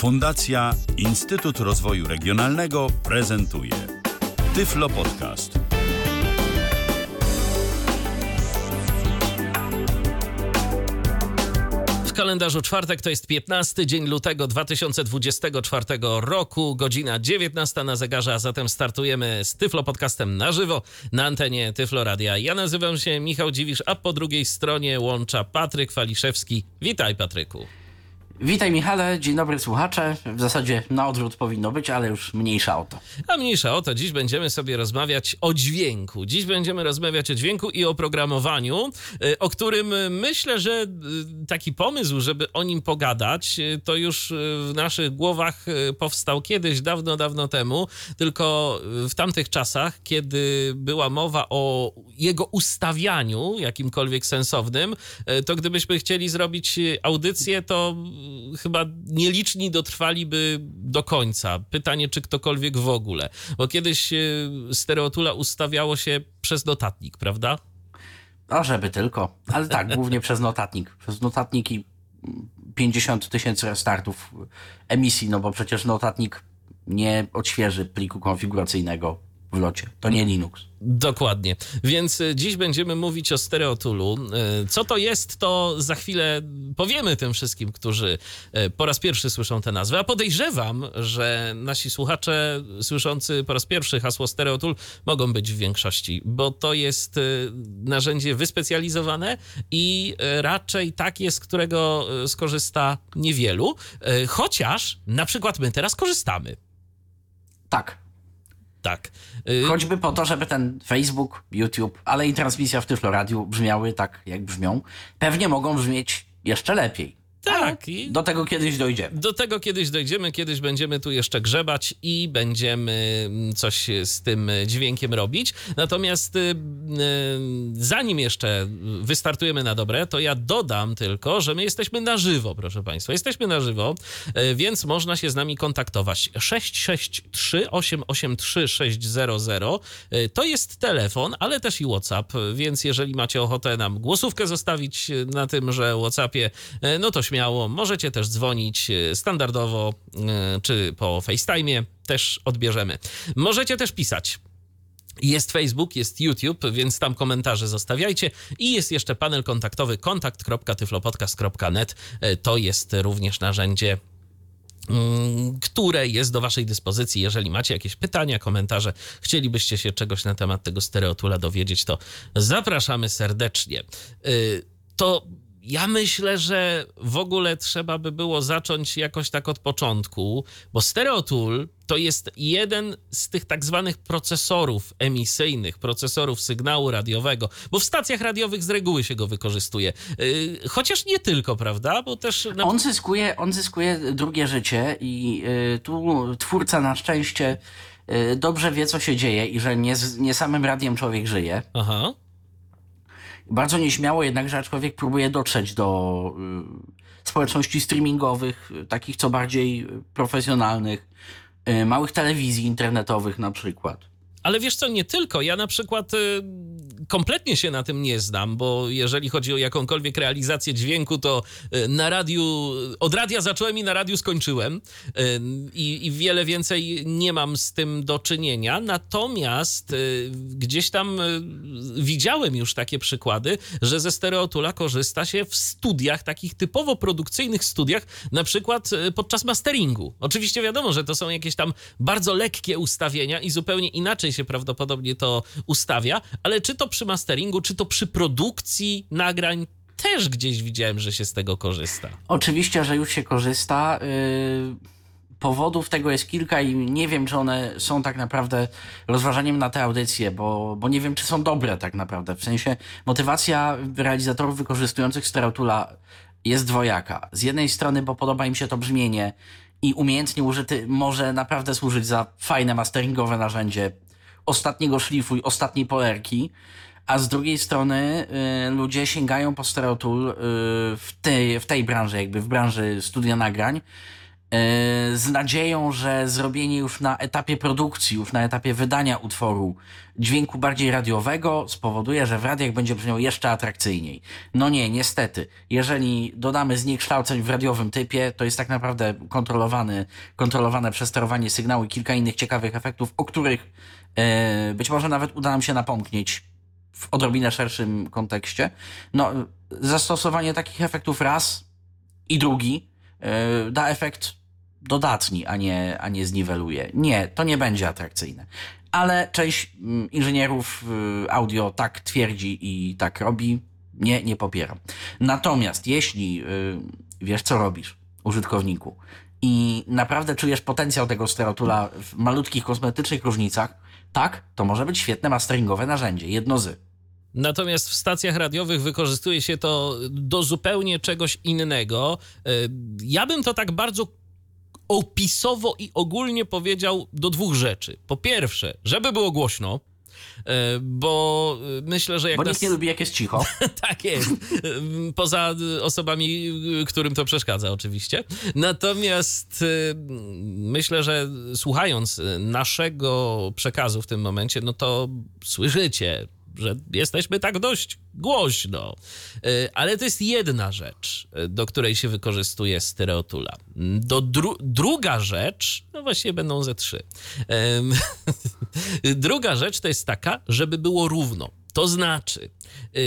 Fundacja Instytut Rozwoju Regionalnego prezentuje Tyflo Podcast. W kalendarzu czwartek to jest 15 dzień lutego 2024 roku, godzina 19 na zegarze, a zatem startujemy z Tyflo Podcastem na żywo na antenie Tyflo Radia. Ja nazywam się Michał Dziwisz, a po drugiej stronie łącza Patryk Waliszewski. Witaj Patryku. Witaj Michale, dzień dobry słuchacze. W zasadzie na odwrót powinno być, ale już mniejsza o to. A mniejsza o to, dziś będziemy sobie rozmawiać o dźwięku. Dziś będziemy rozmawiać o dźwięku i o programowaniu, y, o którym myślę, że y, taki pomysł, żeby o nim pogadać, to już w naszych głowach powstał kiedyś, dawno, dawno temu, tylko w tamtych czasach, kiedy była mowa o jego ustawianiu jakimkolwiek sensownym, to gdybyśmy chcieli zrobić audycję, to chyba nieliczni dotrwaliby do końca. Pytanie, czy ktokolwiek w ogóle. Bo kiedyś e, stereotula ustawiało się przez notatnik, prawda? No, żeby tylko. Ale tak, głównie przez notatnik. Przez notatnik i 50 tysięcy restartów emisji, no bo przecież notatnik nie odświeży pliku konfiguracyjnego w locie. To nie Linux. Dokładnie. Więc e, dziś będziemy mówić o stereotulu. E, co to jest, to za chwilę powiemy tym wszystkim, którzy e, po raz pierwszy słyszą tę nazwę. A podejrzewam, że nasi słuchacze słyszący po raz pierwszy hasło stereotul mogą być w większości, bo to jest narzędzie wyspecjalizowane i raczej takie, z którego skorzysta niewielu. Chociaż na przykład my teraz korzystamy. Tak. Tak. Y, Choćby po to, żeby ten Facebook, YouTube, ale i transmisja w Tyflo Radiu brzmiały tak, jak brzmią. Pewnie mogą brzmieć jeszcze lepiej. Tak. I do tego kiedyś dojdziemy. Do tego kiedyś dojdziemy, kiedyś będziemy tu jeszcze grzebać i będziemy mm, coś z tym dźwiękiem robić. Natomiast y, y, zanim jeszcze wystartujemy na dobre, to ja dodam tylko, że my jesteśmy na żywo, proszę Państwa. Jesteśmy na żywo, y, więc można się z nami kontaktować. 663 883 600 to jest telefon, ale też i WhatsApp, więc jeżeli macie ochotę nam głosówkę zostawić na tym, że WhatsAppie, no to śmiało. Możecie też dzwonić e, standardowo e, czy po FaceTime, też odbierzemy. Możecie też pisać. Jest Facebook, jest YouTube, więc tam komentarze zostawiajcie. I jest jeszcze panel kontaktowy kontakt.tyflopodcast.net. E, to jest również narzędzie mm, które jest do Waszej dyspozycji. Jeżeli macie jakieś pytania, komentarze, chcielibyście się czegoś na temat tego stereotula dowiedzieć, to zapraszamy serdecznie. To ja myślę, że w ogóle trzeba by było zacząć jakoś tak od początku, bo Stereotool to jest jeden z tych tak zwanych procesorów emisyjnych, procesorów sygnału radiowego, bo w stacjach radiowych z reguły się go wykorzystuje. Yy, chociaż nie tylko, prawda? Bo też. Na... On, zyskuje, on zyskuje drugie życie i yy, tu twórca na szczęście yy, dobrze wie, co się dzieje i że nie, nie samym radiem człowiek żyje. Aha. Bardzo nieśmiało jednakże, aczkolwiek próbuje dotrzeć do y, społeczności streamingowych, takich co bardziej profesjonalnych, y, małych telewizji internetowych na przykład. Ale wiesz co, nie tylko. Ja na przykład y, kompletnie się na tym nie znam, bo jeżeli chodzi o jakąkolwiek realizację dźwięku, to y, na radiu, od radia zacząłem i na radiu skończyłem y, i, i wiele więcej nie mam z tym do czynienia. Natomiast gdzieś tam widziałem już takie przykłady, że ze stereotula korzysta się w studiach, takich typowo produkcyjnych studiach, na przykład podczas masteringu. Oczywiście wiadomo, że to są jakieś tam bardzo lekkie ustawienia i zupełnie inaczej się prawdopodobnie to ustawia, ale czy to przy masteringu, czy to przy produkcji nagrań, też gdzieś widziałem, że się z tego korzysta. Oczywiście, że już się korzysta. Yy, powodów tego jest kilka i nie wiem, czy one są tak naprawdę rozważaniem na tę audycję, bo, bo nie wiem, czy są dobre tak naprawdę. W sensie motywacja realizatorów wykorzystujących Stereotula jest dwojaka. Z jednej strony, bo podoba im się to brzmienie i umiejętnie użyty może naprawdę służyć za fajne masteringowe narzędzie ostatniego szlifu i ostatniej polerki, a z drugiej strony y, ludzie sięgają po Stereotool y, w, tej, w tej branży, jakby w branży studia nagrań, z nadzieją, że zrobienie już na etapie produkcji, już na etapie wydania utworu dźwięku bardziej radiowego spowoduje, że w radiach będzie brzmiał jeszcze atrakcyjniej. No nie, niestety. Jeżeli dodamy zniekształceń w radiowym typie, to jest tak naprawdę kontrolowany, kontrolowane przesterowanie sygnału i kilka innych ciekawych efektów, o których e, być może nawet uda nam się napomknieć w odrobinę szerszym kontekście. No, zastosowanie takich efektów raz i drugi e, da efekt dodatni, a nie, a nie zniweluje. Nie, to nie będzie atrakcyjne. Ale część mm, inżynierów y, audio tak twierdzi i tak robi. Nie, nie popieram. Natomiast jeśli y, wiesz, co robisz, użytkowniku, i naprawdę czujesz potencjał tego sterotula w malutkich kosmetycznych różnicach, tak, to może być świetne masteringowe narzędzie, jedno z. Natomiast w stacjach radiowych wykorzystuje się to do zupełnie czegoś innego. Y, ja bym to tak bardzo opisowo i ogólnie powiedział do dwóch rzeczy. Po pierwsze, żeby było głośno, e, bo myślę, że jak Bo nas... nikt nie lubi, jak jest cicho. tak jest. Poza osobami, którym to przeszkadza, oczywiście. Natomiast e, myślę, że słuchając naszego przekazu w tym momencie, no to słyszycie że jesteśmy tak dość głośno. E, ale to jest jedna rzecz, e, do której się wykorzystuje stereotula. Do dru druga rzecz, no właściwie będą ze trzy. druga rzecz to jest taka, żeby było równo. To znaczy, e,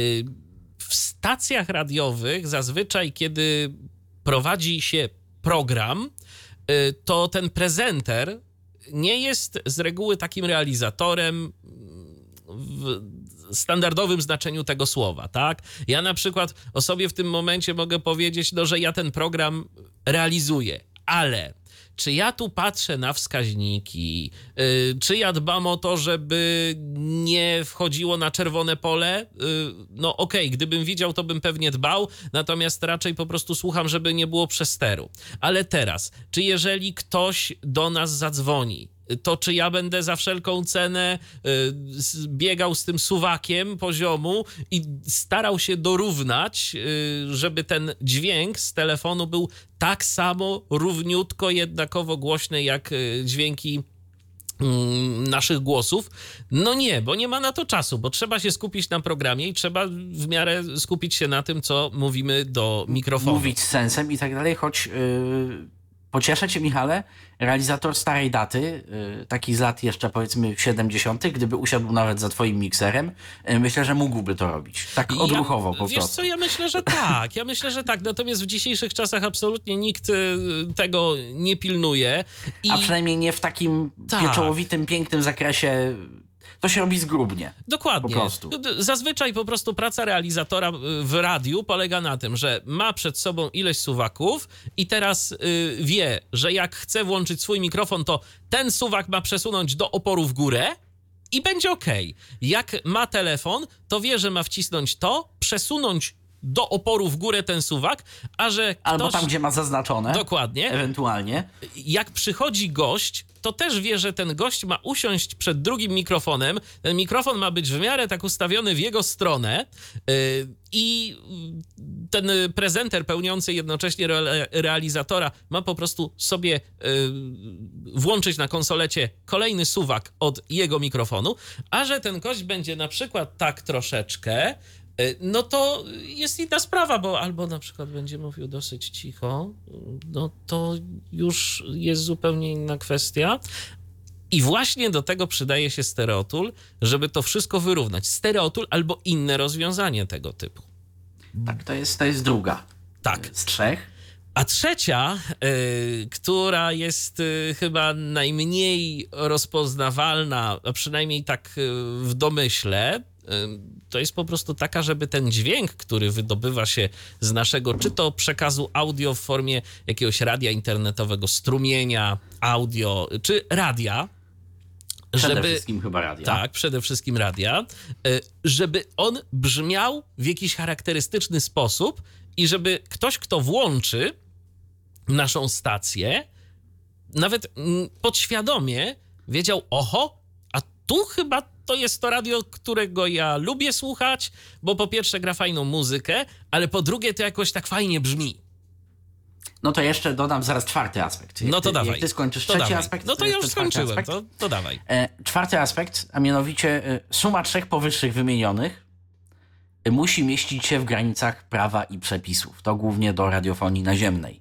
w stacjach radiowych zazwyczaj, kiedy prowadzi się program, to ten prezenter nie jest z reguły takim realizatorem w standardowym znaczeniu tego słowa, tak? Ja na przykład o sobie w tym momencie mogę powiedzieć, no, że ja ten program realizuję, ale czy ja tu patrzę na wskaźniki, yy, czy ja dbam o to, żeby nie wchodziło na czerwone pole? Yy, no okej, okay, gdybym widział, to bym pewnie dbał, natomiast raczej po prostu słucham, żeby nie było przesteru. Ale teraz, czy jeżeli ktoś do nas zadzwoni, to czy ja będę za wszelką cenę y, biegał z tym suwakiem poziomu i starał się dorównać, y, żeby ten dźwięk z telefonu był tak samo równiutko, jednakowo głośny jak y, dźwięki mm, naszych głosów. No nie, bo nie ma na to czasu, bo trzeba się skupić na programie i trzeba w miarę skupić się na tym, co mówimy do mikrofonu. Mówić sensem i tak dalej, choć yy, pocieszę cię, Michale, realizator starej daty, y, taki z lat jeszcze powiedzmy 70., gdyby usiadł nawet za twoim mikserem, y, myślę, że mógłby to robić. Tak odruchowo ja, po wiesz prostu. co, ja myślę, że tak. Ja myślę, że tak. Natomiast w dzisiejszych czasach absolutnie nikt y, tego nie pilnuje. I... A przynajmniej nie w takim tak. pieczołowitym, pięknym zakresie to się robi zgrubnie. Dokładnie. Po prostu. Zazwyczaj po prostu praca realizatora y, w radiu polega na tym, że ma przed sobą ileś suwaków i teraz y, wie, że jak chce włączyć swój mikrofon, to ten suwak ma przesunąć do oporu w górę i będzie ok. Jak ma telefon, to wie, że ma wcisnąć to, przesunąć do oporu w górę ten suwak, a że ktoś... Albo tam, gdzie ma zaznaczone. Dokładnie. Ewentualnie. Jak przychodzi gość, to też wie, że ten gość ma usiąść przed drugim mikrofonem. Ten mikrofon ma być w miarę tak ustawiony w jego stronę yy, i ten prezenter pełniący jednocześnie re realizatora ma po prostu sobie yy, włączyć na konsolecie kolejny suwak od jego mikrofonu, a że ten gość będzie na przykład tak troszeczkę no to jest inna sprawa, bo albo na przykład będzie mówił dosyć cicho, no to już jest zupełnie inna kwestia. I właśnie do tego przydaje się stereotul, żeby to wszystko wyrównać. Stereotul albo inne rozwiązanie tego typu. Tak, to jest, to jest druga. Tak. Z trzech. A trzecia, y, która jest y, chyba najmniej rozpoznawalna, a przynajmniej tak y, w domyśle, to jest po prostu taka, żeby ten dźwięk, który wydobywa się z naszego, czy to przekazu audio w formie jakiegoś radia internetowego, strumienia, audio, czy radia, Przede żeby, wszystkim chyba radia. Tak, przede wszystkim radia, e, żeby on brzmiał w jakiś charakterystyczny sposób i żeby ktoś, kto włączy naszą stację, nawet mm, podświadomie wiedział, oho, tu chyba to jest to radio, którego ja lubię słuchać, bo po pierwsze gra fajną muzykę, ale po drugie to jakoś tak fajnie brzmi. No to jeszcze dodam zaraz czwarty aspekt. Jak No to ty, dawaj. Jak ty skończysz to trzeci dawaj. aspekt, No to to ja już skończyłem, to, to dawaj. E, czwarty aspekt, a mianowicie e, suma trzech powyższych wymienionych e, musi mieścić się w granicach prawa i przepisów. To głównie do radiofonii naziemnej,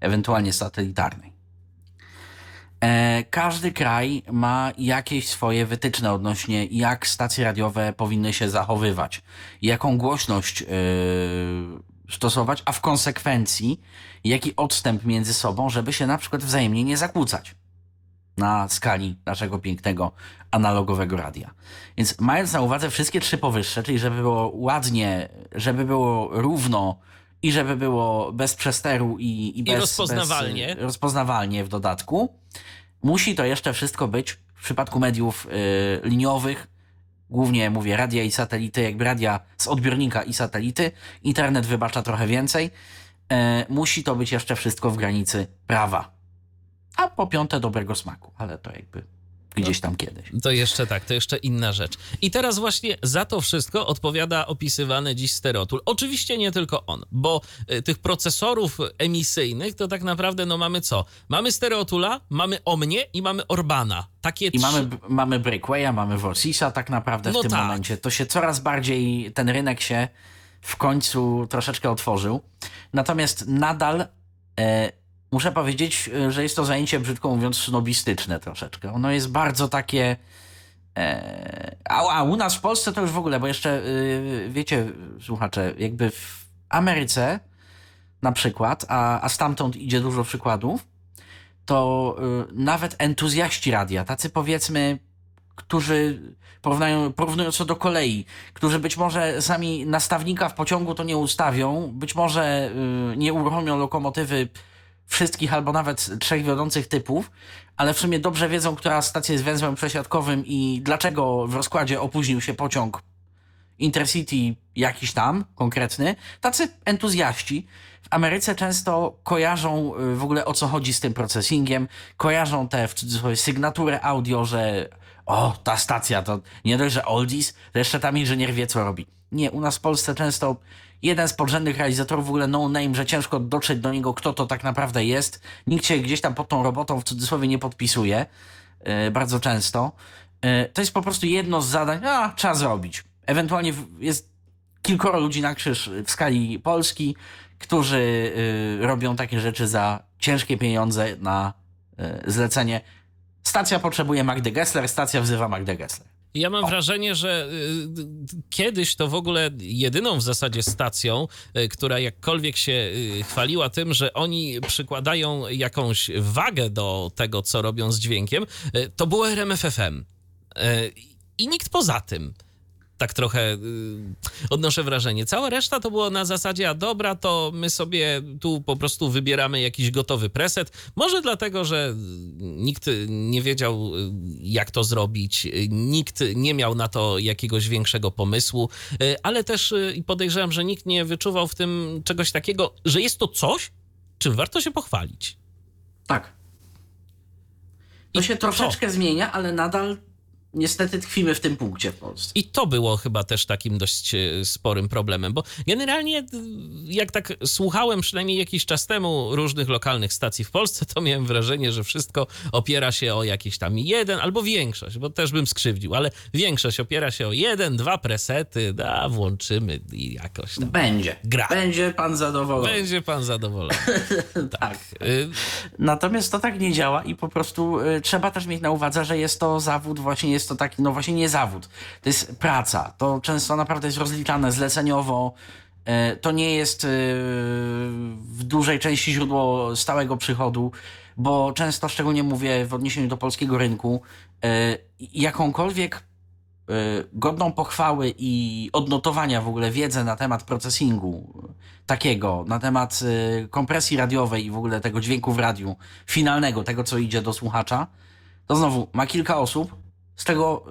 ewentualnie satelitarnej. E, Każdy kraj ma jakieś swoje wytyczne odnośnie jak stacje radiowe powinny się zachowywać, jaką głośność e, stosować, a w konsekwencji jaki odstęp między sobą, żeby się na przykład wzajemnie nie zakłócać na skali naszego pięknego analogowego radia. Więc mając na uwadze wszystkie trzy powyższe, czyli żeby było ładnie, żeby było równo i żeby było bez przesteru i, i, bez, rozpoznawalnie. Bez, rozpoznawalnie w dodatku, musi to jeszcze wszystko być w przypadku mediów y, liniowych, głównie mówię radia i satelity, jakby radia z odbiornika i satelity, internet wybacza trochę więcej, y, musi to być jeszcze wszystko w granicy prawa. A po piąte dobrego smaku, ale to jakby gdzieś tam kiedyś. To jeszcze tak, to jeszcze inna rzecz. I teraz właśnie za to wszystko odpowiada opisywany dziś stereotul. Oczywiście nie tylko on, bo y, tych procesorów emisyjnych to tak naprawdę no mamy co? Mamy stereotula, mamy Omnie i mamy Orbana. Takie I trzy... mamy, mamy Breakwaya, mamy Vorsisa tak naprawdę w No tym tak. momencie. To się coraz bardziej, ten rynek się w końcu troszeczkę otworzył. Natomiast nadal e, muszę powiedzieć, e, że jest to zajęcie, brzydko mówiąc, snobistyczne troszeczkę. Ono jest bardzo takie... E, a, a u nas w Polsce to już w ogóle, bo jeszcze, y, wiecie, słuchacze, jakby w Ameryce na przykład, a, a stamtąd idzie dużo przykładów, to nawet entuzjaści radia, tacy powiedzmy, którzy porównają, porównując to do kolei, którzy być może sami nastawnika w pociągu to nie ustawią, być może nie uruchomią lokomotywy wszystkich albo nawet trzech wiodących typów, ale w sumie dobrze wiedzą, która stacja jest węzłem przesiadkowym i dlaczego w rozkładzie opóźnił się pociąg Intercity jakiś tam, konkretny, tacy entuzjaści w Ameryce często kojarzą y, w ogóle o co chodzi z tym processingiem, kojarzą te w cudzysłowie sygnaturę audio, że o, ta stacja to nie dość, że oldies, to jeszcze tam inżynier wie co robi. Nie, u nas w Polsce często jeden z podrzędnych realizatorów w ogóle no name, że ciężko dotrzeć do niego, kto to tak naprawdę jest. Nikt się gdzieś tam pod tą robotą w cudzysłowie nie podpisuje, yy, bardzo często. Yy, to jest po prostu jedno z zadań, a trzeba zrobić. Ewentualnie jest kilkoro ludzi na krzyż w skali Polski, którzy yy, robią takie rzeczy za ciężkie pieniądze na zlecenie. Stacja potrzebuje Magdy Gessler, stacja wzywa Magdę Gessler. Ja mam wrażenie, że y, kiedyś to w ogóle jedyną w zasadzie stacją, y, która jakkolwiek się y, chwaliła tym, że oni przykładają jakąś wagę do tego, co robią z dźwiękiem, y, to było RMFFM. Y, I nikt poza tym. Tak trochę y, odnoszę wrażenie. Cała reszta to było na zasadzie, a dobra, to my sobie tu po prostu wybieramy jakiś gotowy preset. Może dlatego, że nikt nie wiedział, y, jak to zrobić, y, nikt nie miał na to jakiegoś większego pomysłu, y, ale też y, i podejrzewam, że nikt nie wyczuwał w tym czegoś takiego, że jest to coś, czym warto się pochwalić. Tak. To I się troszeczkę zmienia, ale nadal niestety tkwimy w tym punkcie w Polsce. I to było chyba też takim dość e, sporym problemem, bo generalnie y, jak tak słuchałem przynajmniej jakiś czas temu różnych lokalnych stacji w Polsce, to miałem wrażenie, że wszystko opiera się o jakiś tam jeden albo większość, bo też bym skrzywdził, ale większość opiera się o jeden, dwa presety, da, włączymy i jakoś tam. Będzie. Gra. Będzie pan zadowolony. Będzie pan zadowolony. tak. Y, Natomiast to tak nie działa i po prostu trzeba też mieć na uwadze, że jest to zawód, właśnie jest to taki, no właśnie nie zawód. To jest praca. To często naprawdę jest rozliczane zleceniowo. Y, to nie jest y, w dużej części źródło stałego przychodu, bo często, szczególnie mówię w odniesieniu do polskiego rynku, y, jakąkolwiek godną pochwały i odnotowania w ogóle wiedzę na temat procesingu takiego, na temat kompresji radiowej i w ogóle tego dźwięku w radiu, finalnego, tego co idzie do słuchacza, to znowu ma kilka osób, z tego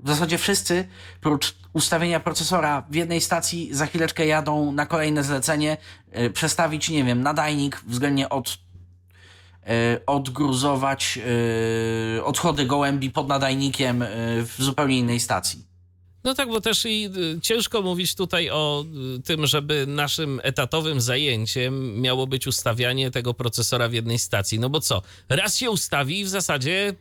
y, w zasadzie wszyscy, prócz ustawienia procesora w jednej stacji, za chwileczkę jadą na kolejne zlecenie, y, przestawić, nie wiem, nadajnik względnie od y, odgruzować odchody gołębi pod nadajnikiem w zupełnie innej stacji. No tak, bo też i ciężko mówić tutaj o tym, żeby naszym etatowym zajęciem miało być ustawianie tego procesora w jednej stacji. No bo co? Raz się ustawi i w zasadzie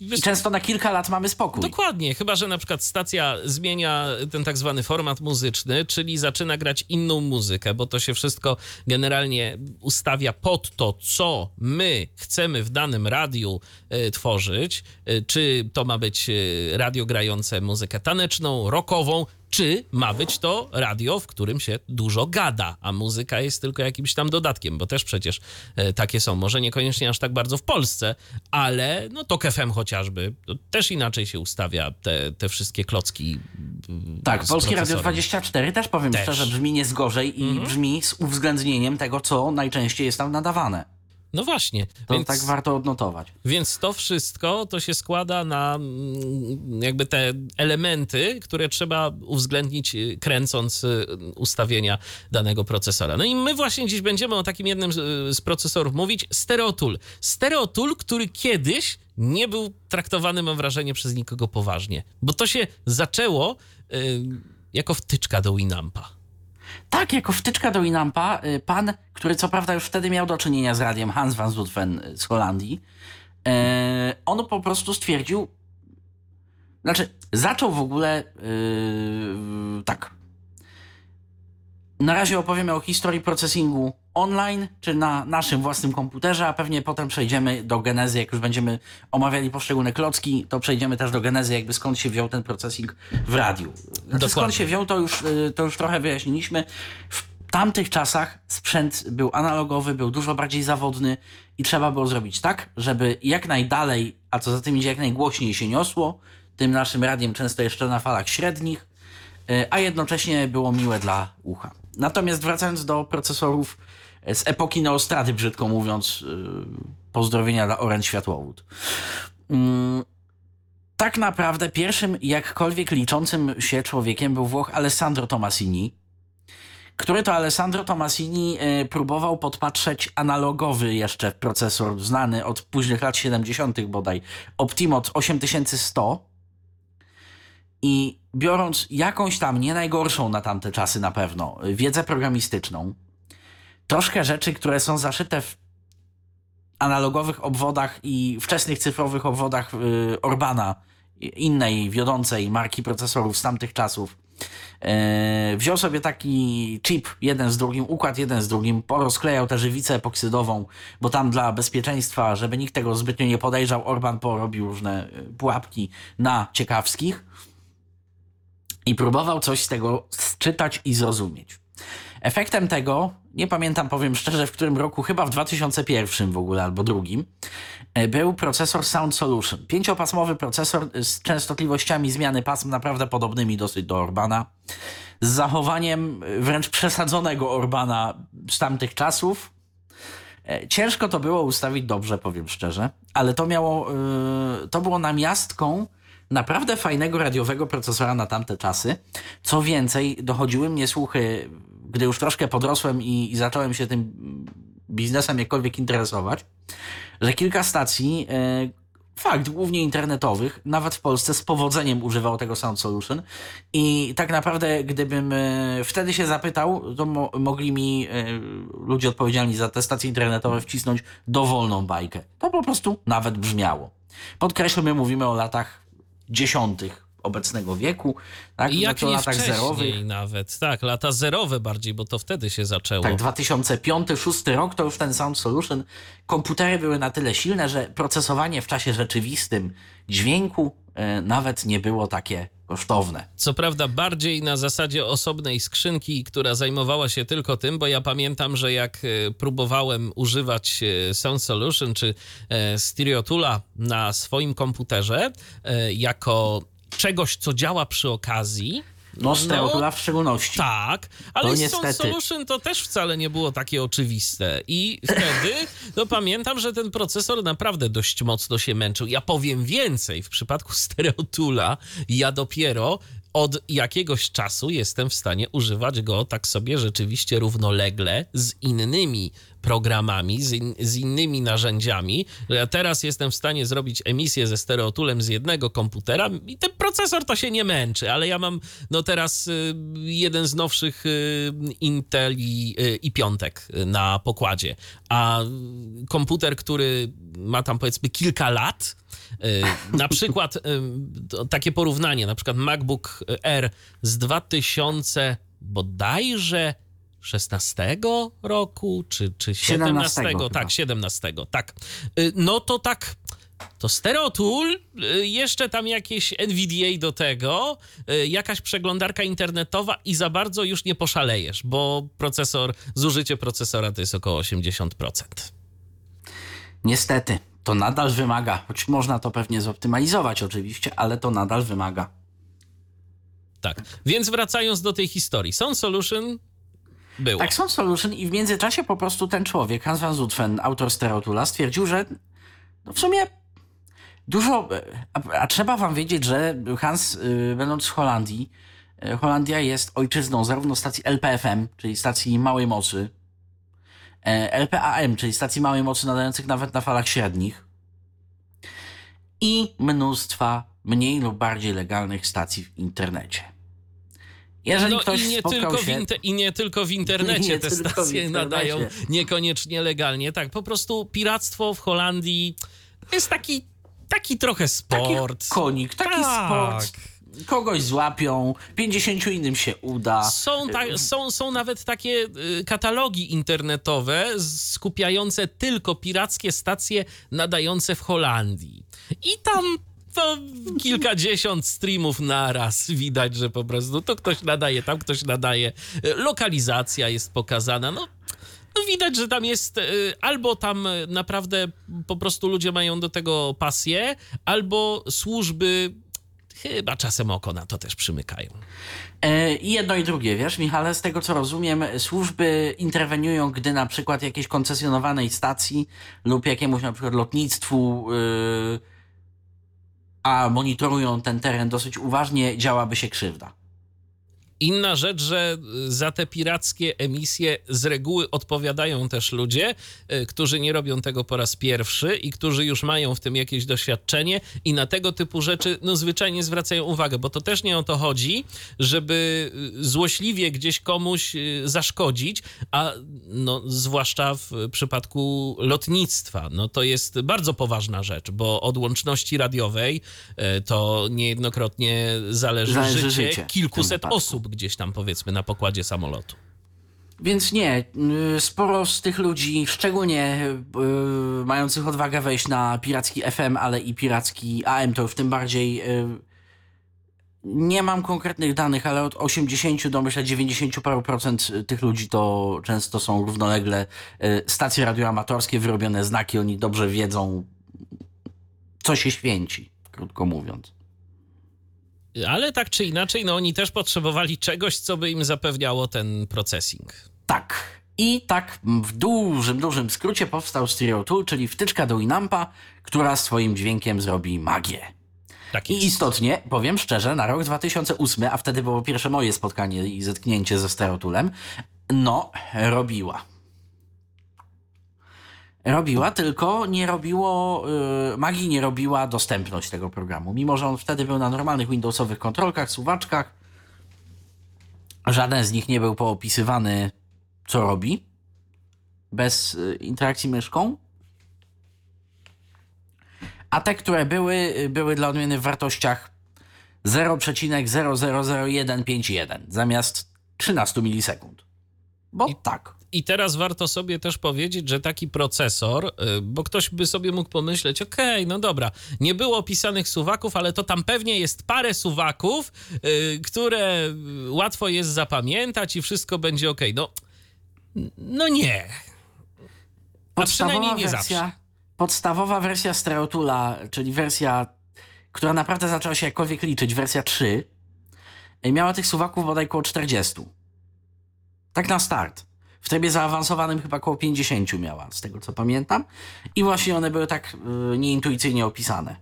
I często na kilka lat mamy spokój. Dokładnie, chyba że na przykład stacja zmienia ten tak zwany format muzyczny, czyli zaczyna grać inną muzykę, bo to się wszystko generalnie ustawia pod to, co my chcemy w danym radiu e, tworzyć. E, czy to ma być e, radio grające muzykę taneczną, rockową, czy ma być to radio, w którym się dużo gada, a muzyka jest tylko jakimś tam dodatkiem, bo też przecież e, takie są. Może niekoniecznie aż tak bardzo w Polsce, ale no to FM chociażby, też inaczej się ustawia te, te wszystkie klocki. Tak, Polskie Radio procesorem. 24 też powiem Też. szczerze, brzmi nie z gorzej i Mhm. brzmi z uwzględnieniem tego, co najczęściej jest tam nadawane. No właśnie, To więc, tak warto odnotować. więc to wszystko to się składa na mm, jakby te elementy, które trzeba uwzględnić y, kręcąc y, ustawienia danego procesora. No i my właśnie dziś będziemy o takim jednym z, z procesorów mówić, Stereotool. Stereotool, który kiedyś nie był traktowany, mam wrażenie, przez nikogo poważnie, bo to się zaczęło y, jako wtyczka do Winampa. Tak, jako wtyczka do Inampa, y, pan, który co prawda już wtedy miał do czynienia z radiem, Hans van Zutphen y, z Holandii, e, on po prostu stwierdził, znaczy zaczął w ogóle yy, tak. Na razie opowiemy o historii procesingu online, czy na naszym własnym komputerze, a pewnie potem przejdziemy do genezy, jak już będziemy omawiali poszczególne klocki, to przejdziemy też do genezy, jakby skąd się wziął ten procesing w radiu. Znaczy, skąd się wziął, to już, y, to już trochę wyjaśniliśmy. W tamtych czasach sprzęt był analogowy, był dużo bardziej zawodny i trzeba było zrobić tak, żeby jak najdalej, a co za tym idzie jak najgłośniej się niosło, tym naszym radiem często jeszcze na falach średnich, y, a jednocześnie było miłe dla ucha. Natomiast wracając do procesorów z epoki Neostrady, brzydko mówiąc, y, pozdrowienia dla Orange Światłowód. Mm, tak naprawdę pierwszym jakkolwiek liczącym się człowiekiem był Włoch Alessandro Tomasini, który to Alessandro Tomasini y, próbował podpatrzeć analogowy jeszcze procesor znany od późnych lat 70. bodaj, Optimot 8100 i biorąc jakąś tam, nie najgorszą na tamte czasy na pewno, y, wiedzę programistyczną, troszkę rzeczy, które są zaszyte w analogowych obwodach i wczesnych cyfrowych obwodach y, Orbana, innej wiodącej marki procesorów z tamtych czasów. E, wziął sobie taki chip jeden z drugim, układ jeden z drugim, porozklejał tę żywicę epoksydową, bo tam dla bezpieczeństwa, żeby nikt tego zbytnio nie podejrzał, Orban porobił różne y, pułapki na ciekawskich i próbował coś z tego czytać i zrozumieć. Efektem tego, nie pamiętam powiem szczerze w którym roku, chyba w 2001 w ogóle albo drugim, e, był procesor Sound Solution. Pięciopasmowy procesor z częstotliwościami zmiany pasm naprawdę podobnymi dosyć do Orbana, z zachowaniem e, wręcz przesadzonego Orbana z tamtych czasów. E, Ciężko to było ustawić dobrze, powiem szczerze, ale to miało, yy, to było namiastką naprawdę fajnego radiowego procesora na tamte czasy. Co więcej, dochodziły mnie słuchy, gdy już troszkę podrosłem i, i zacząłem się tym biznesem jakkolwiek interesować, że kilka stacji, yy, fakt, głównie internetowych, nawet w Polsce z powodzeniem używało tego Sound Solution i tak naprawdę gdybym e, wtedy się zapytał, to mo mogli mi e, ludzie odpowiedzialni za te stacje internetowe wcisnąć dowolną bajkę. To po prostu nawet brzmiało. Podkreślmy, my mówimy o latach dziesiątych obecnego wieku, tak? I jak Znaczy o nie latach zerowych. nawet. Tak, lata zerowe bardziej, bo to wtedy się zaczęło. Tak, 2005-2006 rok to już ten Sound Solution. Komputery były na tyle silne, że procesowanie w czasie rzeczywistym dźwięku e, nawet nie było takie kosztowne. Co prawda bardziej na zasadzie osobnej skrzynki, która zajmowała się tylko tym, bo ja pamiętam, że jak e, próbowałem używać e, Sound Solution czy Stereotula na swoim komputerze jako czegoś, co działa przy okazji, No, Stereotula w szczególności. tak, ale To niestety. Solution to też wcale nie było takie oczywiste. I wtedy, no pamiętam, że ten procesor naprawdę dość mocno się męczył. Ja powiem więcej, w przypadku Stereotula ja dopiero od jakiegoś czasu jestem w stanie używać go tak sobie rzeczywiście równolegle z innymi programami, z, in, z innymi narzędziami. Ja teraz jestem w stanie zrobić emisję ze stereotulem z jednego komputera i ten procesor to się nie męczy, ale ja mam no teraz y, jeden z nowszych y, Intel i, y, i piątek na pokładzie, a komputer, który ma tam powiedzmy kilka lat, na przykład takie porównanie, na przykład MacBook Air z 2000 bodajże 16 roku, czy, czy 17? 17 tak, 17, tak. No to tak, to Stereotool, jeszcze tam jakieś NVDA do tego, jakaś przeglądarka internetowa i za bardzo już nie poszalejesz, bo procesor, zużycie procesora to jest około 80%. Niestety, to nadal wymaga, choć można to pewnie zoptymalizować oczywiście, ale to nadal wymaga. Tak, więc wracając do tej historii, Sound Solution było. Tak, Sound Solution i w międzyczasie po prostu ten człowiek, Hans van Zutphen, autor Stereotula, stwierdził, że no w sumie dużo, a, a, trzeba wam wiedzieć, że Hans, y, będąc w Holandii, y, Holandia jest ojczyzną zarówno stacji LPFM, czyli stacji małej mocy, y, LPAM, czyli stacji małej mocy nadających nawet na falach średnich i mnóstwa mniej lub bardziej legalnych stacji w internecie. Jeżeli no ktoś i nie, tylko się... w I nie tylko w internecie nie te stacje internecie. nadają niekoniecznie legalnie. Tak, po prostu piractwo w Holandii jest taki, taki trochę sport. Taki konik, taki tak. sport kogoś złapią, 50 innym się uda. Są, ta, są, są nawet takie y, katalogi internetowe skupiające tylko pirackie stacje nadające w Holandii. I tam to kilkadziesiąt streamów naraz. Widać, że po prostu to ktoś nadaje, tam ktoś nadaje. Lokalizacja jest pokazana. No, no widać, że tam jest y, albo tam naprawdę po prostu ludzie mają do tego pasję, albo służby chyba czasem oko na to też przymykają. E, I jedno i drugie, wiesz, Michale, z tego co rozumiem, służby interweniują, gdy na przykład jakiejś koncesjonowanej stacji lub jakiemuś na przykład lotnictwu. Yy a monitorują ten teren dosyć uważnie, działaby się krzywda. Inna rzecz, że za te pirackie emisje z reguły odpowiadają też ludzie, y, którzy nie robią tego po raz pierwszy i którzy już mają w tym jakieś doświadczenie i na tego typu rzeczy no zwyczajnie zwracają uwagę, bo to też nie o to chodzi, żeby y, złośliwie gdzieś komuś y, zaszkodzić, a no zwłaszcza w przypadku lotnictwa, no to jest bardzo poważna rzecz, bo od łączności radiowej to niejednokrotnie zależy, zależy życie, życie kilkuset osób gdzieś tam powiedzmy na pokładzie samolotu. Więc nie, y, sporo z tych ludzi, szczególnie yy, mających odwagę wejść na piracki FM, ale i piracki AM, to w tym bardziej. Yy, nie mam konkretnych danych, ale od 80 do myślę 90 paru procent tych ludzi to często są równolegle stacje radioamatorskie, wyrobione znaki, oni dobrze wiedzą, co się święci, krótko mówiąc. Ale tak czy inaczej, no oni też potrzebowali czegoś, co by im zapewniało ten processing. Tak. I tak w dużym, dużym skrócie powstał Stereo Tool, czyli wtyczka do Winampa, która swoim dźwiękiem zrobi magię. Tak I istotnie, powiem szczerze, na rok 2008, a wtedy było pierwsze moje spotkanie i zetknięcie ze Stereo Toolem, no, robiła robiła, tylko nie robiło, yy, magii nie robiła dostępność tego programu. Mimo, że on wtedy był na normalnych Windowsowych kontrolkach, suwaczkach, żaden z nich nie był poopisywany, co robi, bez yy, interakcji myszką. A te, które były, yy, były dla odmiany w wartościach 0,0005151 zamiast 13 milisekund. Bo I, tak. I teraz warto sobie też powiedzieć, że taki procesor, y, bo ktoś by sobie mógł pomyśleć, okej, okay, no dobra, nie było opisanych suwaków, ale to tam pewnie jest parę suwaków, y, które łatwo jest zapamiętać i wszystko będzie ok. No, no nie. A przynajmniej nie wersja, zawsze. Podstawowa wersja Stereotula, czyli wersja, która naprawdę zaczęła się jakkolwiek liczyć, wersja 3, miała tych suwaków bodaj około 40. Tak na start. W trybie zaawansowanym chyba około 50 miała, z tego co pamiętam. I właśnie one były tak y, nieintuicyjnie opisane.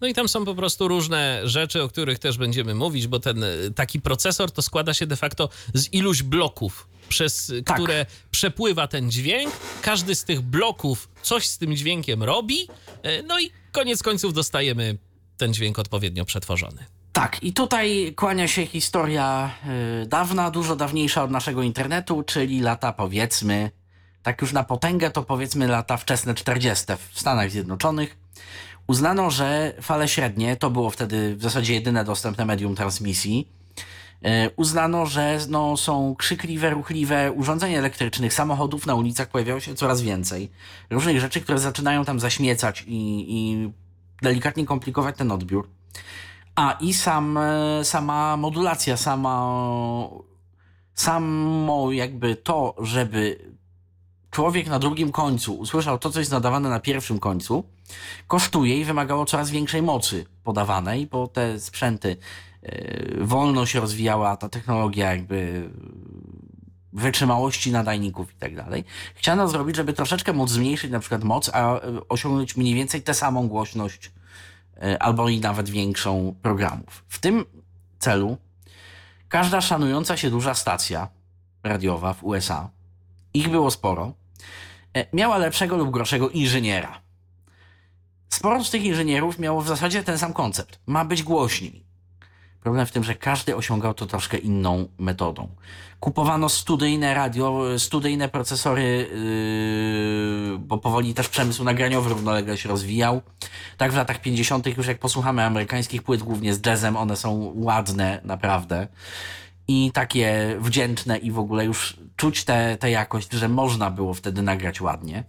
No i tam są po prostu różne rzeczy, o których też będziemy mówić, bo ten y, taki procesor to składa się de facto z iluś bloków, przez Tak. które przepływa ten dźwięk. Każdy z tych bloków coś z tym dźwiękiem robi, y, no i koniec końców dostajemy ten dźwięk odpowiednio przetworzony. Tak, i tutaj kłania się historia y, dawna, dużo dawniejsza od naszego internetu, czyli lata powiedzmy, tak już na potęgę to powiedzmy lata wczesne 40. w Stanach Zjednoczonych. Uznano, że fale średnie, to było wtedy w zasadzie jedyne dostępne medium transmisji, y, uznano, że no, są krzykliwe, ruchliwe urządzeń elektrycznych, samochodów na ulicach pojawiało się coraz więcej. Różnych rzeczy, które zaczynają tam zaśmiecać i, i delikatnie komplikować ten odbiór. A i sam, sama modulacja, sama, samo jakby to, żeby człowiek na drugim końcu usłyszał to, co jest nadawane na pierwszym końcu, kosztuje i wymagało coraz większej mocy podawanej, bo te sprzęty e, wolno się rozwijała, ta technologia jakby wytrzymałości nadajników i tak dalej. Chciano zrobić, żeby troszeczkę móc zmniejszyć na przykład moc, a e, osiągnąć mniej więcej tę samą głośność albo i nawet większą programów. W tym celu każda szanująca się duża stacja radiowa w USA, ich było sporo, e, miała lepszego lub gorszego inżyniera. Sporo z tych inżynierów miało w zasadzie ten sam koncept. Ma być głośniej. Problem w tym, że każdy osiągał to troszkę inną metodą. Kupowano studyjne radio, studyjne procesory, yy, bo powoli też przemysł nagraniowy równolegle się rozwijał. Tak w latach 50. już jak posłuchamy amerykańskich płyt, głównie z jazzem, one są ładne naprawdę. I takie wdzięczne i w ogóle już czuć tę te, jakość, że można było wtedy nagrać ładnie.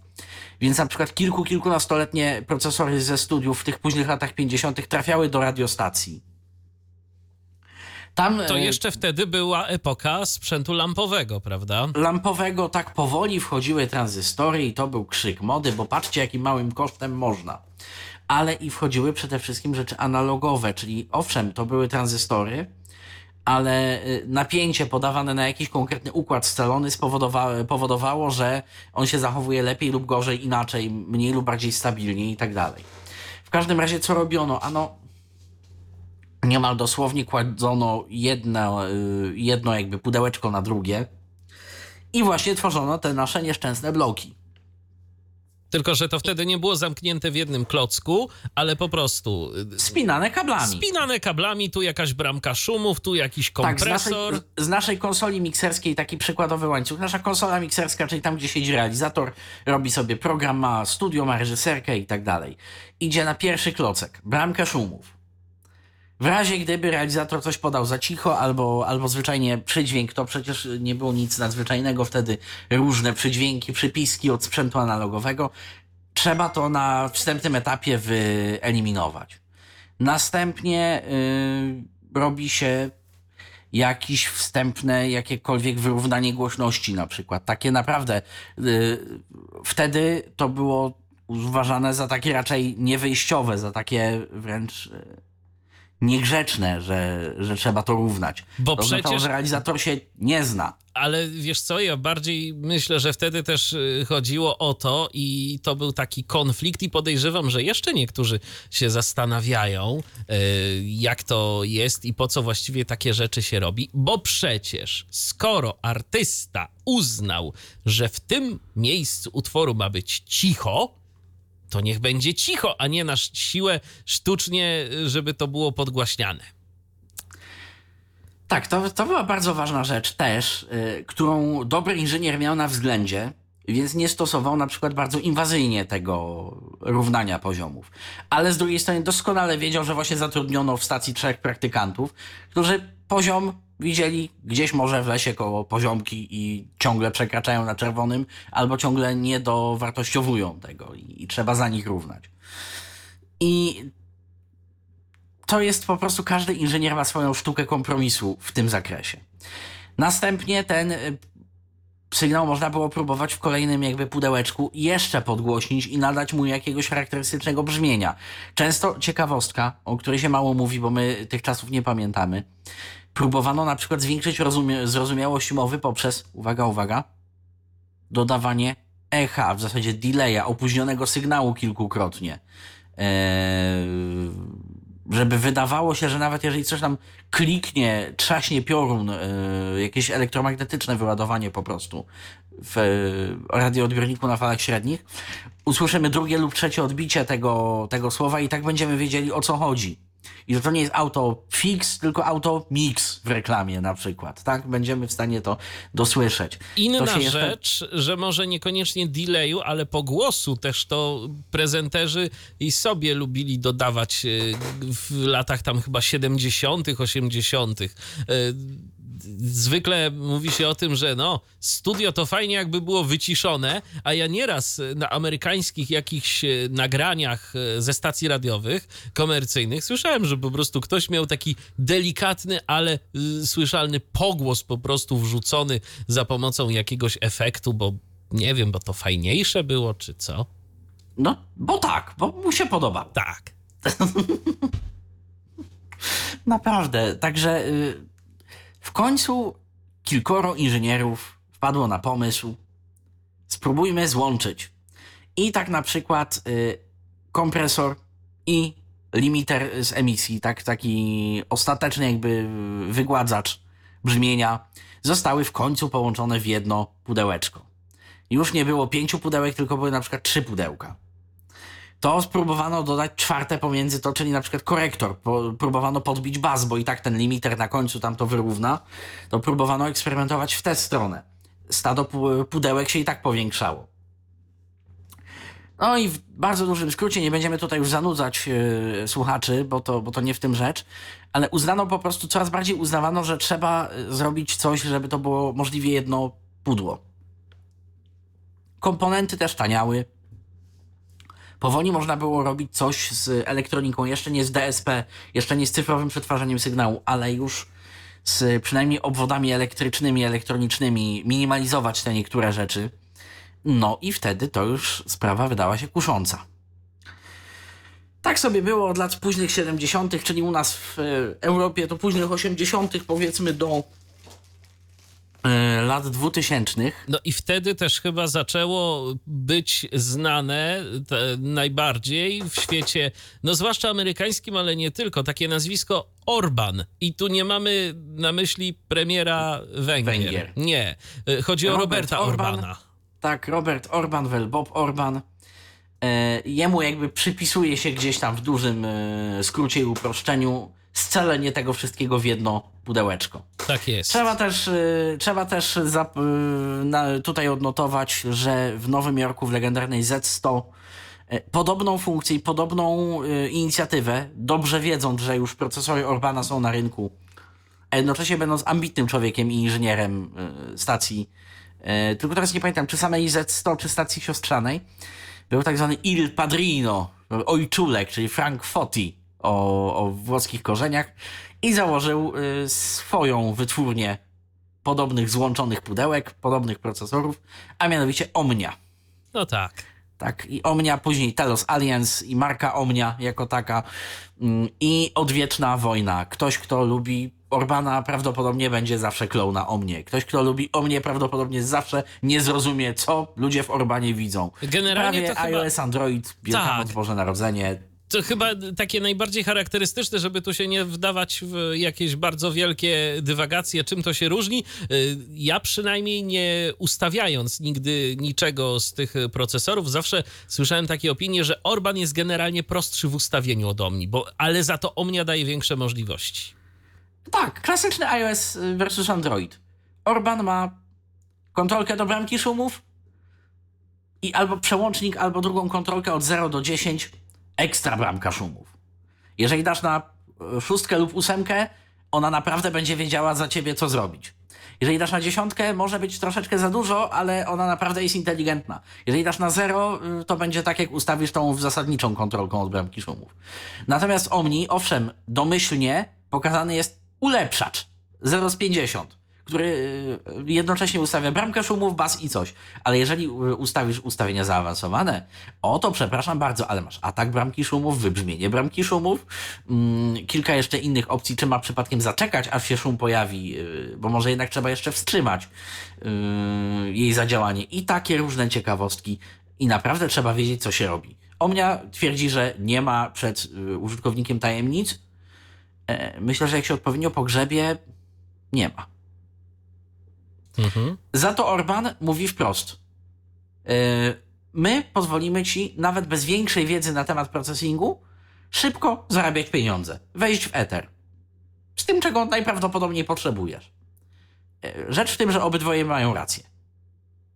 Więc na przykład kilku, kilkunastoletnie procesory ze studiów w tych późnych latach 50. trafiały do radiostacji. Tam To e, jeszcze wtedy była epoka sprzętu lampowego, prawda? lampowego tak powoli wchodziły tranzystory i to był krzyk mody, bo patrzcie jakim małym kosztem można. Ale i wchodziły przede wszystkim rzeczy analogowe, czyli owszem, to były tranzystory, ale y, napięcie podawane na jakiś konkretny układ scalony spowodowa- powodowało, że on się zachowuje lepiej lub gorzej, inaczej, mniej lub bardziej stabilnie i tak dalej. W każdym razie co robiono? Ano, niemal dosłownie kładzono jedno, y, jedno jakby pudełeczko na drugie i właśnie tworzono te nasze nieszczęsne bloki. Tylko, że to wtedy nie było zamknięte w jednym klocku, ale po prostu y, Spinane kablami. spinane kablami, tu jakaś bramka szumów, tu jakiś Tak, z naszej, kompresor. z naszej konsoli mikserskiej taki przykładowy łańcuch. Nasza konsola mikserska, czyli tam, gdzie siedzi realizator, robi sobie program, ma studio, ma reżyserkę i tak dalej. Idzie na pierwszy klocek, bramkę szumów. W razie gdyby realizator coś podał za cicho albo, albo zwyczajnie przydźwięk, to przecież nie było nic nadzwyczajnego wtedy, różne przydźwięki, przypiski od sprzętu analogowego. Trzeba to na wstępnym etapie wyeliminować. Następnie yy, robi się jakieś wstępne, jakiekolwiek wyrównanie głośności na przykład. Takie naprawdę. y, wtedy to było uważane za takie raczej niewyjściowe, za takie wręcz y, niegrzeczne, że, że trzeba to równać. Bo to oznaczało, przecież- że realizator się nie zna. Ale wiesz co, ja bardziej myślę, że wtedy też y, chodziło o to i to był taki konflikt i podejrzewam, że jeszcze niektórzy się zastanawiają, y, jak to jest i po co właściwie takie rzeczy się robi, bo przecież skoro artysta uznał, że w tym miejscu utworu ma być cicho, to niech będzie cicho, a nie na siłę sztucznie, żeby to było podgłaśniane. Tak, to, to była bardzo ważna rzecz też, y, którą dobry inżynier miał na względzie, więc nie stosował na przykład bardzo inwazyjnie tego równania poziomów. Ale z drugiej strony doskonale wiedział, że właśnie zatrudniono w stacji trzech praktykantów, którzy poziom widzieli gdzieś może w lesie koło poziomki i ciągle przekraczają na czerwonym, albo ciągle nie dowartościowują tego i, i trzeba za nich równać. I to jest po prostu każdy inżynier ma swoją sztukę kompromisu w tym zakresie. Następnie ten y, sygnał można było próbować w kolejnym jakby pudełeczku jeszcze podgłośnić i nadać mu jakiegoś charakterystycznego brzmienia. Często ciekawostka, o której się mało mówi, bo my tych czasów nie pamiętamy. Próbowano na przykład zwiększyć rozumie- zrozumiałość mowy poprzez, uwaga, uwaga, dodawanie echa, w zasadzie delaya, opóźnionego sygnału kilkukrotnie. e, żeby wydawało się, że nawet jeżeli coś tam kliknie, trzaśnie piorun, e, jakieś elektromagnetyczne wyładowanie po prostu w e, radioodbiorniku na falach średnich, usłyszymy drugie lub trzecie odbicie tego, tego słowa i tak będziemy wiedzieli o co chodzi. I że to nie jest auto fix, tylko auto mix w reklamie na przykład, tak? Będziemy w stanie to dosłyszeć. Inna to jeszcze... rzecz, że może niekoniecznie delayu, ale po głosu też to prezenterzy i sobie lubili dodawać e, w latach tam chyba 70., 80 zwykle mówi się o tym, że no, studio to fajnie jakby było wyciszone, a ja nieraz na amerykańskich jakichś e, nagraniach e, ze stacji radiowych komercyjnych słyszałem, że po prostu ktoś miał taki delikatny, ale y, słyszalny pogłos po prostu wrzucony za pomocą jakiegoś efektu, bo nie wiem, bo to fajniejsze było, czy co? No, bo tak, bo mu się podoba. Tak. Naprawdę, także... Y w końcu kilkoro inżynierów wpadło na pomysł, spróbujmy złączyć. I tak na przykład y, kompresor i limiter z emisji, tak, taki ostateczny jakby wygładzacz brzmienia, zostały w końcu połączone w jedno pudełeczko. Już nie było pięciu pudełek, tylko były na przykład trzy pudełka to spróbowano dodać czwarte pomiędzy to, czyli na przykład korektor. próbowano podbić bas, bo i tak ten limiter na końcu tam to wyrówna. To próbowano eksperymentować w tę stronę. Stado pudełek się i tak powiększało. No i w bardzo dużym skrócie, nie będziemy tutaj już zanudzać yy, słuchaczy, bo to, bo to nie w tym rzecz, ale uznano po prostu, coraz bardziej uznawano, że trzeba e, zrobić coś, żeby to było możliwie jedno pudło. Komponenty też taniały, powoli można było robić coś z elektroniką, jeszcze nie z DSP, jeszcze nie z cyfrowym przetwarzaniem sygnału, ale już z przynajmniej obwodami elektrycznymi, elektronicznymi, minimalizować te niektóre rzeczy. No i wtedy to już sprawa wydała się kusząca. Tak sobie było od lat późnych 70., czyli u nas w Europie to późnych 80., powiedzmy do E, lat 2000. No i wtedy też chyba zaczęło być znane najbardziej w świecie, no zwłaszcza amerykańskim, ale nie tylko, takie nazwisko Orban. I tu nie mamy na myśli premiera Węgier. Węgier. Nie. E, chodzi Robert o Roberta Orban, Orbana. Tak, Robert Orban, wel Bob Orban. E, jemu jakby przypisuje się gdzieś tam w dużym e, skrócie i uproszczeniu scalenie tego wszystkiego w jedno pudełeczko. Tak jest. Trzeba też, y, trzeba też za, y, na, tutaj odnotować, że w Nowym Jorku w legendarnej Z100 y, podobną funkcję i podobną inicjatywę, dobrze wiedząc, że już procesory Orbana są na rynku, a jednocześnie będąc ambitnym człowiekiem i inżynierem stacji, tylko teraz nie pamiętam, czy samej Z100, czy stacji siostrzanej, był tak zwany Il Padrino, ojczulek, czyli Frank Foti, o, o włoskich korzeniach i założył y, swoją wytwórnię podobnych złączonych pudełek, podobnych procesorów, a mianowicie Omnia. No tak. Tak, i Omnia, później Telos Alliance i marka Omnia jako taka mm, i odwieczna wojna. Ktoś, kto lubi Orbana prawdopodobnie będzie zawsze klona o mnie. Ktoś, kto lubi o mnie prawdopodobnie zawsze nie zrozumie, co ludzie w Orbanie widzą. Generalnie Prawie to iOS, chyba... Android, Wielkanoc, tak. Boże Narodzenie, to chyba takie najbardziej charakterystyczne, żeby tu się nie wdawać w jakieś bardzo wielkie dywagacje, czym to się różni. Y, ja przynajmniej nie ustawiając nigdy niczego z tych procesorów, zawsze słyszałem takie opinie, że Orban jest generalnie prostszy w ustawieniu od Omni, bo, ale za to Omnia daje większe możliwości. Tak, klasyczny iOS versus Android. Orban ma kontrolkę do bramki szumów i albo przełącznik, albo drugą kontrolkę od 0 do 10 ekstra bramka szumów. Jeżeli dasz na e, szóstkę lub ósemkę, ona naprawdę będzie wiedziała za ciebie, co zrobić. Jeżeli dasz na dziesiątkę, może być troszeczkę za dużo, ale ona naprawdę jest inteligentna. Jeżeli dasz na zero, y, to będzie tak, jak ustawisz tą zasadniczą kontrolką od bramki szumów. Natomiast Omni, owszem, domyślnie pokazany jest ulepszacz 0 z 50 który y, jednocześnie ustawia bramkę szumów, bas i coś. Ale jeżeli y, ustawisz ustawienia zaawansowane, o to przepraszam bardzo, ale masz atak bramki szumów, wybrzmienie bramki szumów, mm, kilka jeszcze innych opcji, czy ma przypadkiem zaczekać, aż się szum pojawi, y, bo może jednak trzeba jeszcze wstrzymać jej zadziałanie. I takie różne ciekawostki. I naprawdę trzeba wiedzieć, co się robi. Omnia twierdzi, że nie ma przed użytkownikiem tajemnic. E, myślę, że jak się odpowiednio pogrzebie, nie ma. Mhm. Za to Orban mówi wprost. E, my pozwolimy ci, nawet bez większej wiedzy na temat procesingu, szybko zarabiać pieniądze. Wejść w Ether. Z tym, czego najprawdopodobniej potrzebujesz. E, Rzecz w tym, że obydwoje mają rację.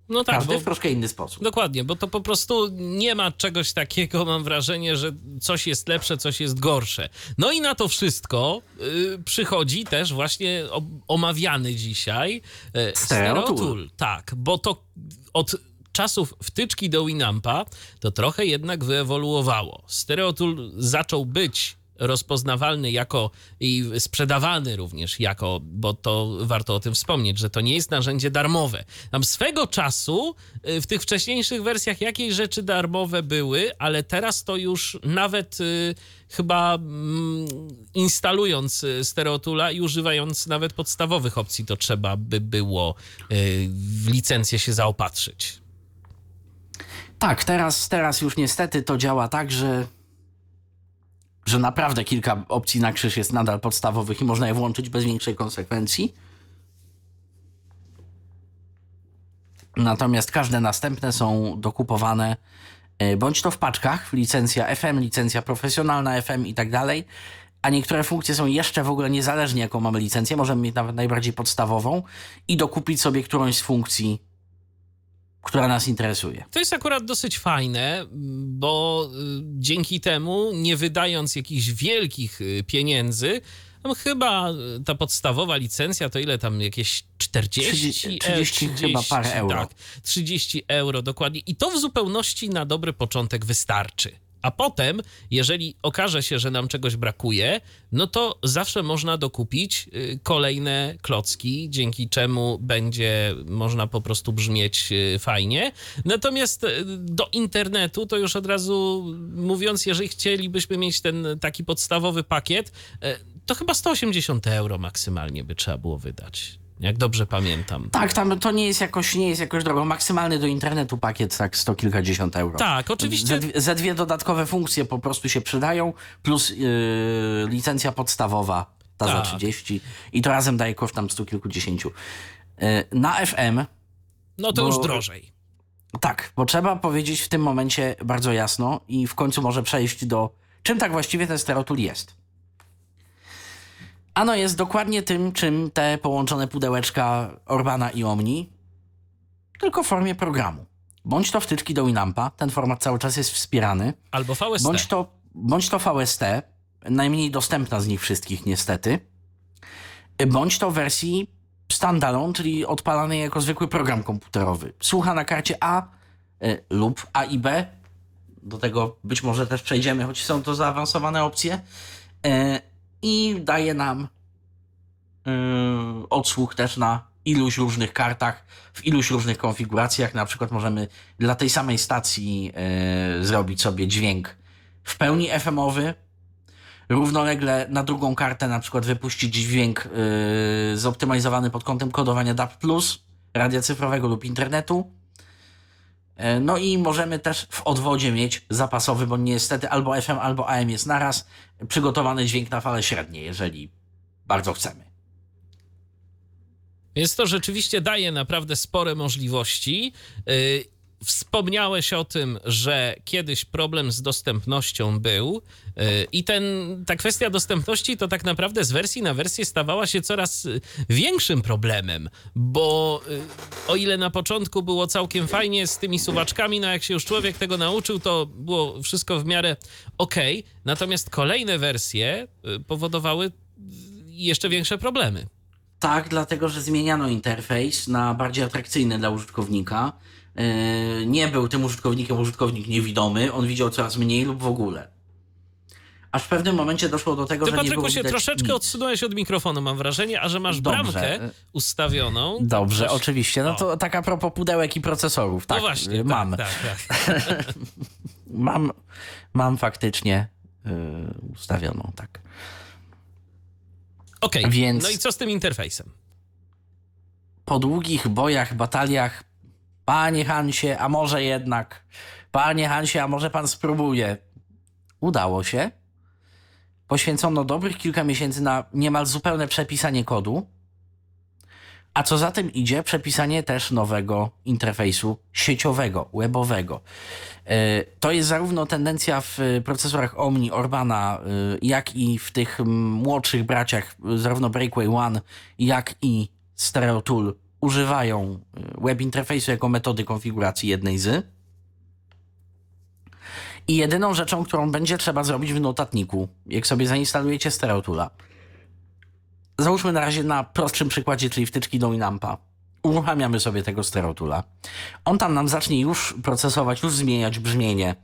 No tak, Każdy bo, w troszkę inny sposób. dokładnie, bo to po prostu nie ma czegoś takiego, mam wrażenie, że coś jest lepsze, coś jest gorsze. No i na to wszystko y, przychodzi też właśnie o, omawiany dzisiaj y, Stereotool. Tak, bo to od czasów wtyczki do Winampa to trochę jednak wyewoluowało. Stereotool zaczął być rozpoznawalny jako i sprzedawany również jako, bo to warto o tym wspomnieć, że to nie jest narzędzie darmowe. Tam swego czasu y, w tych wcześniejszych wersjach jakieś rzeczy darmowe były, ale teraz to już nawet y, chyba mm, instalując y, Stereotula i używając nawet podstawowych opcji, to trzeba by było y, w licencję się zaopatrzyć. Tak, teraz, teraz już niestety to działa tak, że, że naprawdę kilka opcji na krzyż jest nadal podstawowych i można je włączyć bez większej konsekwencji. Natomiast każde następne są dokupowane e, bądź to w paczkach, licencja FM, licencja profesjonalna FM i tak dalej, a niektóre funkcje są jeszcze w ogóle niezależnie jaką mamy licencję, możemy mieć nawet najbardziej podstawową i dokupić sobie którąś z funkcji, która nas interesuje. To jest akurat dosyć fajne, bo y, dzięki temu, nie wydając jakichś wielkich y, pieniędzy, tam chyba y, ta podstawowa licencja to ile tam jakieś 40, 30 e, 30 chyba parę euro. Tak, 30 euro dokładnie. I to w zupełności na dobry początek wystarczy. A potem, jeżeli okaże się, że nam czegoś brakuje, no to zawsze można dokupić y, kolejne klocki, dzięki czemu będzie można po prostu brzmieć y, fajnie. Natomiast y, do internetu, to już od razu mówiąc, jeżeli chcielibyśmy mieć ten taki podstawowy pakiet, to chyba 180 euro maksymalnie by trzeba było wydać. Jak dobrze pamiętam. Tak, tam to nie jest jakoś, nie jest jakoś drogo. Maksymalny do internetu pakiet tak sto kilkadziesiąt euro. Tak, oczywiście. Ze, dwie- ze dwie dodatkowe funkcje po prostu się przydają, plus yy, licencja podstawowa, ta za Tak. 30 i to razem daje koszt tam stu kilkudziesięciu. Yy, na FM, No to bo- już drożej. tak, bo trzeba powiedzieć w tym momencie bardzo jasno i w końcu może przejść do czym tak właściwie ten stereotul jest. Ano jest dokładnie tym, czym te połączone pudełeczka Orbana i Omni, tylko w formie programu. Bądź to wtyczki do Winampa, ten format cały czas jest wspierany, Albo VST. bądź to, bądź to VST, najmniej dostępna z nich wszystkich niestety, bądź to w wersji standalone, czyli odpalanej jako zwykły program komputerowy. Słucha na karcie A y, lub A i B. Do tego być może też przejdziemy, choć są to zaawansowane opcje. Y, I daje nam y, odsłuch też na iluś różnych kartach, w iluś różnych konfiguracjach. Na przykład możemy dla tej samej stacji y, zrobić sobie dźwięk w pełni FM-owy, równolegle na drugą kartę na przykład wypuścić dźwięk yy, zoptymalizowany pod kątem kodowania DAB+, radia cyfrowego lub internetu. Yy, No i możemy też w odwodzie mieć zapasowy, bo niestety albo FM, albo AM jest naraz, przygotowany dźwięk na fale średnie, jeżeli bardzo chcemy. Więc to rzeczywiście daje naprawdę spore możliwości. Wspomniałeś o tym, że kiedyś problem z dostępnością był yy, i ten, ta kwestia dostępności to tak naprawdę z wersji na wersję stawała się coraz y, większym problemem, bo yy, o ile na początku było całkiem fajnie z tymi suwaczkami, no jak się już człowiek tego nauczył, to było wszystko w miarę okej, natomiast kolejne wersje y, powodowały y, jeszcze większe problemy. Tak, dlatego że zmieniano interfejs na bardziej atrakcyjny dla użytkownika. Yy, Nie był tym użytkownikiem użytkownik niewidomy, on widział coraz mniej lub w ogóle. Aż w pewnym momencie doszło do tego, Ty, że nie Patryku, było się troszeczkę nic. odsunąłeś od mikrofonu, mam wrażenie, a że masz Dobrze. bramkę ustawioną. Dobrze, Coś- oczywiście. No to tak a propos pudełek i procesorów. Tak, no właśnie, y, mam. Tak, tak, tak. Mam, mam faktycznie yy, ustawioną, tak. Okej, Więc- no i co z tym interfejsem? Po długich bojach, bataliach, panie Hansie, a może jednak Panie Hansie, a może pan spróbuje? Udało się. Poświęcono dobrych kilka miesięcy na niemal zupełne przepisanie kodu. A co za tym idzie, przepisanie też nowego interfejsu sieciowego, webowego. E, To jest zarówno tendencja w procesorach Omni Orbana, e, jak i w tych młodszych braciach, e, zarówno Breakaway One, jak i Stereo Tool używają e, web interfejsu jako metody konfiguracji jednej z. I jedyną rzeczą, którą będzie trzeba zrobić w notatniku, jak sobie zainstalujecie Stereo Toola, załóżmy na razie na prostszym przykładzie, czyli wtyczki do Winampa. Uruchamiamy sobie tego stereotula. On tam nam zacznie już procesować, już zmieniać brzmienie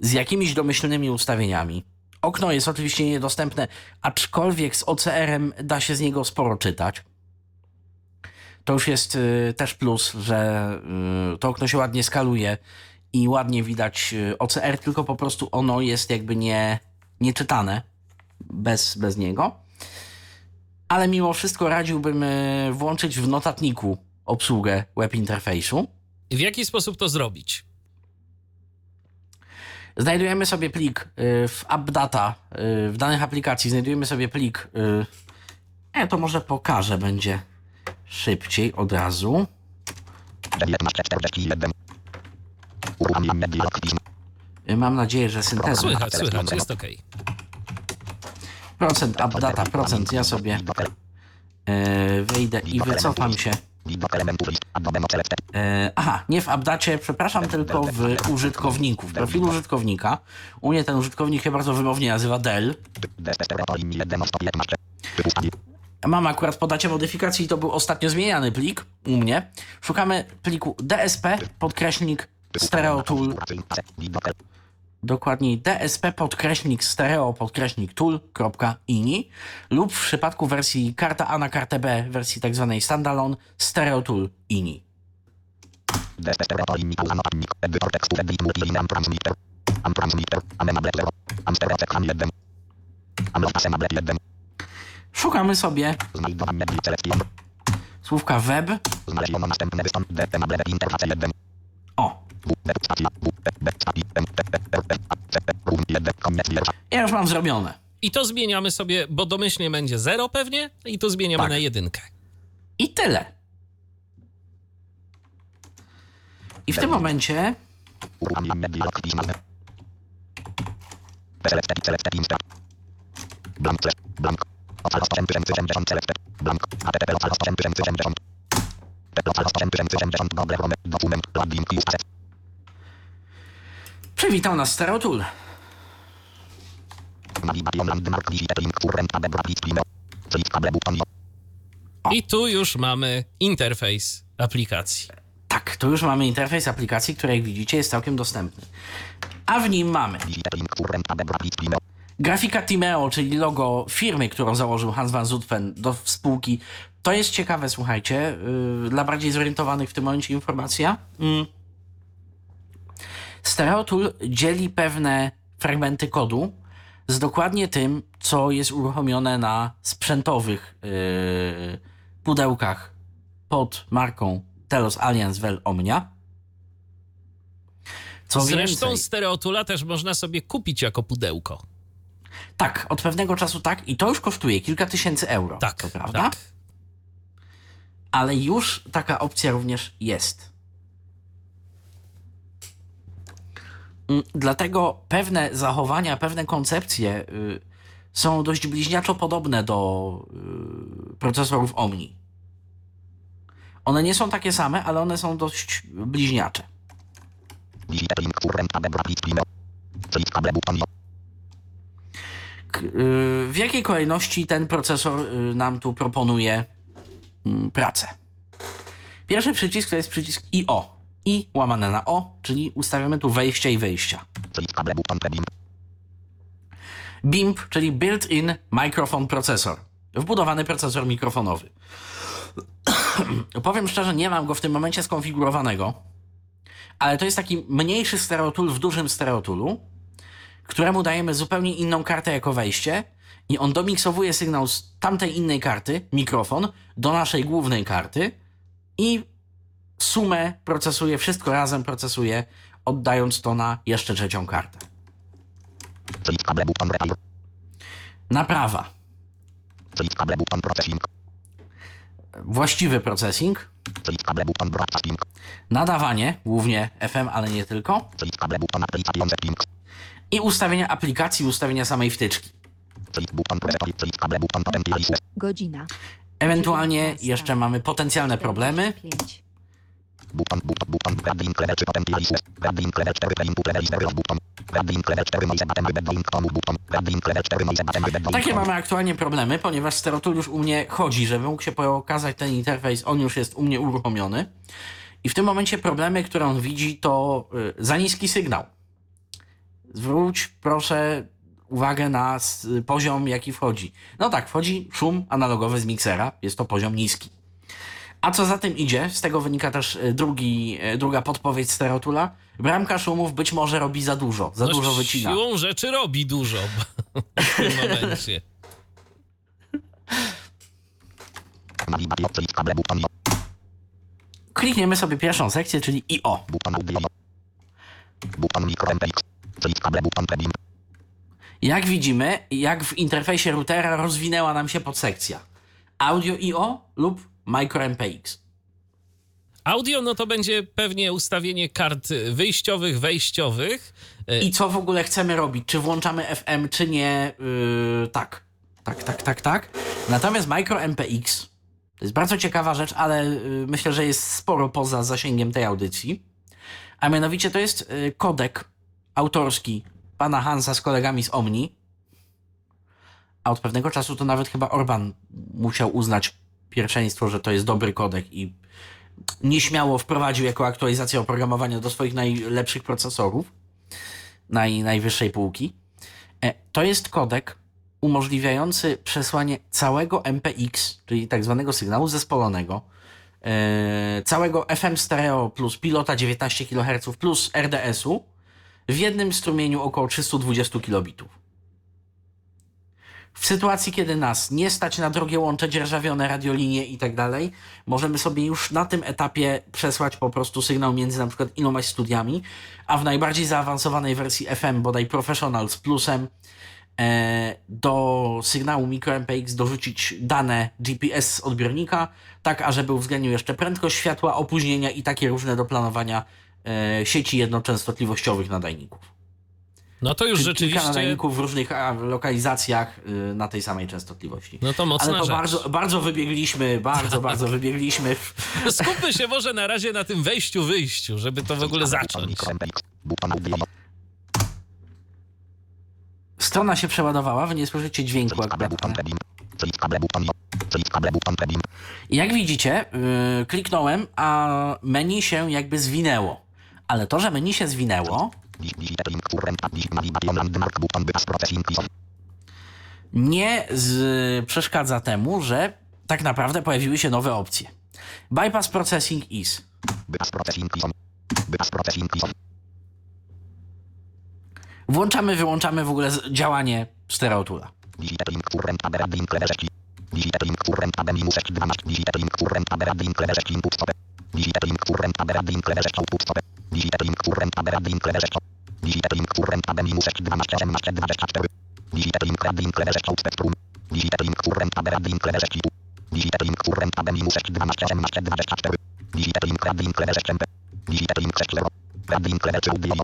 z jakimiś domyślnymi ustawieniami. Okno jest oczywiście niedostępne, aczkolwiek z OCR-em da się z niego sporo czytać. To już jest y, też plus, że y, to okno się ładnie skaluje i ładnie widać y, OCR, tylko po prostu ono jest jakby nie, nieczytane bez, bez niego ale mimo wszystko radziłbym włączyć w notatniku obsługę web interfejsu. W jaki sposób to zrobić? Znajdujemy sobie plik w AppData, w danych aplikacji znajdujemy sobie plik. E, to może pokażę, będzie szybciej od razu. E, Mam nadzieję, że synteza. Słychać, słychać, jest okej. Procent AppData, procent. Ja sobie e, wyjdę i wycofam się. E, aha, nie w updacie, przepraszam, tylko w użytkowniku, w profilu użytkownika. U mnie ten użytkownik się bardzo wymownie nazywa Dell. Mam akurat podacie modyfikacji i to był ostatnio zmieniany plik u mnie. Szukamy pliku DSP, podkreślnik stereo tool, dokładniej DSP podkreślnik stereo podkreślnik tool.ini lub w przypadku wersji karta A na kartę B, wersji tak zwanej standalone, stereo tool ini. Szukamy sobie słówka web. O, ja już mam zrobione. I to zmieniamy sobie, bo domyślnie będzie 0 pewnie, i to zmieniamy Tak. na jedynkę. I tyle. I w tym momencie przywitał nas Stereotool. I tu już mamy interfejs aplikacji. Tak, tu już mamy interfejs aplikacji, który jak widzicie jest całkiem dostępny. A w nim mamy grafika Timeo, czyli logo firmy, którą założył Hans van Zutphen do spółki. To jest ciekawe, słuchajcie, yy, dla bardziej zorientowanych w tym momencie informacja. Stereotool dzieli pewne fragmenty kodu z dokładnie tym, co jest uruchomione na sprzętowych yy, pudełkach pod marką Telos Alliance Vel Omnia. Co Zresztą więcej, Stereotula też można sobie kupić jako pudełko. Tak, od pewnego czasu tak i to już kosztuje kilka tysięcy euro. Tak, to prawda? tak. Ale już taka opcja również jest. Mm, Dlatego pewne zachowania, pewne koncepcje y, są dość bliźniaczo podobne do y, procesorów Omni. One nie są takie same, ale one są dość bliźniacze. K- y, W jakiej kolejności ten procesor y, nam tu proponuje mm, pracę? Pierwszy przycisk to jest przycisk IO. I łamane na O, czyli ustawiamy tu wejścia i wyjścia. BIMP, czyli Built-in Microphone Processor. Wbudowany procesor mikrofonowy. Powiem szczerze, nie mam go w tym momencie skonfigurowanego, ale to jest taki mniejszy stereotool w dużym stereotoolu, któremu dajemy zupełnie inną kartę jako wejście i on domiksowuje sygnał z tamtej innej karty, mikrofon, do naszej głównej karty i sumę procesuje, wszystko razem procesuje oddając to na jeszcze trzecią kartę. Naprawa. Właściwy processing. Nadawanie, głównie FM, ale nie tylko. I ustawienia aplikacji, ustawienia samej wtyczki. Godzina. Ewentualnie 19. jeszcze mamy potencjalne problemy. 45. Button, button, button, Radding level 3 potential access. Radding level 4 input level 0 button. Radding level 4 noise button bed link tomu button. Radding level 4 noise button bed link Takie mamy aktualnie problemy, ponieważ Stereotool już u mnie chodzi, żeby mógł się pokazać ten interfejs, on już jest u mnie uruchomiony. I w tym momencie problemy, które on widzi, to y, za niski sygnał. Zwróć proszę uwagę na poziom, jaki wchodzi. No tak, wchodzi szum analogowy z miksera, jest to poziom niski. A co za tym idzie, z tego wynika też y, drugi, y, druga podpowiedź Stereotula. Bramka szumów być może robi za dużo, za dużo wycina. No, Siłą rzeczy robi dużo w tym momencie. Klikniemy sobie pierwszą sekcję, czyli IO. Button micro MPX. Jak widzimy, jak w interfejsie routera rozwinęła nam się podsekcja. Audio IO lub MicroMPX. Audio, no to będzie pewnie ustawienie kart wyjściowych, wejściowych. E, I co w ogóle chcemy robić? Czy włączamy FM, czy nie? Yy, tak. Tak, tak, tak, tak. Natomiast MicroMPX to jest bardzo ciekawa rzecz, ale yy, myślę, że jest sporo poza zasięgiem tej audycji. A mianowicie to jest yy, kodek autorski pana Hansa z kolegami z Omni. A od pewnego czasu to nawet chyba Orban musiał uznać pierwszeństwo, że to jest dobry kodek i nieśmiało wprowadził jako aktualizację oprogramowania do swoich najlepszych procesorów naj, najwyższej półki. E, To jest kodek umożliwiający przesłanie całego MPX, czyli tak zwanego sygnału zespolonego, e, całego FM stereo plus pilota 19 kHz plus RDS-u w jednym strumieniu około 320 kilobitów. W sytuacji, kiedy nas nie stać na drogie łącze, dzierżawione radiolinie i tak dalej, możemy sobie już na tym etapie przesłać po prostu sygnał między na przykład ilomaś studiami, a w najbardziej zaawansowanej wersji FM, bodaj Professional z plusem, e, do sygnału MicroMPX dorzucić dane GPS z odbiornika, tak ażeby uwzględnił jeszcze prędkość światła, opóźnienia i takie różne do planowania sieci jednoczęstotliwościowych nadajników. No to już Czyli Kilka rzeczywiście. nadajników w różnych lokalizacjach y, na tej samej częstotliwości. No to mocna Ale to rzecz. bardzo, bardzo wybiegliśmy, bardzo, bardzo wybiegliśmy. Skupmy się może na razie na tym wejściu, wyjściu, żeby to w ogóle zacząć. Strona się przeładowała, wy nie słyszycie dźwięku akurat. Jak widzicie, yy, kliknąłem, a menu się jakby zwinęło. Ale to, że menu się zwinęło, nie z, przeszkadza temu, że tak naprawdę pojawiły się nowe opcje. Bypass Processing is. Włączamy, wyłączamy w ogóle działanie stereotula. Link current tab radding level 6. Digite link current tab minus 6 12. Digite link current tab radding level 6 input stop. Link current tab radding level 6 output stop. Link current tab radding level 6. Digite link current tab minus 6 12 18 24. Digite link radding level 6 out spectrum. Link current tab radding level 6 Digite link current tab minus 6 12 18 24. Digite link radding level 6 MP. Link 6 0. Radding level 3 audio.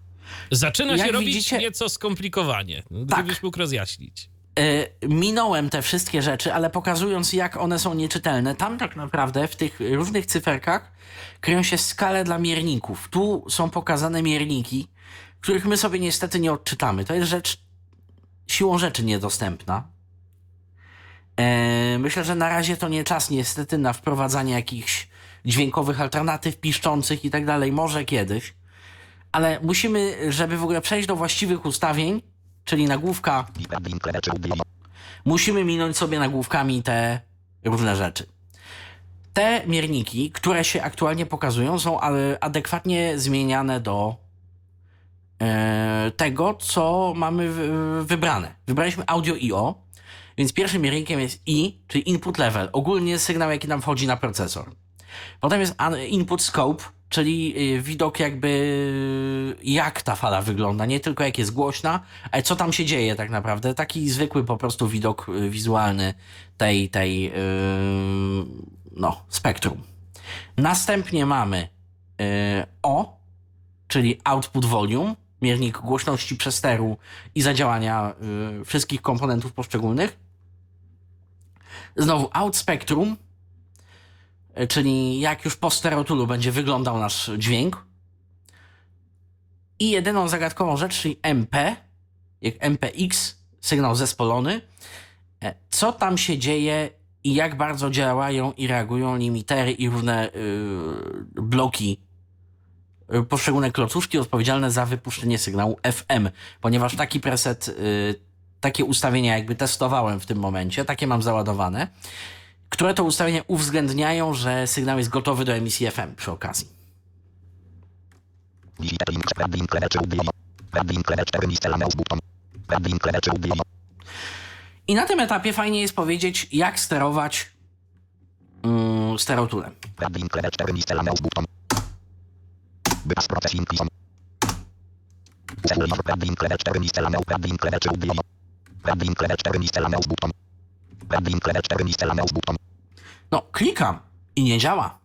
Zaczyna się Jak robić widzicie- nieco skomplikowanie. Gdybyś mógł rozjaśnić. E, minąłem te wszystkie rzeczy, ale pokazując, jak one są nieczytelne, tam tak naprawdę w tych różnych cyferkach kryją się skale dla mierników. Tu są pokazane mierniki, których my sobie niestety nie odczytamy. To jest rzecz siłą rzeczy niedostępna. E, myślę, że na razie to nie czas niestety na wprowadzanie jakichś dźwiękowych alternatyw, piszczących i tak dalej. Może kiedyś. Ale musimy, żeby w ogóle przejść do właściwych ustawień, czyli nagłówka Radding level 3 audio. musimy minąć sobie nagłówkami te różne rzeczy. Te mierniki, które się aktualnie pokazują, są adekwatnie zmieniane do e, tego, co mamy wybrane. Wybraliśmy audio IO, więc pierwszym miernikiem jest I, czyli input level, ogólnie sygnał, jaki nam wchodzi na procesor. Potem jest input scope, czyli y, widok jakby jak ta fala wygląda, nie tylko jak jest głośna, ale co tam się dzieje tak naprawdę. Taki zwykły po prostu widok y, wizualny tej, tej yy, no, spektrum. Następnie mamy yy, O, czyli output volume, miernik głośności przesteru i zadziałania yy, wszystkich komponentów poszczególnych. Znowu out spectrum, czyli jak już po stereotulu będzie wyglądał nasz dźwięk. I jedyną zagadkową rzecz, czyli MP, jak MPX, sygnał zespolony. E, Co tam się dzieje i jak bardzo działają i reagują limitery i różne yy, bloki y, poszczególne klocuszki odpowiedzialne za wypuszczenie sygnału FM, ponieważ taki preset, y, takie ustawienia jakby testowałem w tym momencie, takie mam załadowane, które to ustawienia uwzględniają, że sygnał jest gotowy do emisji FM przy okazji. I na tym etapie fajnie jest powiedzieć, jak sterować mm. Useul radin klewecz miscellaneous radin klewecz ubiono. Radin klewecz No, klikam i nie działa.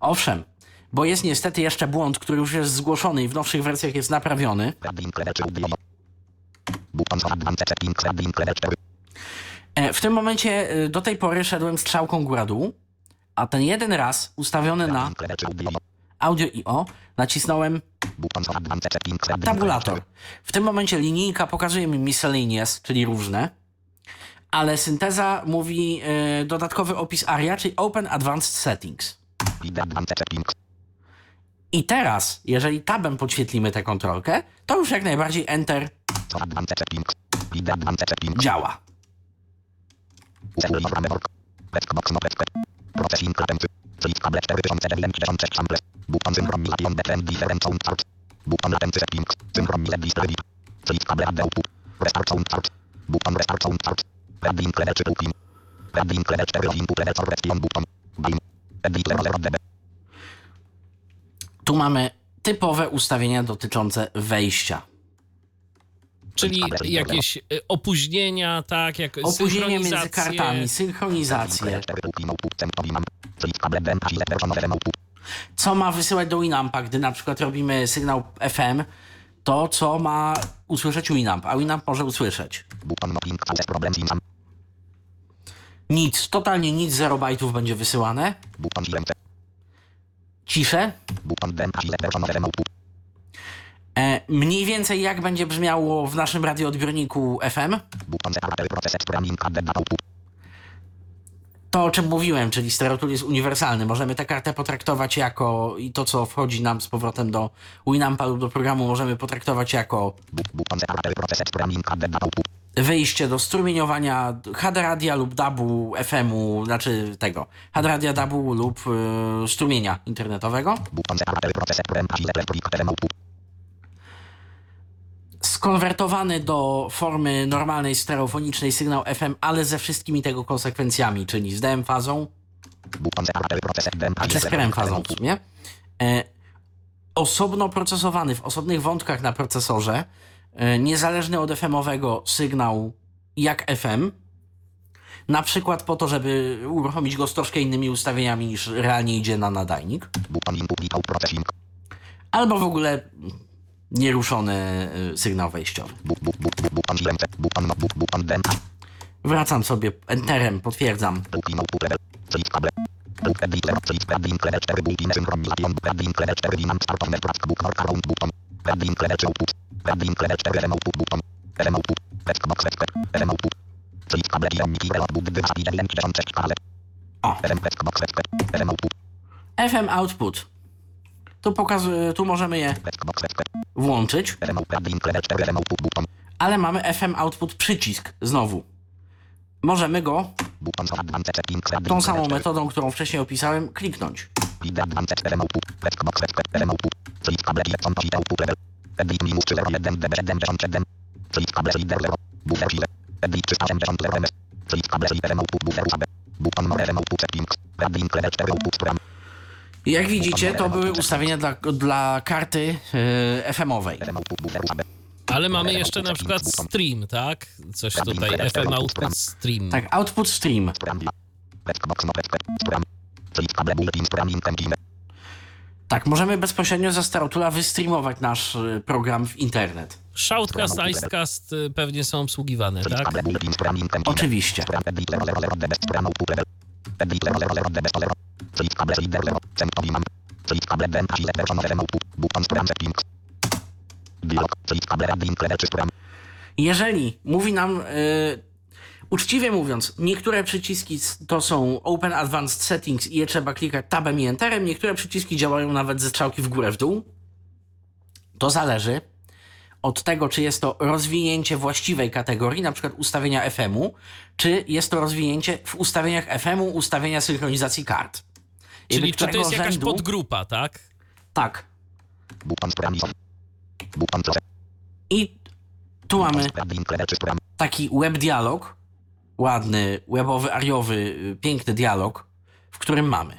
Owszem, bo jest niestety jeszcze błąd, który już jest zgłoszony i w nowszych wersjach jest naprawiony. W tym momencie e, do tej pory szedłem strzałką góra-dół, a ten jeden raz ustawiony na audio i o nacisnąłem tabulator. W tym momencie linijka pokazuje mi miscellaneous, czyli różne, ale synteza mówi e, dodatkowy opis ARIA, czyli Open Advanced Settings. I teraz, jeżeli tabem podświetlimy tę kontrolkę, to już jak najbardziej Enter działa. Useul framework. Flexbox flex. Processing latency. Flip cable 4996 samples. Button. Restart sound chart. Button restart sound chart. Reading level 3 looking. Reading level 4 input level for question button. Bim. Edit 00 dB. Tu mamy typowe ustawienia dotyczące wejścia. Czyli jakieś y, opóźnienia, tak, jak Opóźnienie między kartami, synchronizację. Level 4 looking output centowi mam. Flip cable ben as version of output. Co ma wysyłać do Winampa, gdy na przykład robimy sygnał FM, to co ma usłyszeć Winamp, a Winamp może usłyszeć. Button Nic, totalnie nic, 0 bajtów będzie wysyłane. Ciszę. E, mniej więcej jak będzie brzmiało w naszym radioodbiorniku FM. Button separate processed programming added output. To, o czym mówiłem, czyli stereotyp jest uniwersalny. Możemy tę kartę potraktować jako i to, co wchodzi nam z powrotem do Winampa lub do programu, możemy potraktować jako wyjście do strumieniowania HD radia lub DAB-u, FM-u, znaczy tego, HD radia DAB-u lub y, strumienia internetowego. Button separate processed program as electric FM output. Skonwertowany do formy normalnej stereofonicznej sygnał FM, ale ze wszystkimi tego konsekwencjami, czyli z DM fazą, czy z FM fazą w sumie. E, osobno procesowany w osobnych wątkach na procesorze, e, niezależny od FM-owego sygnał jak FM, na przykład po to, żeby uruchomić go z troszkę innymi ustawieniami niż realnie idzie na nadajnik, albo w ogóle nieruszony e, sygnał wejściowy. Wracam sobie enterem, potwierdzam. looking output level. Flip cable. Loop edit level. Flip reading level 4 built-in synchronization. Reading level 4 Winamp start of network book workaround button. Reading level 3 output. Reading level 4 FM output button. FM output. Flexbox flexbox. FM output. Flip cable ionic level output gdy speed 96 kale. O, FM flexbox flexbox. FM output. Tu, pokazuję, tu możemy je włączyć, FM output. Reading level 4 FM output button. ale mamy FM output przycisk znowu. Możemy go tą samą 4. metodą, którą wcześniej opisałem, kliknąć. Jak widzicie, to były ustawienia dla, dla karty yy, FM-owej. Ale mamy jeszcze na przykład stream, tak? Coś tutaj, FM Output Stream. Tak, output stream. Tak, możemy bezpośrednio ze Starotula wystreamować nasz y, program w internet. Shoutcast, Icecast y, pewnie są obsługiwane, tak? Oczywiście. Jeżeli mówi nam, y, uczciwie mówiąc, niektóre przyciski to są Open Advanced Settings i je trzeba klikać tabem i enterem, niektóre przyciski działają nawet ze strzałki w górę, w dół. To zależy od tego, czy jest to rozwinięcie właściwej kategorii, na przykład ustawienia FM-u, czy jest to rozwinięcie w ustawieniach FM-u ustawienia synchronizacji kart. Czyli czy to jest którego jakaś rzędu- podgrupa, tak? Tak. I tu mamy taki web dialog, ładny, webowy, ariowy, piękny dialog, w którym mamy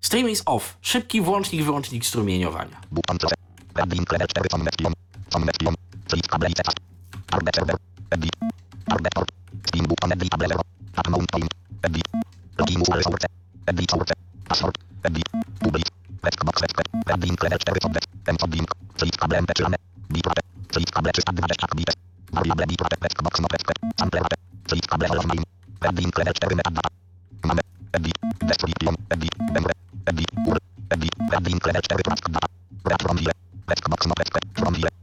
stream is off, szybki włącznik, wyłącznik strumieniowania. Selection. Select cable set. Target server. Edit. Target port. Spin button edit cable zero. At mount point. Edit. Login URL source. Edit source. Password. Edit. Public. Checkbox set. Add link level 400. Encode link. Select cable mp3 ane. Bitrate. Select cable 320 bit. Variable bitrate. Checkbox no checkbox. Sample rate. Select cable all of mine. Add link level 4 metadata. Mamy. Edit. Description. Edit. Emre. Edit. URL. Edit. Add link level 4 transcript data. Read from file. Checkbox no checkbox. From file.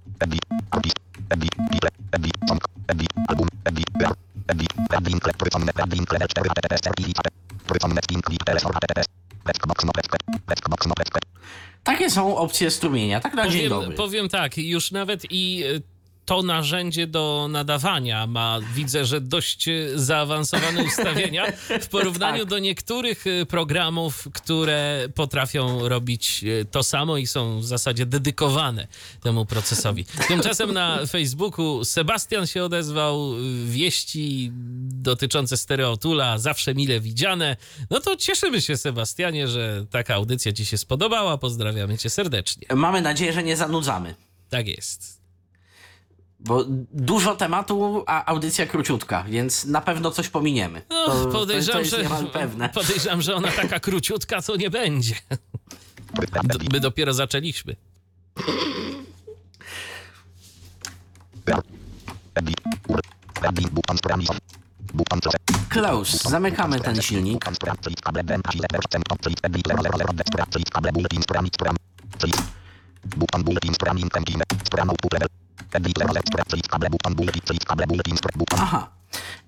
Takie są opcje strumienia, tak na dzień Powiem, dobry. powiem tak, już nawet i y, to narzędzie do nadawania ma, widzę, że dość y, zaawansowane ustawienia w porównaniu Tak. do niektórych y, programów, które potrafią robić y, to samo i są w zasadzie dedykowane temu procesowi. Tymczasem na Facebooku Sebastian się odezwał, wieści dotyczące Stereotula, zawsze mile widziane. No to cieszymy się, Sebastianie, że taka audycja ci się spodobała. Pozdrawiamy cię serdecznie. Mamy nadzieję, że nie zanudzamy. Tak jest. Bo dużo tematu, a audycja króciutka, więc na pewno coś pominiemy. No, to, to, to podejrzewam, jest że, pewne. podejrzewam, że ona taka króciutka to nie będzie. My dopiero zaczęliśmy. Close. Zamykamy ten silnik. Aha.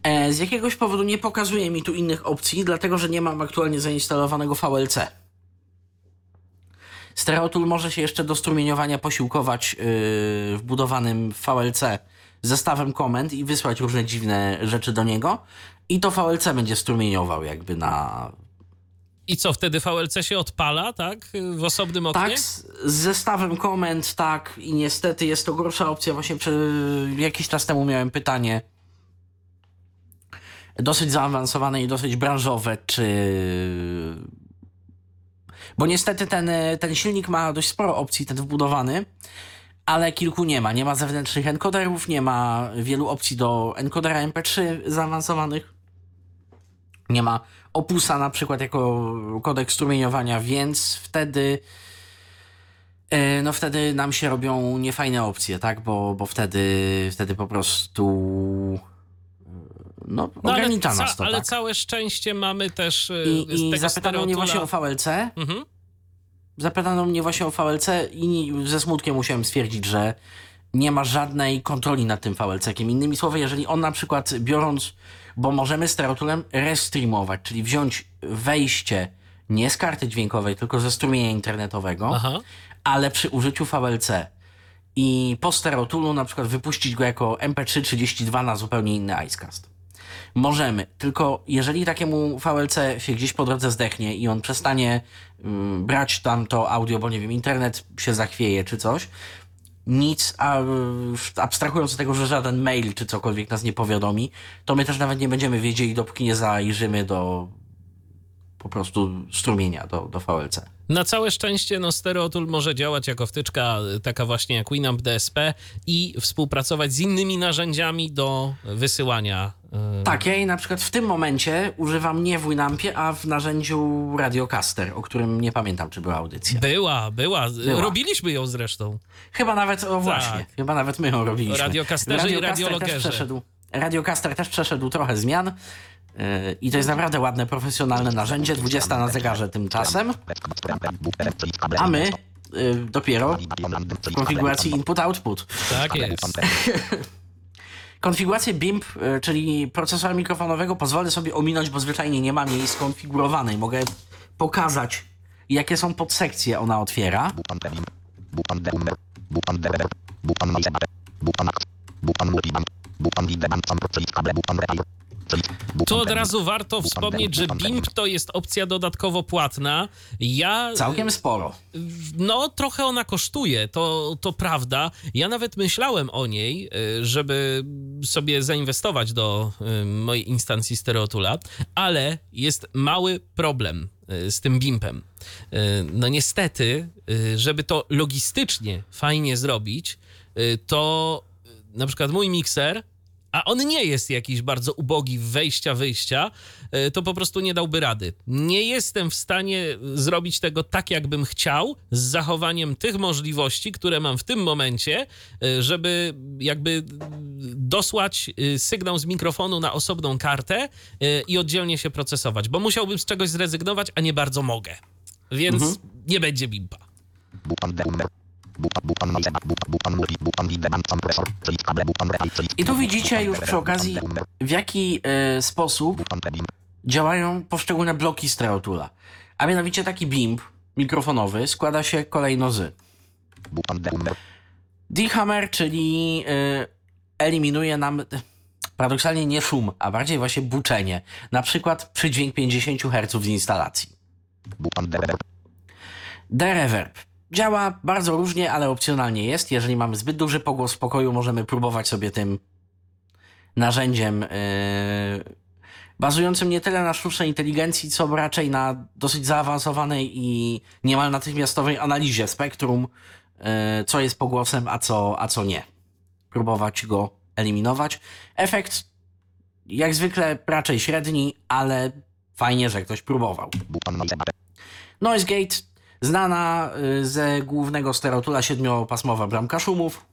E, z jakiegoś powodu nie pokazuje mi tu innych opcji, dlatego że nie mam aktualnie zainstalowanego VLC. Stereotool może się jeszcze do strumieniowania posiłkować yy, wbudowanym VLC zestawem komend i wysłać różne dziwne rzeczy do niego. I to VLC będzie strumieniował jakby na... I co, wtedy VLC się odpala, tak? W osobnym oknie? Tak, z, zestawem komend, tak. I niestety jest to gorsza opcja. Właśnie przy, jakiś czas temu miałem pytanie dosyć zaawansowane i dosyć branżowe, czy... Bo niestety ten, ten silnik ma dość sporo opcji, ten wbudowany, ale kilku nie ma. Nie ma zewnętrznych encoderów, nie ma wielu opcji do encodera MP3 zaawansowanych. Nie ma opusa na przykład jako kodek strumieniowania, więc wtedy e, no wtedy nam się robią niefajne opcje, tak? Bo, bo wtedy, wtedy po prostu e, no, No, ogranicza nas to, ale tak? całe szczęście mamy też y, I, i zapytano mnie właśnie o. VLC. Mhm. Zapytano mnie właśnie o VLC i ze smutkiem musiałem stwierdzić, że nie ma żadnej kontroli nad tym VLC-kiem. Innymi słowy, jeżeli on na przykład biorąc, bo możemy stereotulem restreamować, czyli wziąć wejście nie z karty dźwiękowej, tylko ze strumienia internetowego, Aha. ale przy użyciu VLC i po stereotulu na przykład wypuścić go jako MP3 32 na zupełnie inny Icecast. Możemy, tylko jeżeli takiemu VLC się gdzieś po drodze zdechnie i on przestanie mm, brać tam to audio, bo nie wiem, internet się zachwieje czy coś, nic, a abstrahując od tego, że żaden mail czy cokolwiek nas nie powiadomi, to my też nawet nie będziemy wiedzieli, dopóki nie zajrzymy do po prostu strumienia do, do VLC. Na całe szczęście no, Stereotool może działać jako wtyczka y, taka właśnie jak Winamp DSP i współpracować z innymi narzędziami do wysyłania. y, Tak, ja jej na przykład w tym momencie używam nie w Winampie, a w narzędziu Radiocaster, o którym nie pamiętam, czy była audycja. Była, była, Była. Robiliśmy ją zresztą. Chyba nawet, o właśnie, chyba nawet my ją robiliśmy. Radiocasterze i Radiocaster radiologerze. Też przeszedł, Radiocaster też przeszedł trochę zmian yy, i to jest naprawdę ładne, profesjonalne narzędzie, 20 na zegarze tymczasem, a my yy, dopiero w konfiguracji input-output. Tak jest. Konfigurację BIMP, y, czyli procesora mikrofonowego, pozwolę sobie ominąć, bo zwyczajnie nie mam jej skonfigurowanej. Mogę pokazać, jakie są podsekcje ona otwiera. Tu od razu warto wspomnieć, że BIMP to jest opcja dodatkowo płatna. Ja Całkiem sporo. No, trochę ona kosztuje, to, to prawda. Ja nawet myślałem o niej, y, żeby sobie zainwestować do y, mojej instancji Stereotula, ale jest mały problem y, z tym BIMPem. No niestety, żeby to logistycznie fajnie zrobić, to na przykład mój mikser a on nie jest jakiś bardzo ubogi w wejścia, wyjścia, y, to po prostu nie dałby rady. Nie jestem w stanie zrobić tego tak, jakbym chciał, z zachowaniem tych możliwości, które mam w tym momencie, y, żeby jakby dosłać sygnał z mikrofonu na osobną kartę i oddzielnie się procesować, bo musiałbym z czegoś zrezygnować, a nie bardzo mogę. Więc nie będzie bimpa. Bupan I tu widzicie już przy okazji, w jaki e, sposób działają poszczególne bloki Stereotula. A mianowicie taki BIMP mikrofonowy składa się kolejno z. D-Hammer, czyli y, eliminuje nam y, paradoksalnie nie szum, a bardziej właśnie buczenie. Na przykład przydźwięk 50 Hz z instalacji. Bupan Derever. D-Reverb. Działa bardzo różnie, ale opcjonalnie jest. Jeżeli mamy zbyt duży pogłos w pokoju, możemy próbować sobie tym narzędziem yy, bazującym nie tyle na sztucznej inteligencji, co raczej na dosyć zaawansowanej i niemal natychmiastowej analizie spektrum, yy, co jest pogłosem, a co, a co nie. Próbować go eliminować. Efekt jak zwykle raczej średni, ale fajnie, że ktoś próbował. Noise Gate, znana y, ze głównego stereotula siedmiopasmowa bramka szumów.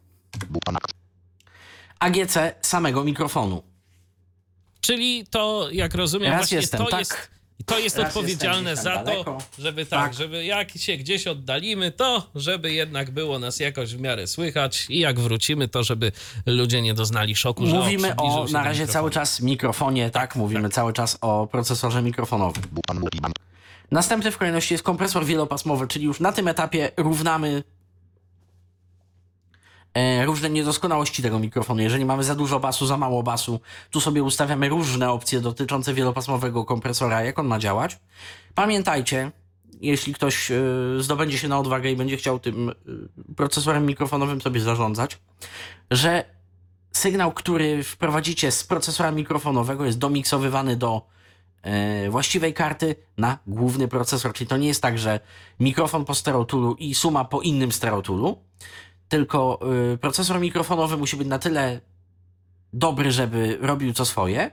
AGC samego mikrofonu. Czyli to, jak rozumiem, Raz właśnie jestem to tak, jest, to jest raz odpowiedzialne za tam to, daleko. żeby tak, Tak. żeby jak się gdzieś oddalimy, to żeby jednak było nas jakoś w miarę słychać i jak wrócimy, to żeby ludzie nie doznali szoku, że Mówimy przybliżył o na razie cały czas mikrofonie, tak, mówimy cały czas o procesorze mikrofonowym. Następny w kolejności jest kompresor wielopasmowy, czyli już na tym etapie równamy e, różne niedoskonałości tego mikrofonu. Jeżeli mamy za dużo basu, za mało basu, tu sobie ustawiamy różne opcje dotyczące wielopasmowego kompresora, jak on ma działać. Pamiętajcie, jeśli ktoś e, zdobędzie się na odwagę i będzie chciał tym e, procesorem mikrofonowym sobie zarządzać, że sygnał, który wprowadzicie z procesora mikrofonowego jest domiksowywany do właściwej karty na główny procesor. Czyli to nie jest tak, że mikrofon po stereotulu i suma po innym stereotulu, tylko y, procesor mikrofonowy musi być na tyle dobry, żeby robił co swoje,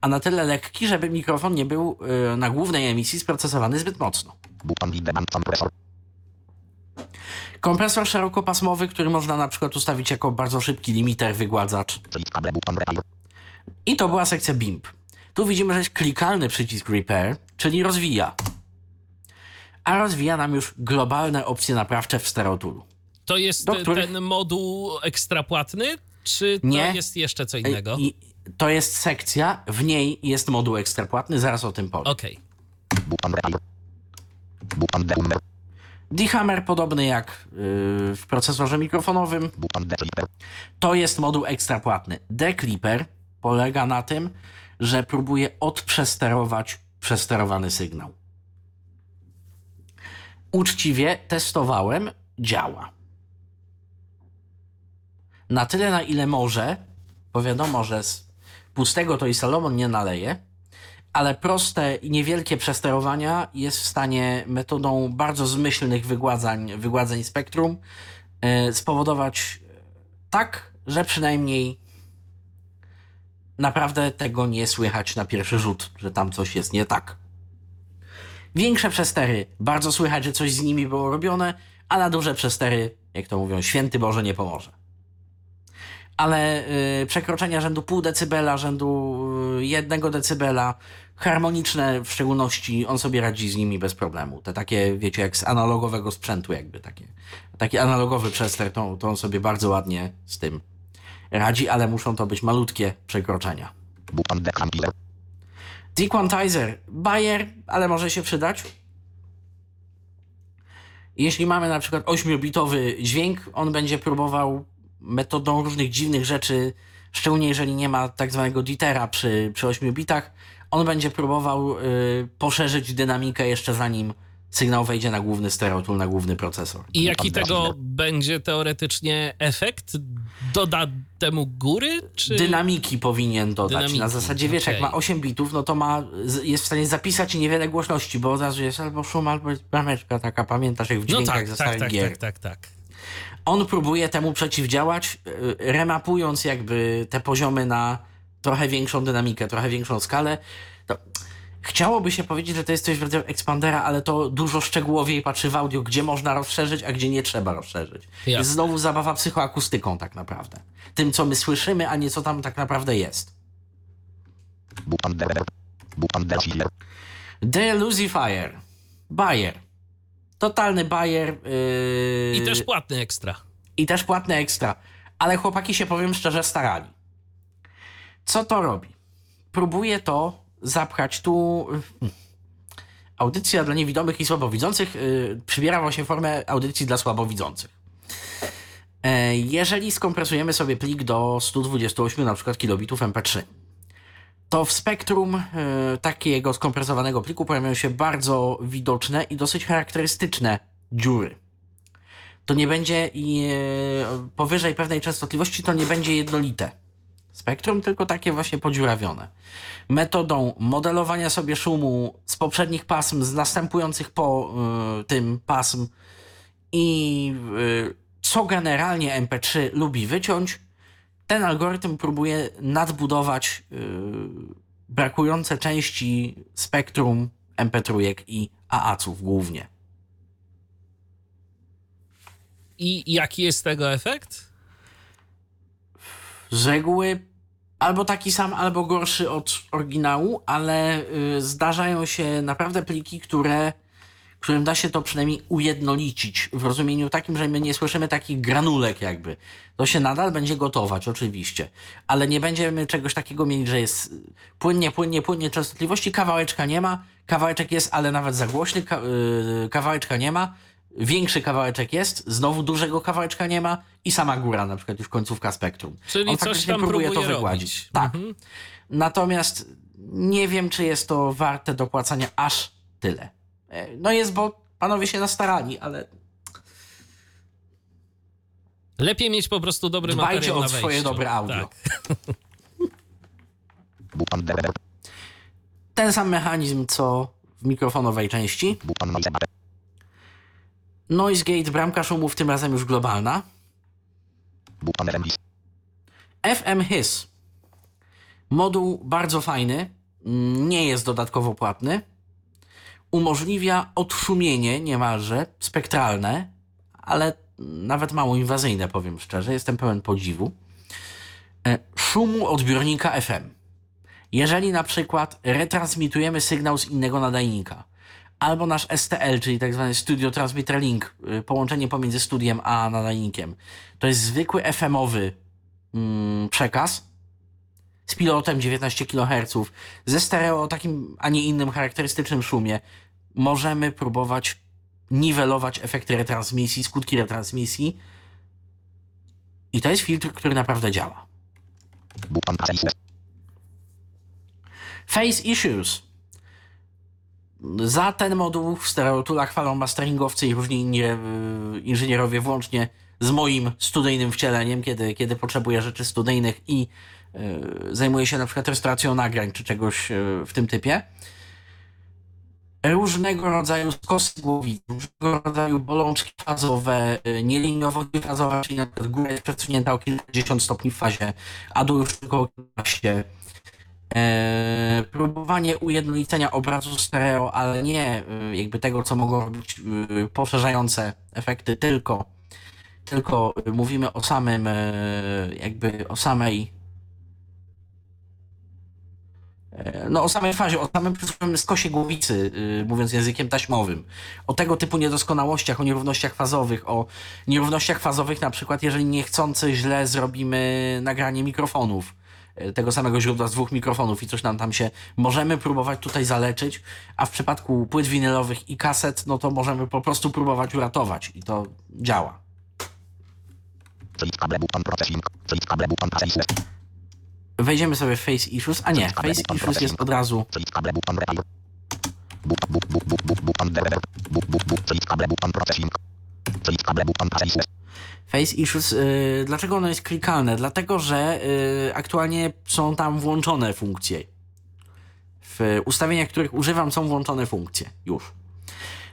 a na tyle lekki, żeby mikrofon nie był y, na głównej emisji sprocesowany zbyt mocno. Kompresor szerokopasmowy, który można na przykład ustawić jako bardzo szybki limiter, wygładzacz. I to była sekcja BIMP. Tu widzimy, że jest klikalny przycisk Repair, czyli rozwija. A rozwija nam już globalne opcje naprawcze w stereotulu. To jest e, których- ten moduł ekstrapłatny, czy to Nie. jest jeszcze co innego? I to jest sekcja, w niej jest moduł ekstrapłatny, zaraz o tym powiem. Okej. Deumer. D-Hammer podobny jak yy, w procesorze mikrofonowym, to jest moduł ekstrapłatny. D-Clipper polega na tym, że próbuje odprzesterować przesterowany sygnał. Uczciwie testowałem, działa. Na tyle, na ile może, bo wiadomo, że z pustego to i Salomon nie naleje, ale proste i niewielkie przesterowania jest w stanie metodą bardzo zmyślnych wygładzań, wygładzeń spektrum e, spowodować tak, że przynajmniej naprawdę tego nie słychać na pierwszy rzut, że tam coś jest nie tak. Większe przestery, bardzo słychać, że coś z nimi było robione, a na duże przestery, jak to mówią, święty Boże nie pomoże. Ale y, przekroczenia rzędu pół decybela, rzędu y, jednego decybela, harmoniczne w szczególności, on sobie radzi z nimi bez problemu. Te takie, wiecie, jak z analogowego sprzętu jakby takie. Taki analogowy przester, to, to on sobie bardzo ładnie z tym radzi, ale muszą to być malutkie przekroczenia. Dequantizer, Bayer, ale może się przydać. Jeśli mamy na przykład 8-bitowy dźwięk, on będzie próbował metodą różnych dziwnych rzeczy, szczególnie jeżeli nie ma tak zwanego ditera przy, przy 8 bitach, on będzie próbował y, poszerzyć dynamikę jeszcze zanim sygnał wejdzie na główny stereotyp, na główny procesor. I jaki tego będzie teoretycznie efekt? Doda temu góry? Czy... Dynamiki powinien dodać. Dynamiki, Na zasadzie, wiesz, jak okej. ma 8 bitów, no to ma, jest w stanie zapisać niewiele głośności, bo od razu jest albo szum, albo brameczka taka, pamiętasz, jak w No dźwiękach tak, ze tak, tak, gier. tak, tak, tak. On próbuje temu przeciwdziałać, y, remapując jakby te poziomy na trochę większą dynamikę, trochę większą skalę. To chciałoby się powiedzieć, że to jest coś w rodzaju ekspandera, ale to dużo szczegółowiej patrzy w audio, gdzie można rozszerzyć, a gdzie nie trzeba rozszerzyć. Jest znowu zabawa psychoakustyką tak naprawdę. Tym, co my słyszymy, a nie co tam tak naprawdę jest. Delusifier. Bayer. Totalny Bayer. Yy... I też płatny ekstra. i też płatne ekstra. Ale chłopaki się, powiem szczerze, starali. Co to robi? Próbuje to zapchać tu. hmm, Audycja dla niewidomych i słabowidzących yy, przybiera właśnie formę audycji dla słabowidzących. E, jeżeli skompresujemy sobie plik do 128 na przykład kilobitów MP3, to w spektrum e, takiego skompresowanego pliku pojawiają się bardzo widoczne i dosyć charakterystyczne dziury to nie będzie e, powyżej pewnej częstotliwości to nie będzie jednolite spektrum, tylko takie właśnie podziurawione. Metodą modelowania sobie szumu z poprzednich pasm, z następujących po e, tym pasm i e, co generalnie MP3 lubi wyciąć, ten algorytm próbuje nadbudować e, brakujące części spektrum MP3 i AAC-ów głównie. I jaki jest tego efekt? Z reguły albo taki sam, albo gorszy od oryginału, ale y, zdarzają się naprawdę pliki, które, którym da się to przynajmniej ujednolicić w rozumieniu takim, że my nie słyszymy takich granulek jakby. To się nadal będzie gotować, oczywiście, ale nie będziemy czegoś takiego mieć, że jest płynnie, płynnie, płynnie częstotliwości, kawałeczka nie ma, kawałeczek jest, ale nawet za głośny, y, kawałeczka nie ma, większy kawałeczek jest, znowu dużego kawałeczka nie ma i sama góra, na przykład już końcówka spektrum. Czyli On coś faktycznie tam próbuje próbuje to wygładzić. robić. Tak. Mhm. Natomiast nie wiem, czy jest to warte dopłacania aż tyle. E, No jest, bo panowie się nastarali, ale Lepiej mieć po prostu dobry Dbajcie materiał o na swoje wejściu. dobre audio. Tak. Ten sam mechanizm, co w mikrofonowej części. Noise gate, bramka szumów, tym razem już globalna. Button RMS. FM His. Moduł bardzo fajny, mm, nie jest dodatkowo płatny. Umożliwia odszumienie niemalże spektralne, ale nawet mało inwazyjne, powiem szczerze. Jestem pełen podziwu. E, Szumu odbiornika FM. Jeżeli na przykład retransmitujemy sygnał z innego nadajnika, albo nasz STL, czyli tak zwany Studio Transmitter Link, y, połączenie pomiędzy studiem a nadajnikiem, to jest zwykły FM-owy mm, przekaz z pilotem 19 kHz, ze stereo o takim, a nie innym charakterystycznym szumie, możemy próbować niwelować efekty retransmisji, skutki retransmisji. I to jest filtr, który naprawdę działa. Face Issues. Za ten moduł w stereotulach chwalą masteringowcy i różni inni e, inżynierowie włącznie z moim studyjnym wcieleniem, kiedy, kiedy potrzebuję rzeczy studyjnych i y, zajmuję się na przykład restauracją nagrań czy czegoś y, w tym typie. Różnego rodzaju skosy głowicy, różnego rodzaju bolączki fazowe, y, nieliniowo-fazowe, czyli na przykład góra jest przesunięta o kilkadziesiąt stopni w fazie, a dół już tylko o kilkanaście. E, próbowanie ujednolicenia obrazu stereo, ale nie y, jakby tego, co mogą robić y, poszerzające efekty, tylko, tylko mówimy o samym, e, jakby o samej e, no o samej fazie, o samym skosie głowicy, y, mówiąc językiem taśmowym, o tego typu niedoskonałościach, o nierównościach fazowych, o nierównościach fazowych na przykład, jeżeli niechcący źle zrobimy nagranie mikrofonów, tego samego źródła z dwóch mikrofonów i coś nam tam się możemy próbować tutaj zaleczyć, a w przypadku płyt winylowych i kaset, no to możemy po prostu próbować uratować i to działa. Wejdziemy sobie w Face Issues, a nie, Face Issues jest od razu Face Issues, y, dlaczego ono jest klikalne? Dlatego, że y, aktualnie są tam włączone funkcje. W ustawieniach, których używam, są włączone funkcje. Już.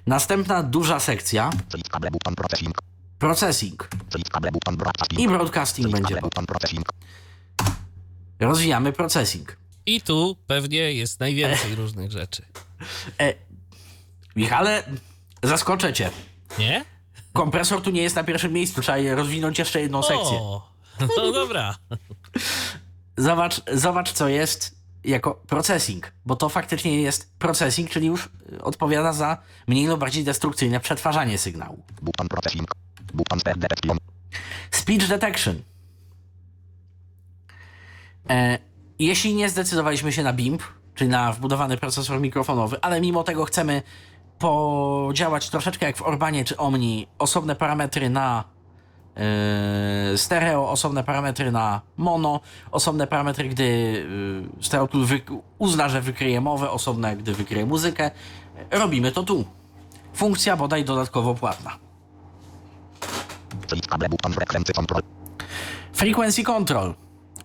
Następna duża sekcja, processing. i broadcasting będzie. Rozwijamy processing. I tu pewnie jest najwięcej różnych rzeczy. E, Michale, zaskoczę cię. Nie? Kompresor tu nie jest na pierwszym miejscu, trzeba je rozwinąć jeszcze jedną sekcję. O, no dobra. Zobacz, zobacz, co jest jako processing, bo to faktycznie jest processing, czyli już odpowiada za mniej lub bardziej destrukcyjne przetwarzanie sygnału. Button processing. Button step detection. Speech detection. E, jeśli nie zdecydowaliśmy się na BIMP, czyli na wbudowany procesor mikrofonowy, ale mimo tego chcemy podziałać troszeczkę jak w Orbanie czy Omni, osobne parametry na e, stereo, osobne parametry na mono, osobne parametry, gdy e, stereo tool wy- uzna, że wykryje mowę, osobne, gdy wykryje muzykę. Robimy to tu. Funkcja bodaj dodatkowo płatna. Frequency control.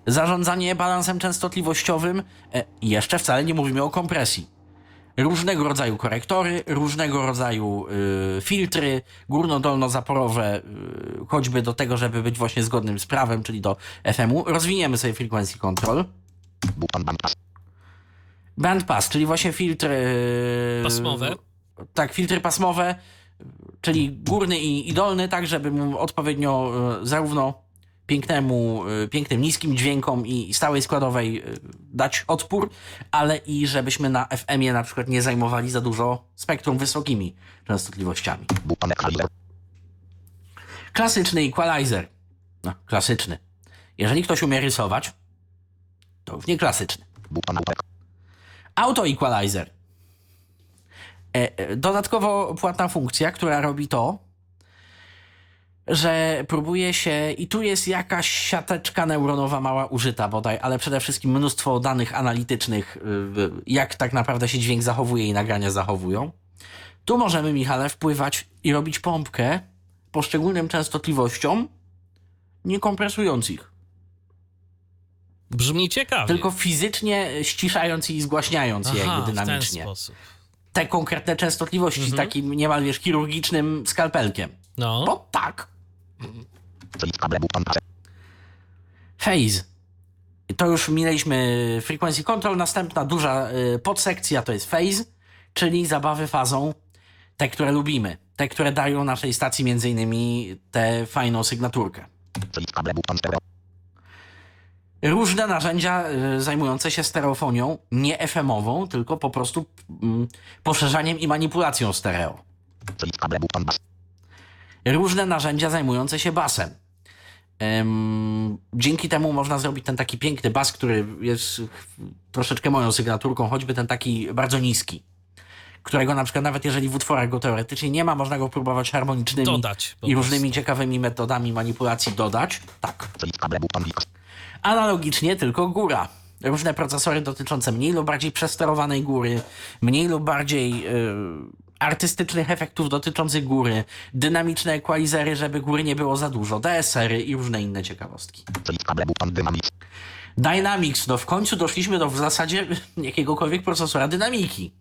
Zarządzanie balansem częstotliwościowym. E, jeszcze wcale nie mówimy o kompresji. Różnego rodzaju korektory, różnego rodzaju y, filtry, górno-dolno-zaporowe, y, choćby do tego, żeby być właśnie zgodnym z prawem, czyli do FM-u. Rozwiniemy sobie frequency control. Bandpass. Czyli właśnie filtry. y, Pasmowe. Tak, filtry pasmowe, czyli górny i, i dolny, tak żeby mu odpowiednio e, zarówno pięknemu, e, pięknym niskim dźwiękom i stałej składowej e, dać odpór, ale i żebyśmy na FM-ie na przykład nie zajmowali za dużo spektrum wysokimi częstotliwościami. Klasyczny equalizer. No, klasyczny. Jeżeli ktoś umie rysować, to już nie klasyczny. Auto Equalizer. E, e, Dodatkowo płatna funkcja, która robi to, że próbuje się, i tu jest jakaś siateczka neuronowa mała użyta bodaj, ale przede wszystkim mnóstwo danych analitycznych, y, jak tak naprawdę się dźwięk zachowuje i nagrania zachowują. Tu możemy, Michale, wpływać i robić pompkę poszczególnym częstotliwościom, nie kompresując ich, Brzmi ciekawie. tylko fizycznie ściszając i zgłaśniając je Aha, jakby w ten dynamicznie. sposób. te konkretne częstotliwości takim niemal wiesz chirurgicznym skalpelkiem. No. Bo tak. Phase. To już minęliśmy frequency control. Następna duża y, podsekcja to jest phase, czyli zabawy fazą. Te, które lubimy. Te, które dają naszej stacji między innymi tę fajną sygnaturkę. Różne narzędzia y, zajmujące się stereofonią, nie FM-ową, tylko po prostu mm, poszerzaniem i manipulacją stereo. Select cable button bass. Różne narzędzia zajmujące się basem. Em, dzięki temu można zrobić ten taki piękny bas, który jest troszeczkę moją sygnaturką, choćby ten taki bardzo niski, którego na przykład nawet jeżeli w utworach go teoretycznie nie ma, można go próbować harmonicznymi Dodać i różnymi ciekawymi metodami manipulacji dodać. Tak. Analogicznie tylko góra. Różne procesory dotyczące mniej lub bardziej przesterowanej góry, mniej lub bardziej yy, artystycznych efektów dotyczących góry, dynamiczne equalizery, żeby góry nie było za dużo, DSR-y i różne inne ciekawostki. Dynamics, no w końcu doszliśmy do w zasadzie jakiegokolwiek procesora dynamiki.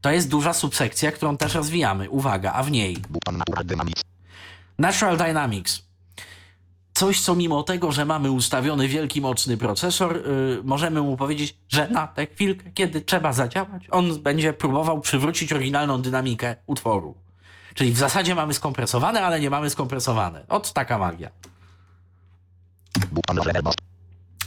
To jest duża subsekcja, którą też rozwijamy. Uwaga, a w niej natural dynamic. Natural Dynamics. Coś, co mimo tego, że mamy ustawiony wielki, mocny procesor, yy, możemy mu powiedzieć, że na tę chwilkę, kiedy trzeba zadziałać, on będzie próbował przywrócić oryginalną dynamikę utworu. Czyli w zasadzie mamy skompresowane, ale nie mamy skompresowane. Ot taka magia.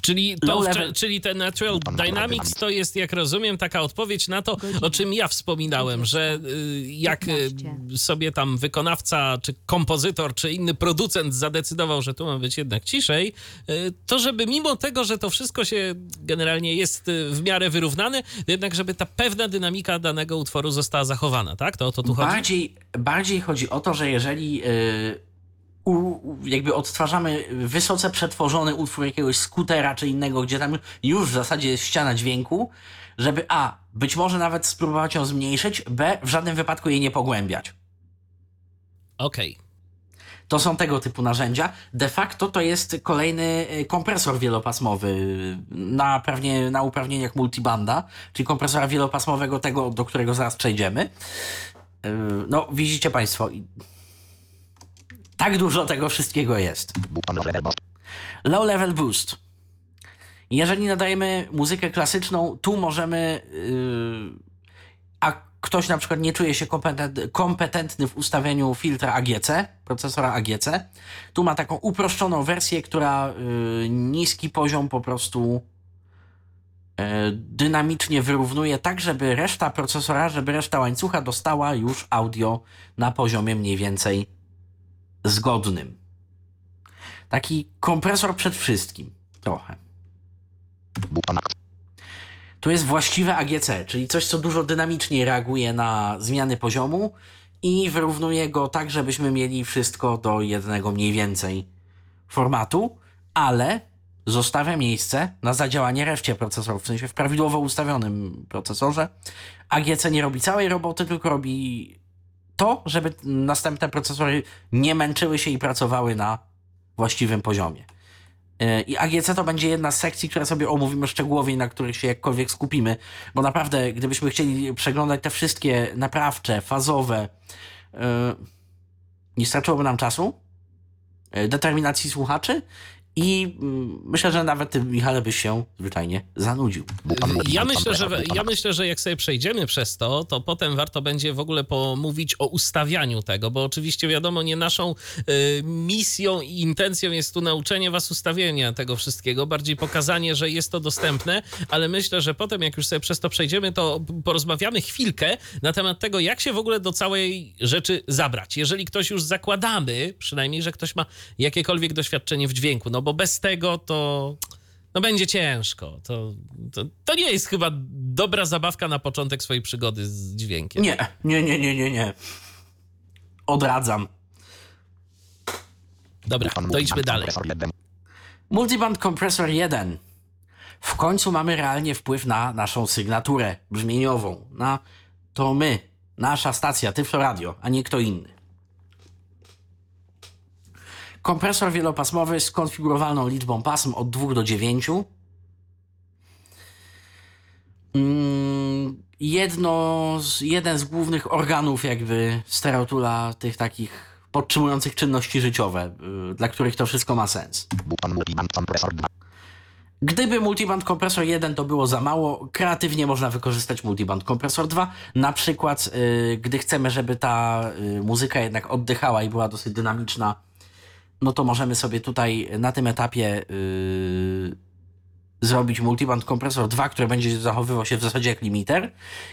Czyli, to, czyli ten Natural Dynamics to jest, jak rozumiem, taka odpowiedź na to, o czym ja wspominałem, że y, jak y, 15. sobie tam wykonawca, czy kompozytor, czy inny producent zadecydował, że tu ma być jednak ciszej, y, to żeby mimo tego, że to wszystko się generalnie jest w miarę wyrównane, to jednak żeby ta pewna dynamika danego utworu została zachowana, tak? To o to tu chodzi? Bardziej, bardziej chodzi o to, że jeżeli yy, u, jakby odtwarzamy wysoce przetworzony utwór jakiegoś skutera czy innego, gdzie tam już w zasadzie jest ściana dźwięku, żeby A, być może nawet spróbować ją zmniejszyć, B, w żadnym wypadku jej nie pogłębiać. Okej. To są tego typu narzędzia. De facto to jest kolejny y, kompresor wielopasmowy y, na, pewnie, na uprawnieniach multibanda, czyli kompresora wielopasmowego, tego, do którego zaraz przejdziemy. Y, No, widzicie Państwo, tak dużo tego wszystkiego jest. Low level boost. Jeżeli nadajemy muzykę klasyczną, tu możemy. Yy, a ktoś na przykład nie czuje się kompetent, kompetentny w ustawieniu filtra AGC, procesora AGC, tu ma taką uproszczoną wersję, która yy, niski poziom po prostu yy, dynamicznie wyrównuje, tak żeby reszta procesora, żeby reszta łańcucha dostała już audio na poziomie mniej więcej zgodnym. Taki kompresor przed wszystkim. Trochę. Tu jest właściwe AGC, czyli coś, co dużo dynamiczniej reaguje na zmiany poziomu i wyrównuje go tak, żebyśmy mieli wszystko do jednego mniej więcej formatu, ale zostawia miejsce na zadziałanie reszcie procesorów, w sensie w prawidłowo ustawionym procesorze. AGC nie robi całej roboty, tylko robi to, żeby następne procesory nie męczyły się i pracowały na właściwym poziomie. Yy, I AGC to będzie jedna z sekcji, które sobie omówimy szczegółowiej, na których się jakkolwiek skupimy, bo naprawdę, gdybyśmy chcieli przeglądać te wszystkie naprawcze, fazowe, yy, nie starczyłoby nam czasu, yy, determinacji słuchaczy i mm, myślę, że nawet Michale, byś się zwyczajnie zanudził. Ja myślę, że, ja myślę, że jak sobie przejdziemy przez to, to potem warto będzie w ogóle pomówić o ustawianiu tego, bo oczywiście wiadomo, nie naszą y, misją i intencją jest tu nauczenie was ustawienia tego wszystkiego, bardziej pokazanie, że jest to dostępne, ale myślę, że potem jak już sobie przez to przejdziemy, to porozmawiamy chwilkę na temat tego, jak się w ogóle do całej rzeczy zabrać. Jeżeli ktoś już zakładamy, przynajmniej, że ktoś ma jakiekolwiek doświadczenie w dźwięku, no bo bez tego to no będzie ciężko. To, to, to nie jest chyba dobra zabawka na początek swojej przygody z dźwiękiem. Nie, nie, nie, nie, nie, nie. Odradzam. Dobra, to idźmy multiband dalej. Multiband Compressor 1. W końcu mamy realnie wpływ na naszą sygnaturę brzmieniową. Na to my, nasza stacja Tyflo Radio, a nie kto inny. Kompresor wielopasmowy z konfigurowalną liczbą pasm od 2 do 9. Mm, Jedno z, jeden z głównych organów jakby stereotula tych takich podtrzymujących czynności życiowe, y, dla których to wszystko ma sens. Buton multiband kompresor 2. Gdyby multiband kompresor 1 to było za mało, kreatywnie można wykorzystać multiband kompresor 2. Na przykład, y, gdy chcemy, żeby ta y, muzyka jednak oddychała i była dosyć dynamiczna, no to możemy sobie tutaj na tym etapie y, zrobić multiband kompresor 2, który będzie zachowywał się w zasadzie jak limiter.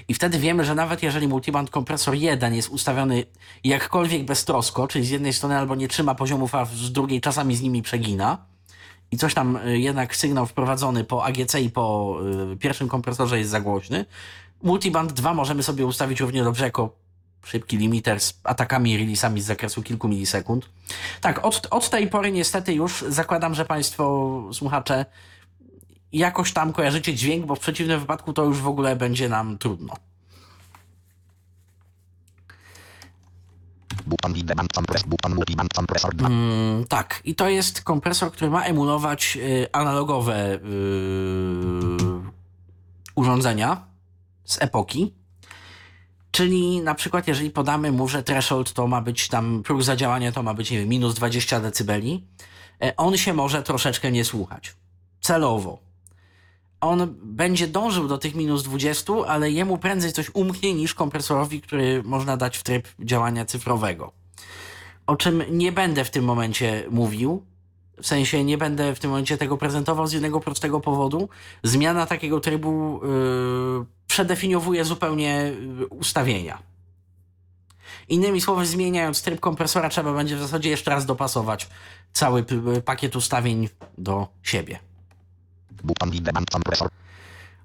I wtedy wiemy, że nawet jeżeli multiband kompresor 1 jest ustawiony jakkolwiek beztrosko, czyli z jednej strony albo nie trzyma poziomów, a z drugiej czasami z nimi przegina, i coś tam y, jednak sygnał wprowadzony po AGC i po y, pierwszym kompresorze jest za głośny. Multiband 2 możemy sobie ustawić równie dobrze jako szybki limiter z atakami i releasami z zakresu kilku milisekund. Tak, od, od tej pory niestety już zakładam, że Państwo słuchacze jakoś tam kojarzycie dźwięk, bo w przeciwnym wypadku to już w ogóle będzie nam trudno. Button with the band compress. Button multiband compressor 2. Mm, tak, i to jest kompresor, który ma emulować y, analogowe y, urządzenia z epoki. Czyli na przykład, jeżeli podamy mu, że threshold to ma być tam, próg zadziałania to ma być, nie wiem, minus 20 decybeli, e, on się może troszeczkę nie słuchać. Celowo. On będzie dążył do tych minus 20, ale jemu prędzej coś umknie niż kompresorowi, który można dać w tryb działania cyfrowego o czym nie będę w tym momencie mówił. W sensie nie będę w tym momencie tego prezentował z jednego prostego powodu. Zmiana takiego trybu yy, przedefiniowuje zupełnie yy, ustawienia. Innymi słowy, zmieniając tryb kompresora, trzeba będzie w zasadzie jeszcze raz dopasować cały p- pakiet ustawień do siebie.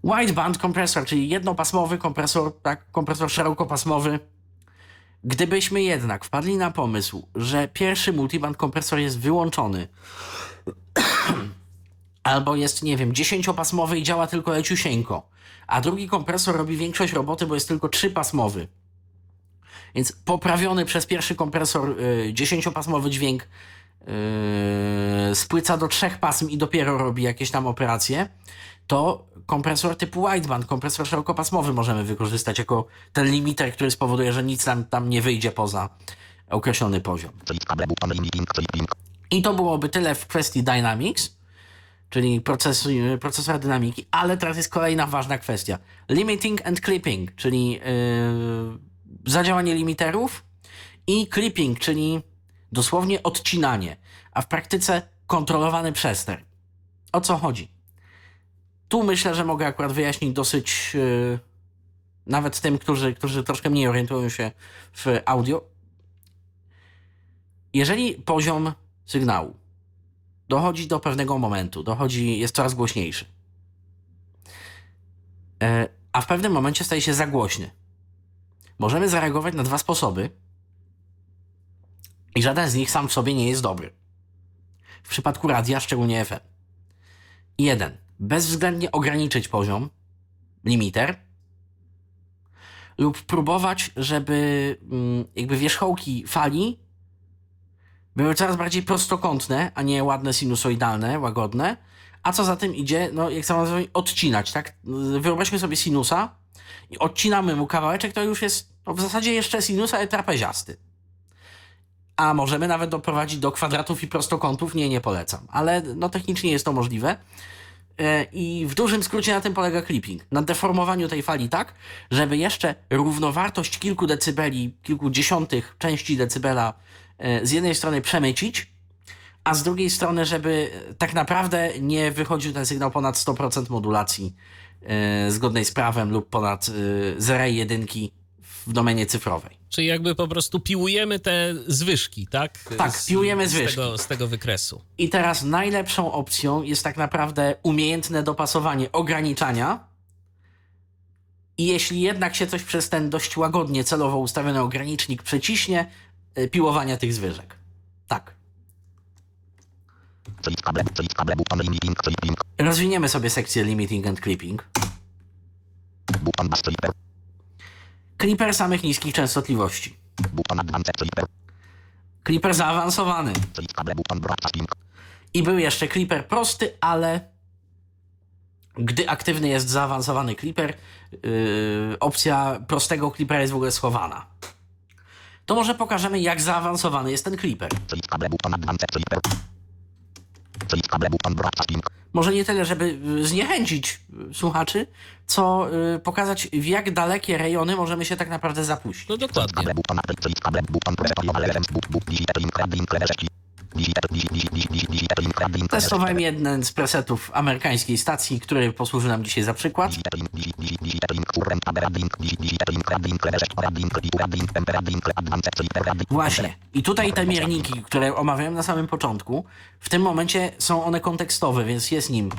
Wideband kompresor, czyli jednopasmowy kompresor, tak, kompresor szerokopasmowy. Gdybyśmy jednak wpadli na pomysł, że pierwszy multiband kompresor jest wyłączony, albo jest, nie wiem, dziesięciopasmowy i działa tylko leciusieńko, a drugi kompresor robi większość roboty, bo jest tylko trzypasmowy. Więc poprawiony przez pierwszy kompresor y, dziesięciopasmowy dźwięk yy, spłyca do trzech pasm i dopiero robi jakieś tam operacje, to kompresor typu wideband, kompresor szerokopasmowy możemy wykorzystać jako ten limiter, który spowoduje, że nic nam tam nie wyjdzie poza określony poziom. I to byłoby tyle w kwestii Dynamics, czyli procesu, procesora dynamiki, ale teraz jest kolejna ważna kwestia. Limiting and clipping, czyli yy, zadziałanie limiterów i clipping, czyli dosłownie odcinanie, a w praktyce kontrolowany przester. O co chodzi? Tu myślę, że mogę akurat wyjaśnić dosyć yy, nawet tym, którzy, którzy troszkę mniej orientują się w audio. Jeżeli poziom sygnału dochodzi do pewnego momentu, dochodzi, jest coraz głośniejszy, e, a w pewnym momencie staje się za głośny, możemy zareagować na dwa sposoby i żaden z nich sam w sobie nie jest dobry. W przypadku radia, szczególnie FM. Jeden. Bezwzględnie ograniczyć poziom, limiter, lub próbować, żeby mm, jakby wierzchołki fali były coraz bardziej prostokątne, a nie ładne, sinusoidalne, łagodne. A co za tym idzie, no jak samo nazywamy, odcinać, tak? Wyobraźmy sobie sinusa i odcinamy mu kawałeczek, to już jest no, w zasadzie jeszcze sinus, ale trapeziasty. A możemy nawet doprowadzić do kwadratów i prostokątów, nie, nie polecam. Ale no technicznie jest to możliwe. E, I w dużym skrócie na tym polega clipping. Na deformowaniu tej fali tak, żeby jeszcze równowartość kilku decybeli, kilku dziesiątych części decybela e, z jednej strony przemycić, a z drugiej strony, żeby tak naprawdę nie wychodził ten sygnał ponad 100% modulacji e, zgodnej z prawem lub ponad 0 i 1 w domenie cyfrowej. Czyli jakby po prostu piłujemy te zwyżki, tak? Tak, piłujemy z zwyżki. Tego, z tego wykresu. I teraz najlepszą opcją jest tak naprawdę umiejętne dopasowanie ograniczania. I jeśli jednak się coś przez ten dość łagodnie celowo ustawiony ogranicznik przeciśnie, y, piłowania tych zwyżek. Tak. Rozwiniemy sobie sekcję limiting and clipping. Clipper. Samych niskich częstotliwości. Clipper. Zaawansowany. I był jeszcze clipper prosty, ale gdy aktywny jest zaawansowany clipper, yy, opcja prostego clippera jest w ogóle schowana. To może pokażemy, jak zaawansowany jest ten clipper. Może nie tyle, żeby zniechęcić y, słuchaczy, co y, pokazać, w jak dalekie rejony możemy się tak naprawdę zapuścić. No dokładnie. Testowałem jeden z presetów amerykańskiej stacji, który posłuży nam dzisiaj za przykład. Właśnie. I tutaj te mierniki, które omawiałem na samym początku, w tym momencie są one kontekstowe, więc jest nim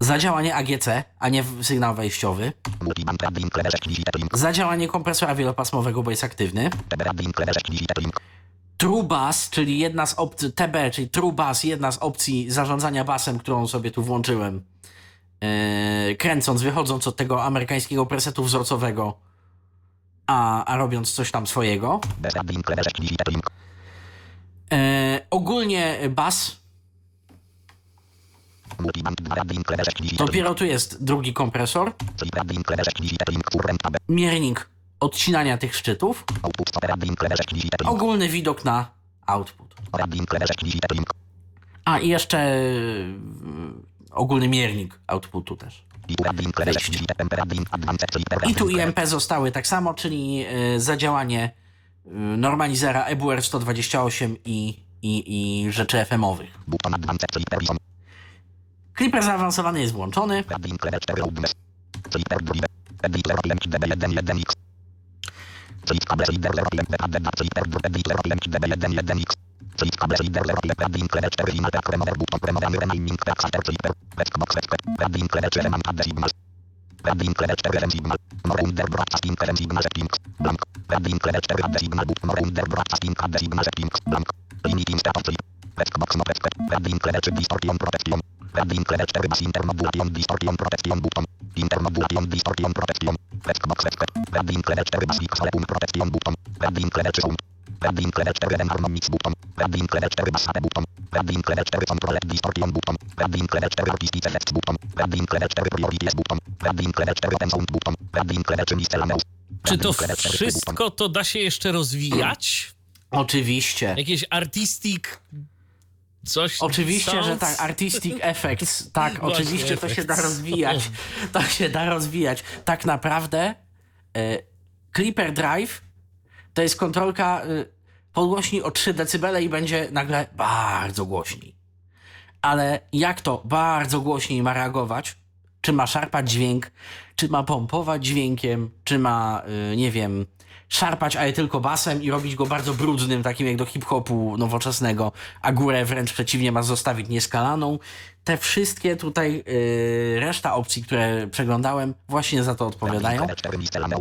zadziałanie AGC, a nie sygnał wejściowy, zadziałanie kompresora wielopasmowego, bo jest aktywny, Tab radding kleberzek digit link. True Bass, czyli jedna z opcji, TB, czyli True Bass, jedna z opcji zarządzania basem, którą sobie tu włączyłem, yy, kręcąc, wychodząc od tego amerykańskiego presetu wzorcowego a, a robiąc coś tam swojego. Bez link lewe 6 digit link. E, ogólnie bas, Multiband 2 link lewe 6 digit link. dopiero tu jest drugi kompresor, Czyli link lewe 6 digit link current tab. miernik odcinania tych szczytów, Output stop link lewe 6 digit link. ogólny widok na output. link lewe 6 digit link. A i jeszcze y, ogólny miernik outputu też. I tu link lewe 6 digit temper link advanced czyli per I tu IMP zostały tak samo, czyli y, zadziałanie normalizera EBUR 128 i, i, i rzeczy FM-owych. Clipper zaawansowany jest włączony. Link lewe 4 loudness. Czyli per drive. Editor link db1 1x. Czyli kable reader 0 link db2 czyli per editor link db1 1x. Czyli kable reader 0 link link lewe 4 final per remover button remover remaining per accessor czyli per Xbox per link lewe 4 man add signal. link lewe 4 rem signal. More under broadcasting rem signal settings. Blank. link lewe 4 add signal button more under broadcasting add signal settings. Blank. Limiting status czyli Xbox no link lewe 3 distortion protection. Link lewe 4 bass intermodulation distortion protection button. Intermodulation distortion protection. Xbox link lewe 4 bass mix pum protection button. link lewe 3 sound. link lewe 4 den harmonics button. link lewe 4 bass button. link lewe 4 control distortion button. link lewe 4 artistic effects button. link lewe 4 priorities button. link lewe 4 open sound button. link lewe 3 miscellaneous. Czy to 4 wszystko to da się jeszcze rozwijać? Oczywiście. Jakieś artistic coś? Oczywiście, że tak, artistic effects, tak, oczywiście to się da rozwijać. To się da rozwijać. Tak naprawdę e, Clipper Drive to jest kontrolka e, podgłośni o 3 dB i będzie nagle bardzo głośniej. Ale jak to bardzo głośniej ma reagować? Czy ma szarpać dźwięk, czy ma pompować dźwiękiem, czy ma, y, nie wiem, szarpać, ale tylko basem i robić go bardzo brudnym, takim jak do hip-hopu nowoczesnego, a górę wręcz przeciwnie ma zostawić nieskalaną. Te wszystkie tutaj, y, reszta opcji, które przeglądałem, właśnie za to odpowiadają.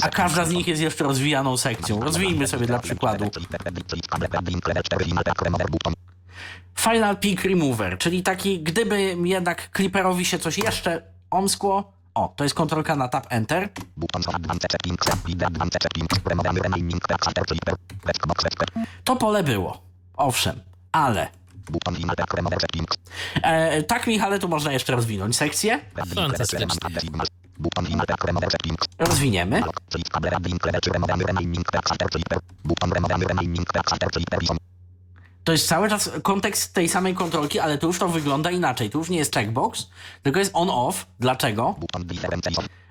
A każda z nich jest jeszcze rozwijaną sekcją. Rozwijmy sobie dla przykładu. Final Peak Remover, czyli taki, gdyby jednak Clipperowi się coś jeszcze omskło, o, to jest kontrolka na Tab Enter. To pole było. Owszem, ale. E, tak, Michale, tu można jeszcze rozwinąć sekcję. Rozwiniemy. To jest cały czas kontekst tej samej kontrolki, ale tu już to wygląda inaczej. Tu już nie jest checkbox, tylko jest on-off. Dlaczego?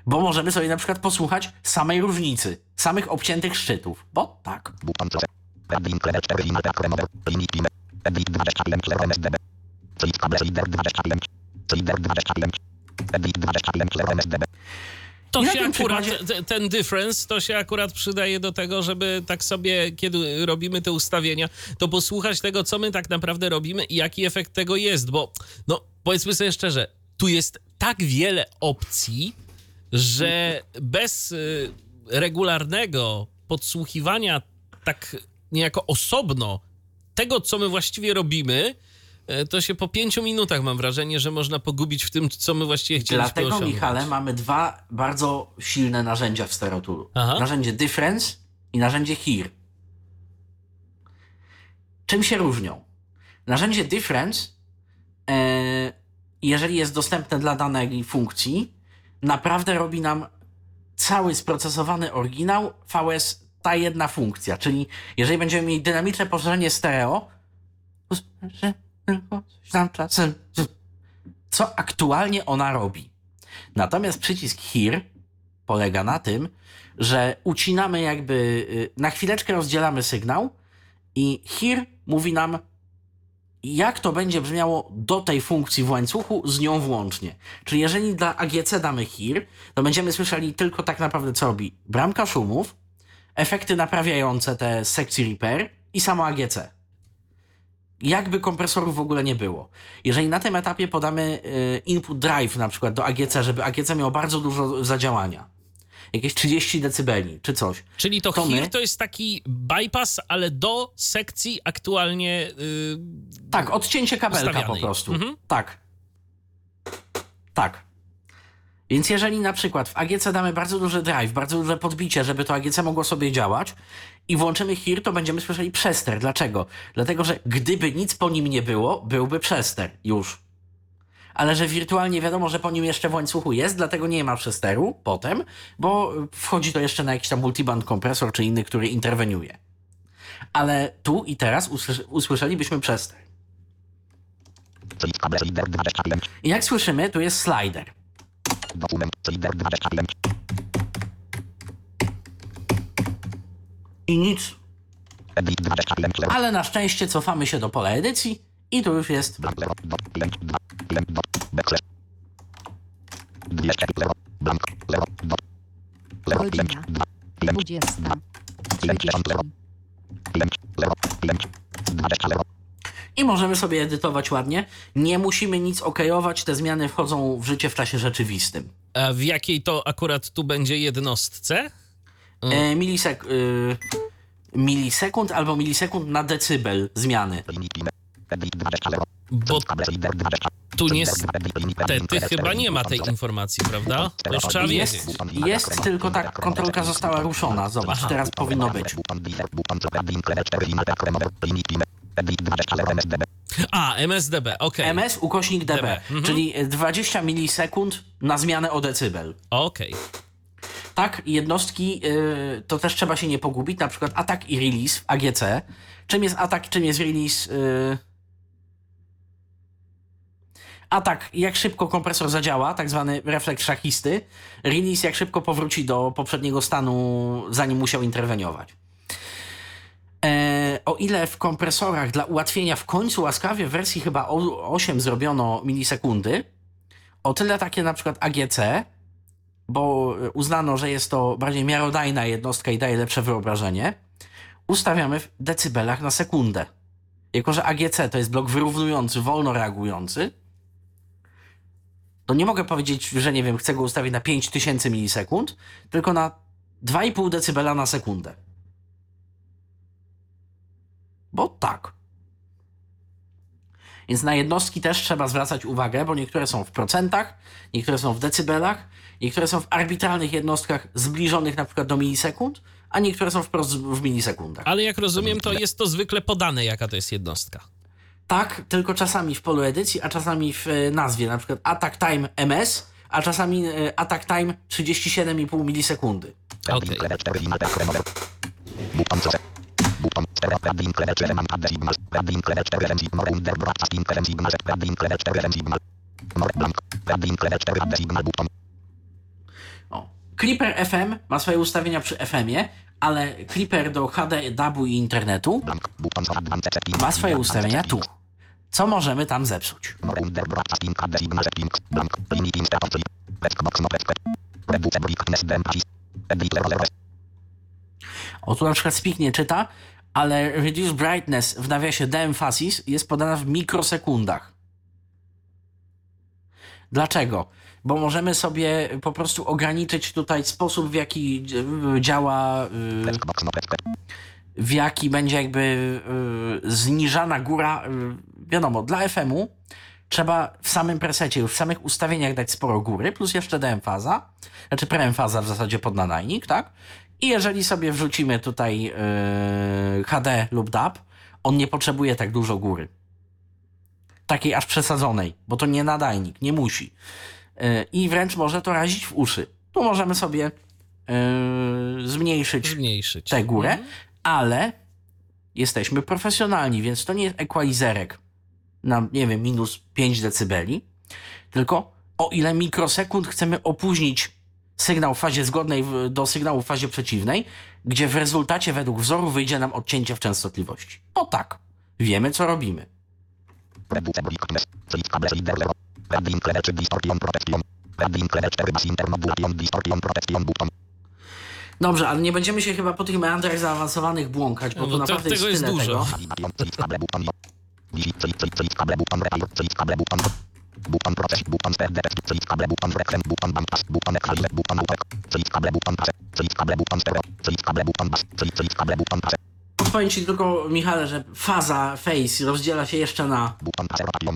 Bo możemy sobie na przykład posłuchać samej różnicy, samych obciętych szczytów. Bo tak. To się akurat, przykładzie- te- ten difference, to się akurat przydaje do tego, żeby tak sobie, kiedy robimy te ustawienia, to posłuchać tego, co my tak naprawdę robimy i jaki efekt tego jest, bo no powiedzmy sobie szczerze, tu jest tak wiele opcji, że bez y, regularnego podsłuchiwania tak niejako osobno tego, co my właściwie robimy, to się po pięciu minutach mam wrażenie, że można pogubić w tym, co my właściwie chcieliśmy Dlatego, osiągnąć. Michale, mamy dwa bardzo silne narzędzia w Stereotoolu. Narzędzie Difference i narzędzie Here. Czym się różnią? Narzędzie Difference, e, jeżeli jest dostępne dla danej funkcji, naprawdę robi nam cały sprocesowany oryginał VS ta jedna funkcja. Czyli jeżeli będziemy mieli dynamiczne poszerzenie stereo, tylko co aktualnie ona robi. Natomiast przycisk Here polega na tym, że ucinamy jakby, y, na chwileczkę rozdzielamy sygnał i Here mówi nam, jak to będzie brzmiało do tej funkcji w łańcuchu z nią włącznie. Czyli jeżeli dla AGC damy Here, to będziemy słyszeli tylko tak naprawdę co robi bramka szumów, efekty naprawiające te sekcji Repair i samo AGC jakby kompresorów w ogóle nie było. Jeżeli na tym etapie podamy y, input drive na przykład do AGC, żeby AGC miał bardzo dużo zadziałania, jakieś 30 decybeli czy coś, Czyli to, To HIR my? to jest taki bypass, ale do sekcji aktualnie. Yy, tak, odcięcie kabelka po prostu. Mhm. Tak. Tak. Więc jeżeli na przykład w AGC damy bardzo duży drive, bardzo duże podbicie, żeby to AGC mogło sobie działać i włączymy HIR, to będziemy słyszeli przester. Dlaczego? Dlatego, że gdyby nic po nim nie było, byłby przester już. Ale że wirtualnie wiadomo, że po nim jeszcze w łańcuchu jest, dlatego nie ma przesteru potem, bo wchodzi to jeszcze na jakiś tam multiband kompresor czy inny, który interweniuje. Ale tu i teraz usłysz- usłyszelibyśmy przester. Czyli kable slider 25. I jak słyszymy, tu jest slider. Dokument slider 25. I nic. Edit 25. Lewo. Ale na szczęście cofamy się do pola edycji i tu już jest Blank lewo. Dot. Blank 2. Blank dot. Backslash. 200. Lewo. Blank. Lewo. Dot. Lewo. Blank Godzina. 2. Blank. 20. Blank 10. Lewo. 30. Blank. Lewo. Blank. 20. Lewo. i możemy sobie edytować ładnie. Nie musimy nic okejować, te zmiany wchodzą w życie w czasie rzeczywistym. A w jakiej to akurat tu będzie jednostce? E, milisek, y, milisekund albo milisekund na decybel zmiany. Limit pin. Edit 20. Lewo. Bo Kable slider 20. tu niestety 20. Limit pin. chyba nie ma tej informacji, prawda? To już trzeba wiedzieć. Jest, jest tylko tak, kontrolka została ruszona. Zobacz, Aha. teraz powinno być. Buton default. Buton plugin. Klebe 4. Limit akremowe. Limit pin. Edit 20. Lewo. MSDB. A, MSDB, okej. MS ukośnik dB, dB, mhm. czyli 20 milisekund na zmianę o decybel. Okej. Tak, jednostki, y, to też trzeba się nie pogubić, na przykład atak i release w AGC. Czym jest atak, czym jest release? Y... Atak, jak szybko kompresor zadziała, tak zwany refleks szachisty. Release, jak szybko powróci do poprzedniego stanu, zanim musiał interweniować. E, o ile w kompresorach dla ułatwienia w końcu łaskawie w wersji chyba o- 8 zrobiono milisekundy, o tyle takie na przykład AGC, bo uznano, że jest to bardziej miarodajna jednostka i daje lepsze wyobrażenie, ustawiamy w decybelach na sekundę. Jako, że AGC to jest blok wyrównujący, wolno reagujący, to nie mogę powiedzieć, że nie wiem, chcę go ustawić na 5000 milisekund, tylko na 2,5 decybela na sekundę. Bo tak. Więc na jednostki też trzeba zwracać uwagę, bo niektóre są w procentach, niektóre są w decybelach, niektóre są w arbitralnych jednostkach zbliżonych na przykład do milisekund, a niektóre są wprost w milisekundach. Ale jak rozumiem, to jest to zwykle podane, jaka to jest jednostka. Tak, tylko czasami w polu edycji, a czasami w e, nazwie, na przykład Attack Time MS, a czasami e, Attack Time 37,5 milisekundy. Okej. Clipper FM ma swoje ustawienia przy FM-ie, ale Clipper do HD, DAB-u i internetu ma swoje ustawienia tu. Co możemy tam zepsuć? O, tu na przykład Speak nie czyta, ale Reduce Brightness w nawiasie Deemphasis jest podana w mikrosekundach. Dlaczego? Bo możemy sobie po prostu ograniczyć tutaj sposób, w jaki y, działa, box no w jaki będzie jakby y, zniżana góra. Wiadomo, dla FM-u trzeba w samym presecie, już w samych ustawieniach dać sporo góry, plus jeszcze deemfaza, znaczy preemfaza w zasadzie pod nadajnik, tak? I jeżeli sobie wrzucimy tutaj HD lub DAB, on nie potrzebuje tak dużo góry. Takiej aż przesadzonej, bo to nie nadajnik, nie musi. Y, I wręcz może to razić w uszy. Tu możemy sobie y, zmniejszyć Zmniejszyć. tę górę, ale jesteśmy profesjonalni, więc to nie jest equalizerek na, nie wiem, minus 5 decybeli, tylko o ile mikrosekund chcemy opóźnić sygnał w fazie zgodnej do sygnału w fazie przeciwnej, gdzie w rezultacie według wzoru wyjdzie nam odcięcie w częstotliwości. No tak, wiemy co robimy. Klebe 3. Distortion protection. Radin klebe 4. Bass intermodulation distortion protection. Buton. Dobrze, ale nie będziemy się chyba po tych meandrach zaawansowanych błąkać, bo No to- naprawdę tego jest tyle dużo. tego. Process. Spare detect. Cable. Frequent. Equalize. Cable pass. Cable stereo. Cable bass. Cable pass. Powiem ci tylko, Michale, że faza face rozdziela się jeszcze na pass rotation.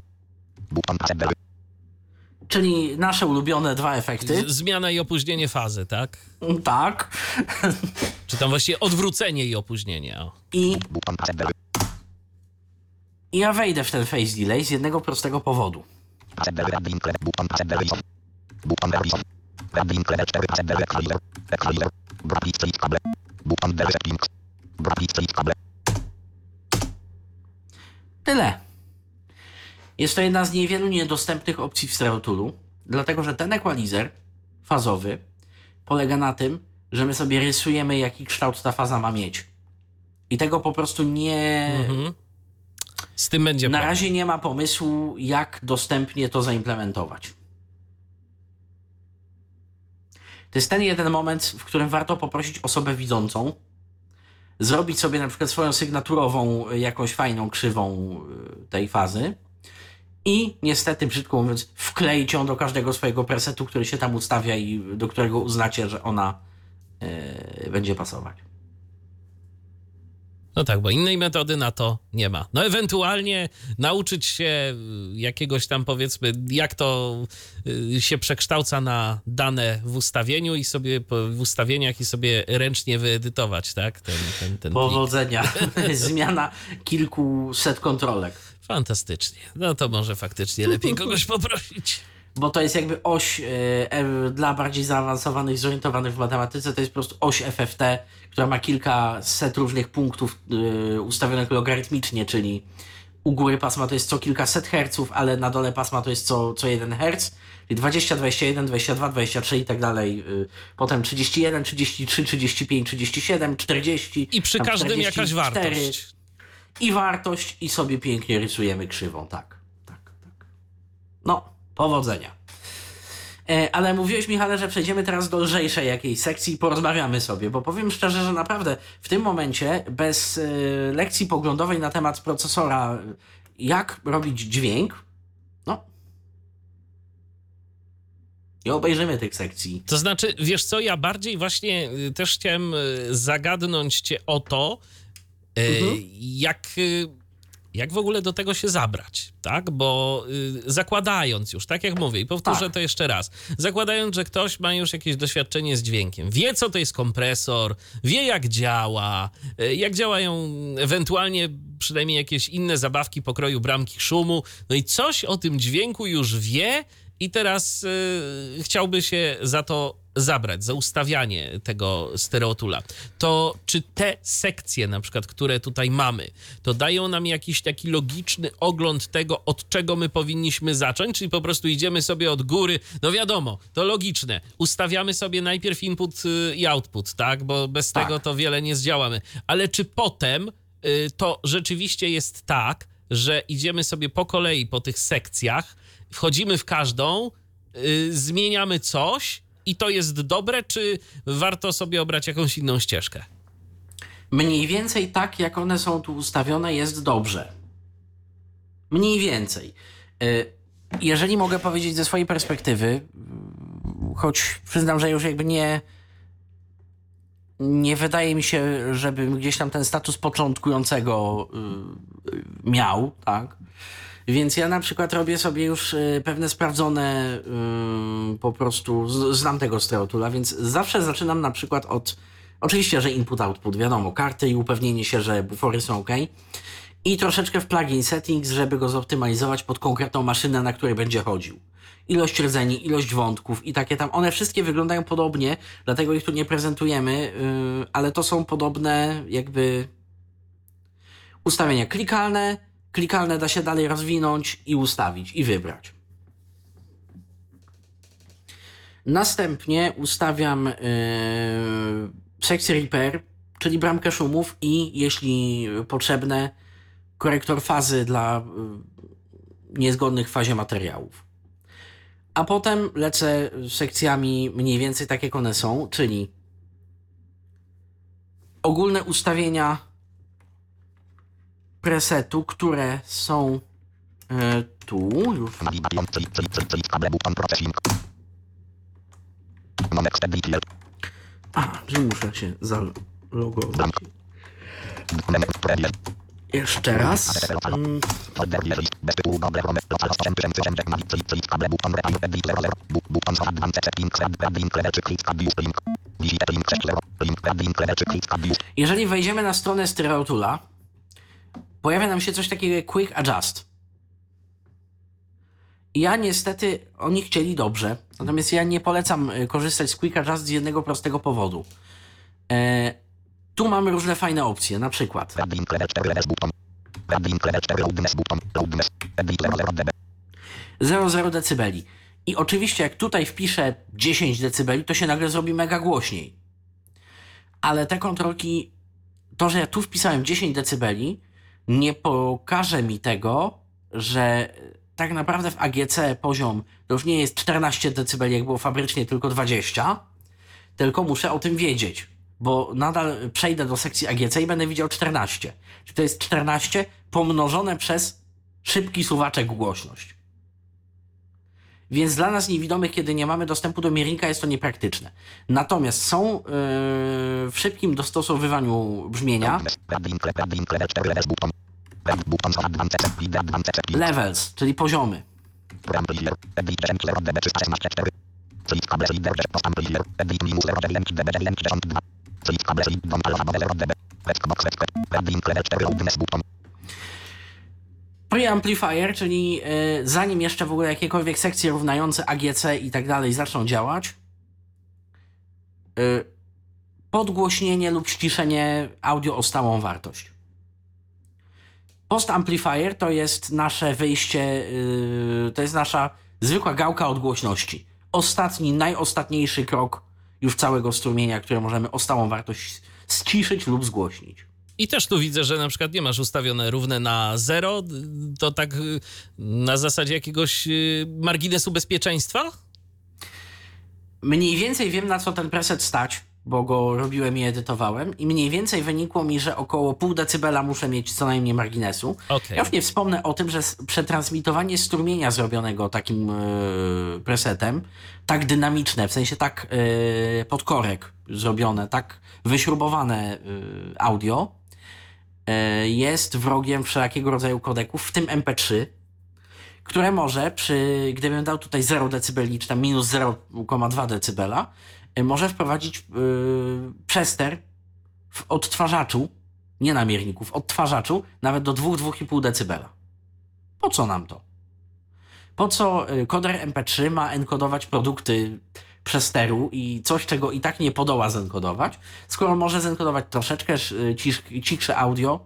Pass. Czyli nasze ulubione dwa efekty. Z- Zmiana i opóźnienie fazy, tak? Tak. Czy tam właściwie odwrócenie i opóźnienie. O. I i ja wejdę w ten face delay z jednego prostego powodu. Accept rabbin clever. Button accept reason. Button reason. Rabbin clever 4 accept equalizer. Equalizer. Bracket split cable. Button reset links. Bracket split cable. Tyle. Jest to jedna z niewielu niedostępnych opcji w StereoToolu, dlatego że ten equalizer fazowy polega na tym, że my sobie rysujemy, jaki kształt ta faza ma mieć. I tego po prostu nie. Mhm. Z tym będzie Na problem. razie nie ma pomysłu, jak dostępnie to zaimplementować. To jest ten jeden moment, w którym warto poprosić osobę widzącą, zrobić sobie na przykład swoją sygnaturową, jakąś fajną krzywą y, tej fazy i niestety, brzydko mówiąc, wkleić ją do każdego swojego presetu, który się tam ustawia i do którego uznacie, że ona y, będzie pasować. No tak, bo innej metody na to nie ma. No ewentualnie nauczyć się y, jakiegoś tam powiedzmy, jak to y, się przekształca na dane w ustawieniu i sobie w ustawieniach i sobie ręcznie wyedytować, tak? Ten, ten, ten. Powodzenia. Zmiana kilkuset kontrolek. Fantastycznie. No to może faktycznie lepiej kogoś poprosić. Bo to jest jakby oś e, dla bardziej zaawansowanych, zorientowanych w matematyce, to jest po prostu oś FFT, która ma kilkaset różnych punktów e, ustawionych logarytmicznie, czyli u góry pasma to jest co kilkaset herców, ale na dole pasma to jest co, co jeden herc, czyli 20, 21, 22, 23 i tak dalej. y, Potem 31, 33, 35, 37, 40. I przy każdym jakaś 44. wartość. I wartość i sobie pięknie rysujemy krzywą, tak, tak, tak. No, powodzenia. E, ale mówiłeś, Michale, że przejdziemy teraz do lżejszej jakiejś sekcji i porozmawiamy sobie, bo powiem szczerze, że naprawdę w tym momencie bez e, lekcji poglądowej na temat procesora, jak robić dźwięk, no, nie obejrzymy tych sekcji. To znaczy, wiesz co, ja bardziej właśnie y, też chciałem y, zagadnąć cię o to, Mhm. jak, y, jak w ogóle do tego się zabrać, tak? Bo y, zakładając już, tak jak mówię i powtórzę Tak. to jeszcze raz, zakładając, że ktoś ma już jakieś doświadczenie z dźwiękiem, wie co to jest kompresor, wie jak działa, jak działają ewentualnie przynajmniej jakieś inne zabawki pokroju bramki szumu, no i coś o tym dźwięku już wie i teraz chciałby się za to zabrać, za ustawianie tego stereotula, to czy te sekcje na przykład, które tutaj mamy, to dają nam jakiś taki logiczny ogląd tego, od czego my powinniśmy zacząć, czyli po prostu idziemy sobie od góry, no wiadomo, to logiczne, ustawiamy sobie najpierw input y, i output, tak, bo bez Tak. tego to wiele nie zdziałamy, ale czy potem y, to rzeczywiście jest tak, że idziemy sobie po kolei po tych sekcjach, wchodzimy w każdą, y, zmieniamy coś i to jest dobre, czy warto sobie obrać jakąś inną ścieżkę? Mniej więcej tak, jak one są tu ustawione, jest dobrze. Mniej więcej. Y, Jeżeli mogę powiedzieć ze swojej perspektywy, y, choć przyznam, że już jakby nie. Nie wydaje mi się, żebym gdzieś tam ten status początkującego y, miał, tak? Więc ja na przykład robię sobie już y, pewne sprawdzone y, po prostu, znam tego stereotula, więc zawsze zaczynam na przykład od, oczywiście, że input-output, wiadomo, karty i upewnienie się, że bufory są ok. I troszeczkę w plugin settings, żeby go zoptymalizować pod konkretną maszynę, na której będzie chodził. Ilość rdzeni, ilość wątków i takie tam. One wszystkie wyglądają podobnie, dlatego ich tu nie prezentujemy, yy, ale to są podobne jakby ustawienia klikalne. Klikalne da się dalej rozwinąć i ustawić i wybrać. Następnie ustawiam yy, sekcję repair, czyli bramkę szumów i jeśli potrzebne, korektor fazy dla yy, niezgodnych w fazie materiałów. A potem lecę sekcjami mniej więcej tak jak one są, czyli ogólne ustawienia presetu, które są e, tu, już. A, że muszę się zalogować. Jeszcze raz. Folder list. Bez tytułu Google Chrome. Local host 8000 Mavi. Click, click, kable, button, repair, edit, zero, zero. Bu- Button, for advanced settings, red, red, link, level, czy click, tab, use, link. Digit, link, 6, zero. Link, red, link, level, czy click, tab, use. Jeżeli wejdziemy na stronę StereoToola, pojawia nam się coś takiego jak Quick Adjust. Ja niestety, oni chcieli dobrze, natomiast ja nie polecam y, korzystać z Quick Adjust z jednego prostego powodu. E, tu mamy różne fajne opcje, na przykład Red, link, level, 4, levels, button. Red, link, level, 4, loudness, button. Loudness. Edit, zero, zero, dB. 0,0 dB. I oczywiście jak tutaj wpiszę 10 dB, to się nagle zrobi mega głośniej. Ale te kontrolki, to, że ja tu wpisałem 10 dB, nie pokaże mi tego, że tak naprawdę w AGC poziom to już nie jest 14 dB, jak było fabrycznie, tylko 20, tylko muszę o tym wiedzieć, bo nadal przejdę do sekcji AGC i będę widział 14. Czyli to jest 14 pomnożone przez szybki suwaczek głośność. Więc dla nas niewidomych, kiedy nie mamy dostępu do miernika, jest to niepraktyczne. Natomiast są yy, w szybkim dostosowywaniu brzmienia Loudness. Red, link, red, link, level, 4, levels, button. Red, Preamplifier, czyli y, zanim jeszcze w ogóle jakiekolwiek sekcje równające AGC i tak dalej zaczną działać, y, podgłośnienie lub ściszenie audio o stałą wartość. Post amplifier to jest nasze wyjście, y, to jest nasza zwykła gałka odgłośności. Ostatni, najostatniejszy krok już całego strumienia, które możemy o stałą wartość ściszyć lub zgłośnić. I też tu widzę, że na przykład nie masz ustawione równe na zero, to tak y, na zasadzie jakiegoś y, marginesu bezpieczeństwa? Mniej więcej wiem, na co ten preset stać, bo go robiłem i edytowałem, i mniej więcej wynikło mi, że około pół decybela muszę mieć co najmniej marginesu. Okej. Ja już nie wspomnę o tym, że przetransmitowanie strumienia zrobionego takim yy, presetem, tak dynamiczne, w sensie tak yy, podkorek zrobione, tak wyśrubowane yy, audio, jest wrogiem wszelakiego rodzaju kodeków, w tym MP3, które może przy, gdybym dał tutaj 0 dB, czy tam minus 0,2 dB, y, może wprowadzić yy, przester w odtwarzaczu, nie na mierniku, w odtwarzaczu nawet do 2-2,5 dB. Po co nam to? Po co koder MP3 ma enkodować produkty przesteru i coś, czego i tak nie podoła zenkodować, skoro może zenkodować troszeczkę y, cichsze audio,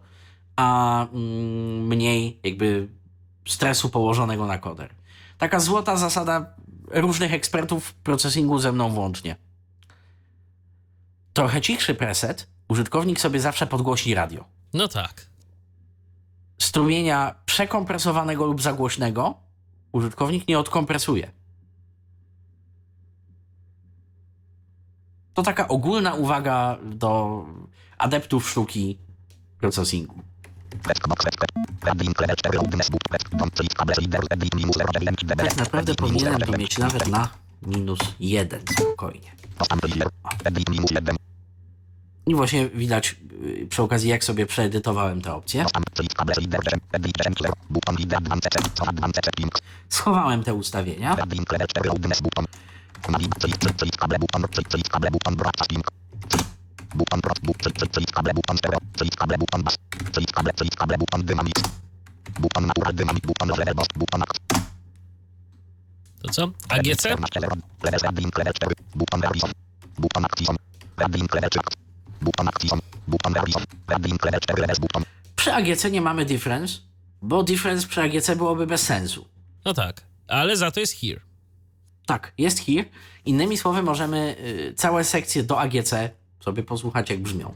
a mm, mniej jakby stresu położonego na koder. Taka złota zasada różnych ekspertów procesingu ze mną włącznie. Trochę cichszy preset, użytkownik sobie zawsze podgłosi radio. No tak. Strumienia przekompresowanego lub zagłośnego użytkownik nie odkompresuje. To taka ogólna uwaga do adeptów sztuki procesingu. Red, box, red, red, red, link, level, 4, loudness, button. Red, don, click, kable, reader, edit, minus 0, 9, dB. Tak naprawdę powinienem 0, to mieć nawet na minus jeden spokojnie. Post amplifier. Edit, minus 1. I właśnie widać yy, przy okazji, jak sobie przeedytowałem te opcje. Post am, click, kable, reader, edit, 10, 0. Button, reader, advanced settings, advanced settings. Schowałem te ustawienia. Red, link, level, 4, loudness, button. Navi, click, click, click, kable, button, click, click, kable, button, broadcast link. Click. Button, broad, bu- click, click, click, kable, button, stereo. Click, kable, button, bass. Click, kable, click, kable, button, dynamic. Button, natural, dynamic, button, level, boss, button, act. To co? AGC? 14, zero. Level, red, link, level, 4. Button, horizon. Button, action. Red, link, level, 3. Button, action. Button, horizon. Red, link, level, 4, level, button. Przy AGC nie mamy difference, bo difference przy AGC byłoby bez sensu. No tak. Ale za to jest here. Tak, jest here. Innymi słowy, możemy y, całe sekcje do AGC sobie posłuchać, jak brzmią.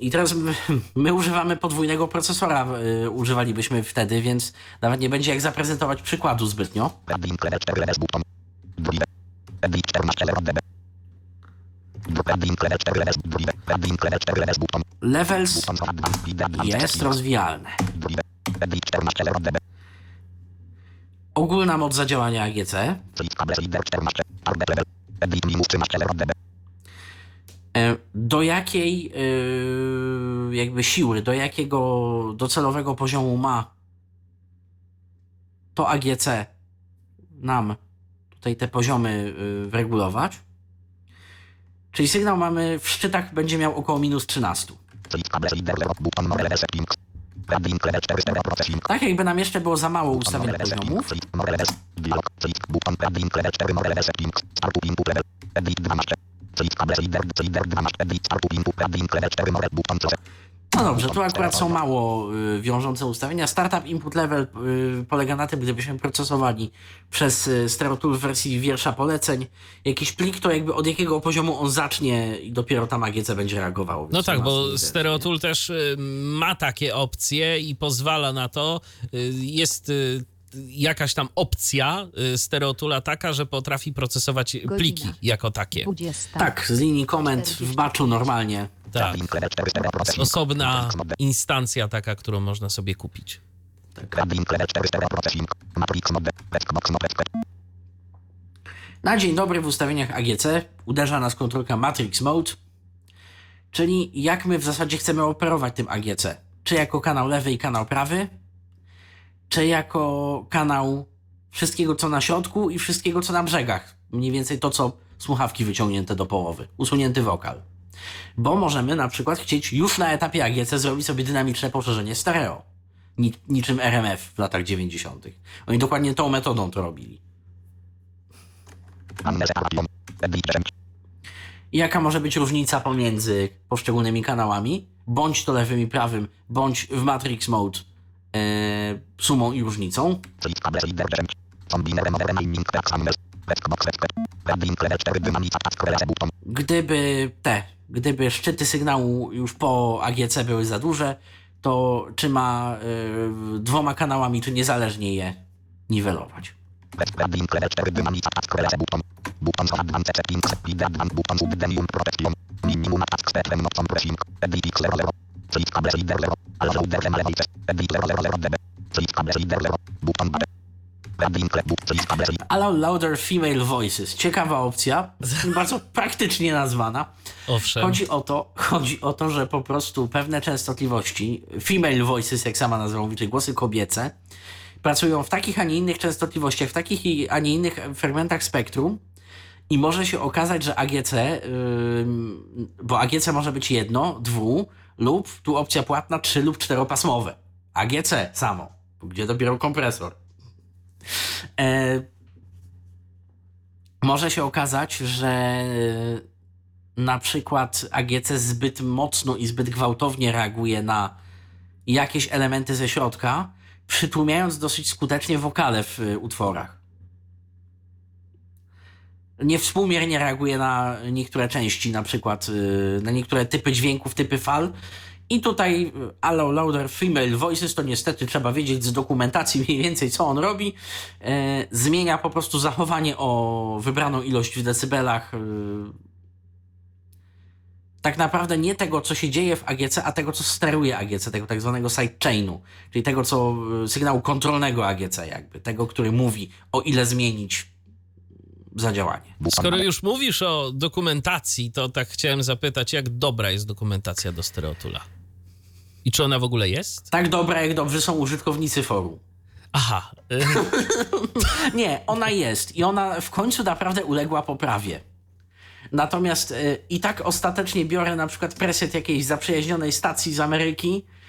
I teraz my, my używamy podwójnego procesora, y, używalibyśmy wtedy, więc nawet nie będzie jak zaprezentować przykładu zbytnio. Red, link, level, 4, level, button. Druide. Edit, 14, 0, dB. Red, link, level, 4, level, druide. Red, link, level, 4, level, button. Levels jest rozwijalne. Druide. Edit, 14, 0, dB. Ogólna moc zadziałania AGC Click, kable, reader, 14. Target level. Edit, minus 13, 0, dB. E, do jakiej e, jakby siły, do jakiego docelowego poziomu ma to AGC nam tutaj te poziomy e, regulować. Czyli sygnał mamy w szczytach będzie miał około minus 13. Przycisk kable slider lewo. Button more level setting. Radin klebe 4 processing. Tak jakby nam jeszcze było za mało ustawień poziomów. Przycisk more level. Dialog. Przycisk button radin klebe 4 more level setting. Start up input level. Edit 12. Przycisk kable slider. Slider 12. Edit start up input radin klebe 4 more button process. No dobrze, tu akurat są mało y, wiążące ustawienia. Startup input level y, polega na tym, gdybyśmy procesowali przez y, StereoTool w wersji wiersza poleceń jakiś plik, to jakby od jakiego poziomu on zacznie i dopiero tam AGC będzie reagowało. No tak, bo. Stereotool też y, ma takie opcje i pozwala na to. Y, Jest y, jakaś tam opcja y, Stereotoola taka, że potrafi procesować pliki jako takie. 20. Tak, z linii komend w baczu normalnie. Tak. Radin klebe 4 processing. Osobna instancja taka, którą można sobie kupić. Radin klebe 4 processing. Matrix mode. Redbox mode. Na dzień dobry w ustawieniach AGC uderza nas kontrolka Matrix Mode, czyli jak my w zasadzie chcemy operować tym AGC. Czy jako kanał lewy i kanał prawy, czy jako kanał wszystkiego co na środku i wszystkiego co na brzegach. Mniej więcej to co słuchawki wyciągnięte do połowy, usunięty wokal. Bo możemy na przykład chcieć już na etapie AGC zrobić sobie dynamiczne poszerzenie stereo. Ni- niczym RMF w latach 90. Oni dokładnie tą metodą to robili. Amnese Alation. Edit 10. I jaka może być różnica pomiędzy poszczególnymi kanałami, bądź to lewym i prawym, bądź w Matrix Mode sumą i różnicą. Przycisk kable slider 10. Combiner mode remaining tracks amnes. Redbox redbox. Radin klebe 4 dynamica task relay button. Gdyby te, gdyby szczyty sygnału już po AGC były za duże, to czy ma e, dwoma kanałami, czy niezależnie je niwelować. Radin klebe 4 dynamica task relay button. Button for advanced settings. Leader advanced button subdenium protection. Minimum task spectrum not compressing. Edit x 00. Przycisk kable slider 0. Allow loader level Edit 000 db. Przycisk kable slider 0. Button bar. Radin klebe but. Przycisk kable slider. Allow Louder Female Voices. Ciekawa opcja, bardzo praktycznie nazwana. Owszem. Chodzi o to, chodzi o to, że po prostu pewne częstotliwości, female voices, jak sama nazwa mówi, czyli głosy kobiece, pracują w takich, a nie innych częstotliwościach, w takich, i- a nie innych fragmentach spektrum i może się okazać, że AGC, bo AGC może być jedno, dwu lub tu opcja płatna trzy lub czteropasmowe. AGC samo, gdzie dopiero kompresor. E, może się okazać, że na przykład AGC zbyt mocno i zbyt gwałtownie reaguje na jakieś elementy ze środka, przytłumiając dosyć skutecznie wokale w y, utworach. Niewspółmiernie reaguje na niektóre części, na przykład y, na niektóre typy dźwięków, typy fal. I tutaj y, Allow Louder Female Voices to niestety trzeba wiedzieć z dokumentacji mniej więcej co on robi. E, zmienia po prostu zachowanie o wybraną ilość w decybelach. y, tak naprawdę nie tego, co się dzieje w AGC, a tego, co steruje AGC, tego tak zwanego sidechainu, czyli tego, co sygnału kontrolnego AGC, jakby tego, który mówi, o ile zmienić zadziałanie. Skoro już mówisz o dokumentacji, to tak chciałem zapytać, jak dobra jest dokumentacja do Stereotula? I czy ona w ogóle jest? Tak dobra, jak dobrzy są użytkownicy forum. Aha. Nie, ona jest i ona w końcu naprawdę uległa poprawie. Natomiast y, i tak ostatecznie biorę na przykład preset jakiejś zaprzyjaźnionej stacji z Ameryki, y,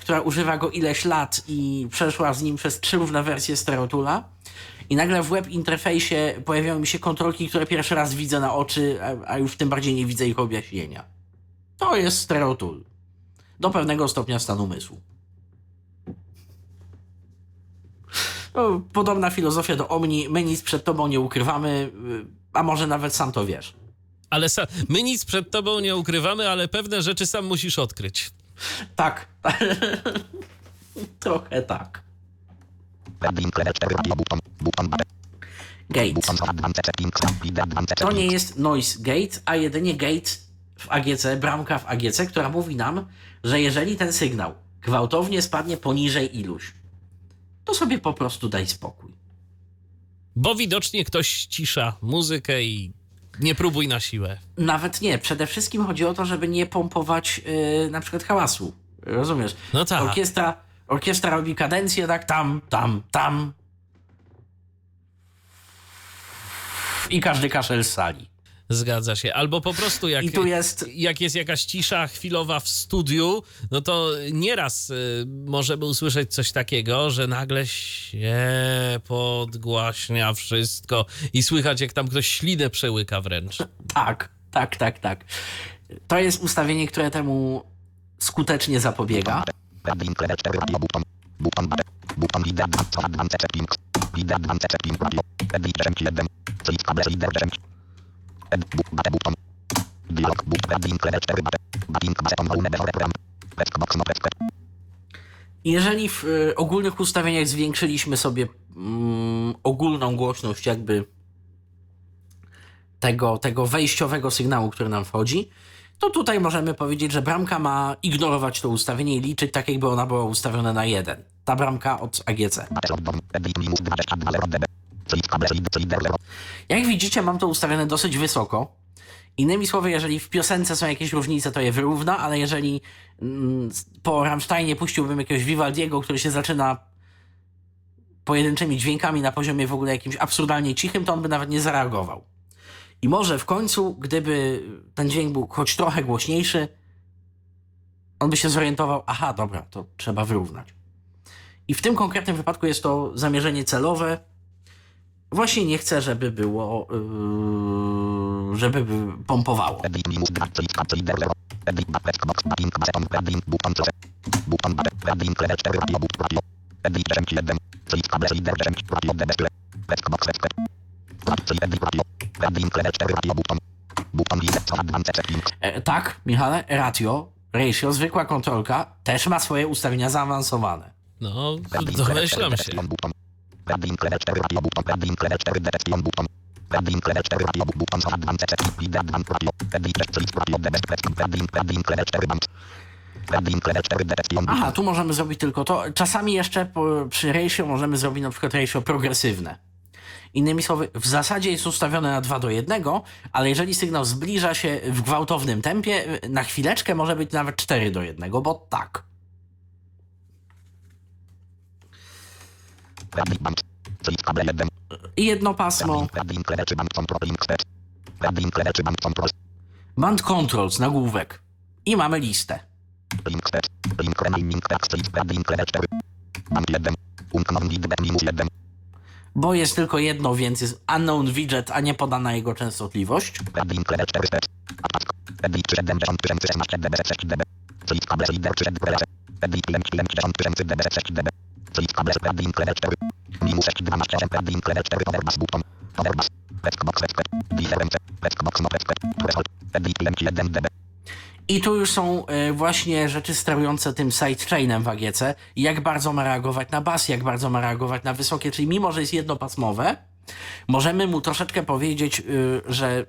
która używa go ileś lat i przeszła z nim przez trzy różne wersje Stereotula. I nagle w web interfejsie pojawiają mi się kontrolki, które pierwszy raz widzę na oczy, a, już tym bardziej nie widzę ich objaśnienia. To jest Stereotool. Do pewnego stopnia stanu umysłu. No, podobna filozofia do Omni. My nic przed tobą nie ukrywamy, y, a może nawet sam to wiesz. Ale sa- my nic przed tobą nie ukrywamy, ale pewne rzeczy sam musisz odkryć. Tak. Trochę tak. Radin klebe 4 radio button. Button bar. Gate. To nie jest noise gate, a jedynie gate w AGC, bramka w AGC, która mówi nam, że jeżeli ten sygnał gwałtownie spadnie poniżej iluś, to sobie po prostu daj spokój. Bo widocznie ktoś ścisza muzykę i Nie próbuj na siłę. Nawet nie. Przede wszystkim chodzi o to, żeby nie pompować yy, na przykład hałasu. Rozumiesz? No tak. Orkiestra, orkiestra robi kadencję tak tam, tam, tam. I każdy kaszel z sali. Zgadza się. Albo po prostu jak, jest- jak jest jakaś cisza chwilowa w studiu, no to nieraz y, możemy usłyszeć coś takiego, że nagle się podgłaśnia wszystko i słychać jak tam ktoś ślinę przełyka wręcz. Tak, tak, tak, tak. To jest ustawienie, które temu skutecznie zapobiega. Button. Buton lider 2 co advance checkpink. Lider 2 checkpink radio. Edit 1. Czyli kable lider 10. Ed bu bate buton. Dialog but Radin Kleber 4 bate. Batting button volume before program. Pesk box pesk. Jeżeli w y, ogólnych ustawieniach zwiększyliśmy sobie mm, ogólną głośność jakby tego, tego wejściowego sygnału, który nam wchodzi, to tutaj możemy powiedzieć, że bramka ma ignorować to ustawienie i liczyć tak, jakby ona była ustawiona na jeden. Ta bramka od AGC. Bate slot Edit minus 22 0 dB. Czyli kable lider lider 0. Jak widzicie, mam to ustawione dosyć wysoko. Innymi słowy, jeżeli w piosence są jakieś różnice, to je wyrówna, ale jeżeli mm, po Rammsteinie puściłbym jakiegoś Vivaldiego, który się zaczyna pojedynczymi dźwiękami na poziomie w ogóle jakimś absurdalnie cichym, to on by nawet nie zareagował. I może w końcu, gdyby ten dźwięk był choć trochę głośniejszy, on by się zorientował, aha, dobra, to trzeba wyrównać. I w tym konkretnym wypadku jest to zamierzenie celowe, Właśnie nie chcę, żeby było, yy, żeby by pompowało. Edit minus 2 czyli kable lider 0. Edit bat pesk box batting button Radin buton close. Buton bate. Radin Kleber 4 radio but radio. Edit 1. Czyli kable lider 10 radio dB tyle. Pesk box pesk. Czyli edit radio. Radin Kleber 4 radio buton. Buton lider co advance checkpink. E, tak, Michale, ratio, ratio, zwykła kontrolka też ma swoje ustawienia zaawansowane. No, domyślam 4 się. Kleber 4 radio buton. Radin Kleber 4 detektion buton. Radin Kleber 4 radio bu- buton co advance checkpink. Lider 2 radio. Edit 6 czyli radio dB pesk. Radin Radin Kleber 4 band. Radin Kleber 4 detektion buton. Aha, tu możemy zrobić tylko to. Czasami jeszcze po, przy ratio możemy zrobić na przykład ratio progresywne. Innymi słowy, w zasadzie jest ustawione na 2 do 1, ale jeżeli sygnał zbliża się w gwałtownym tempie, na chwileczkę może być nawet 4 do 1, bo tak. Radin band. Czyli kable 1. I jedno pasmo, Radin Radin Kleber 3 band control link set. Radin Kleber 3 band control band controls, nagłówek. I mamy listę. link set. Link remaining text czyli Radin Kleber 4. Band 1. Unknown widget minus 1. Bo jest tylko jedno, więc jest unknown widget, a nie podana jego częstotliwość. Radin Kleber 4 set. Attack. Edit 7016 dB 6 dB. Czyli kable lider 3 dB. Edit 7000 dB 6 dB. Czyli kable Radin Kleber 4. Minus 6 12 Radin Kleber 4 overbass button. Difference. No. Edit 1 dB. I tu już są y, właśnie rzeczy sterujące tym sidechainem w AGC. Jak bardzo ma reagować na bas, jak bardzo ma reagować na wysokie, czyli mimo, że jest jednopasmowe, możemy mu troszeczkę powiedzieć, y, że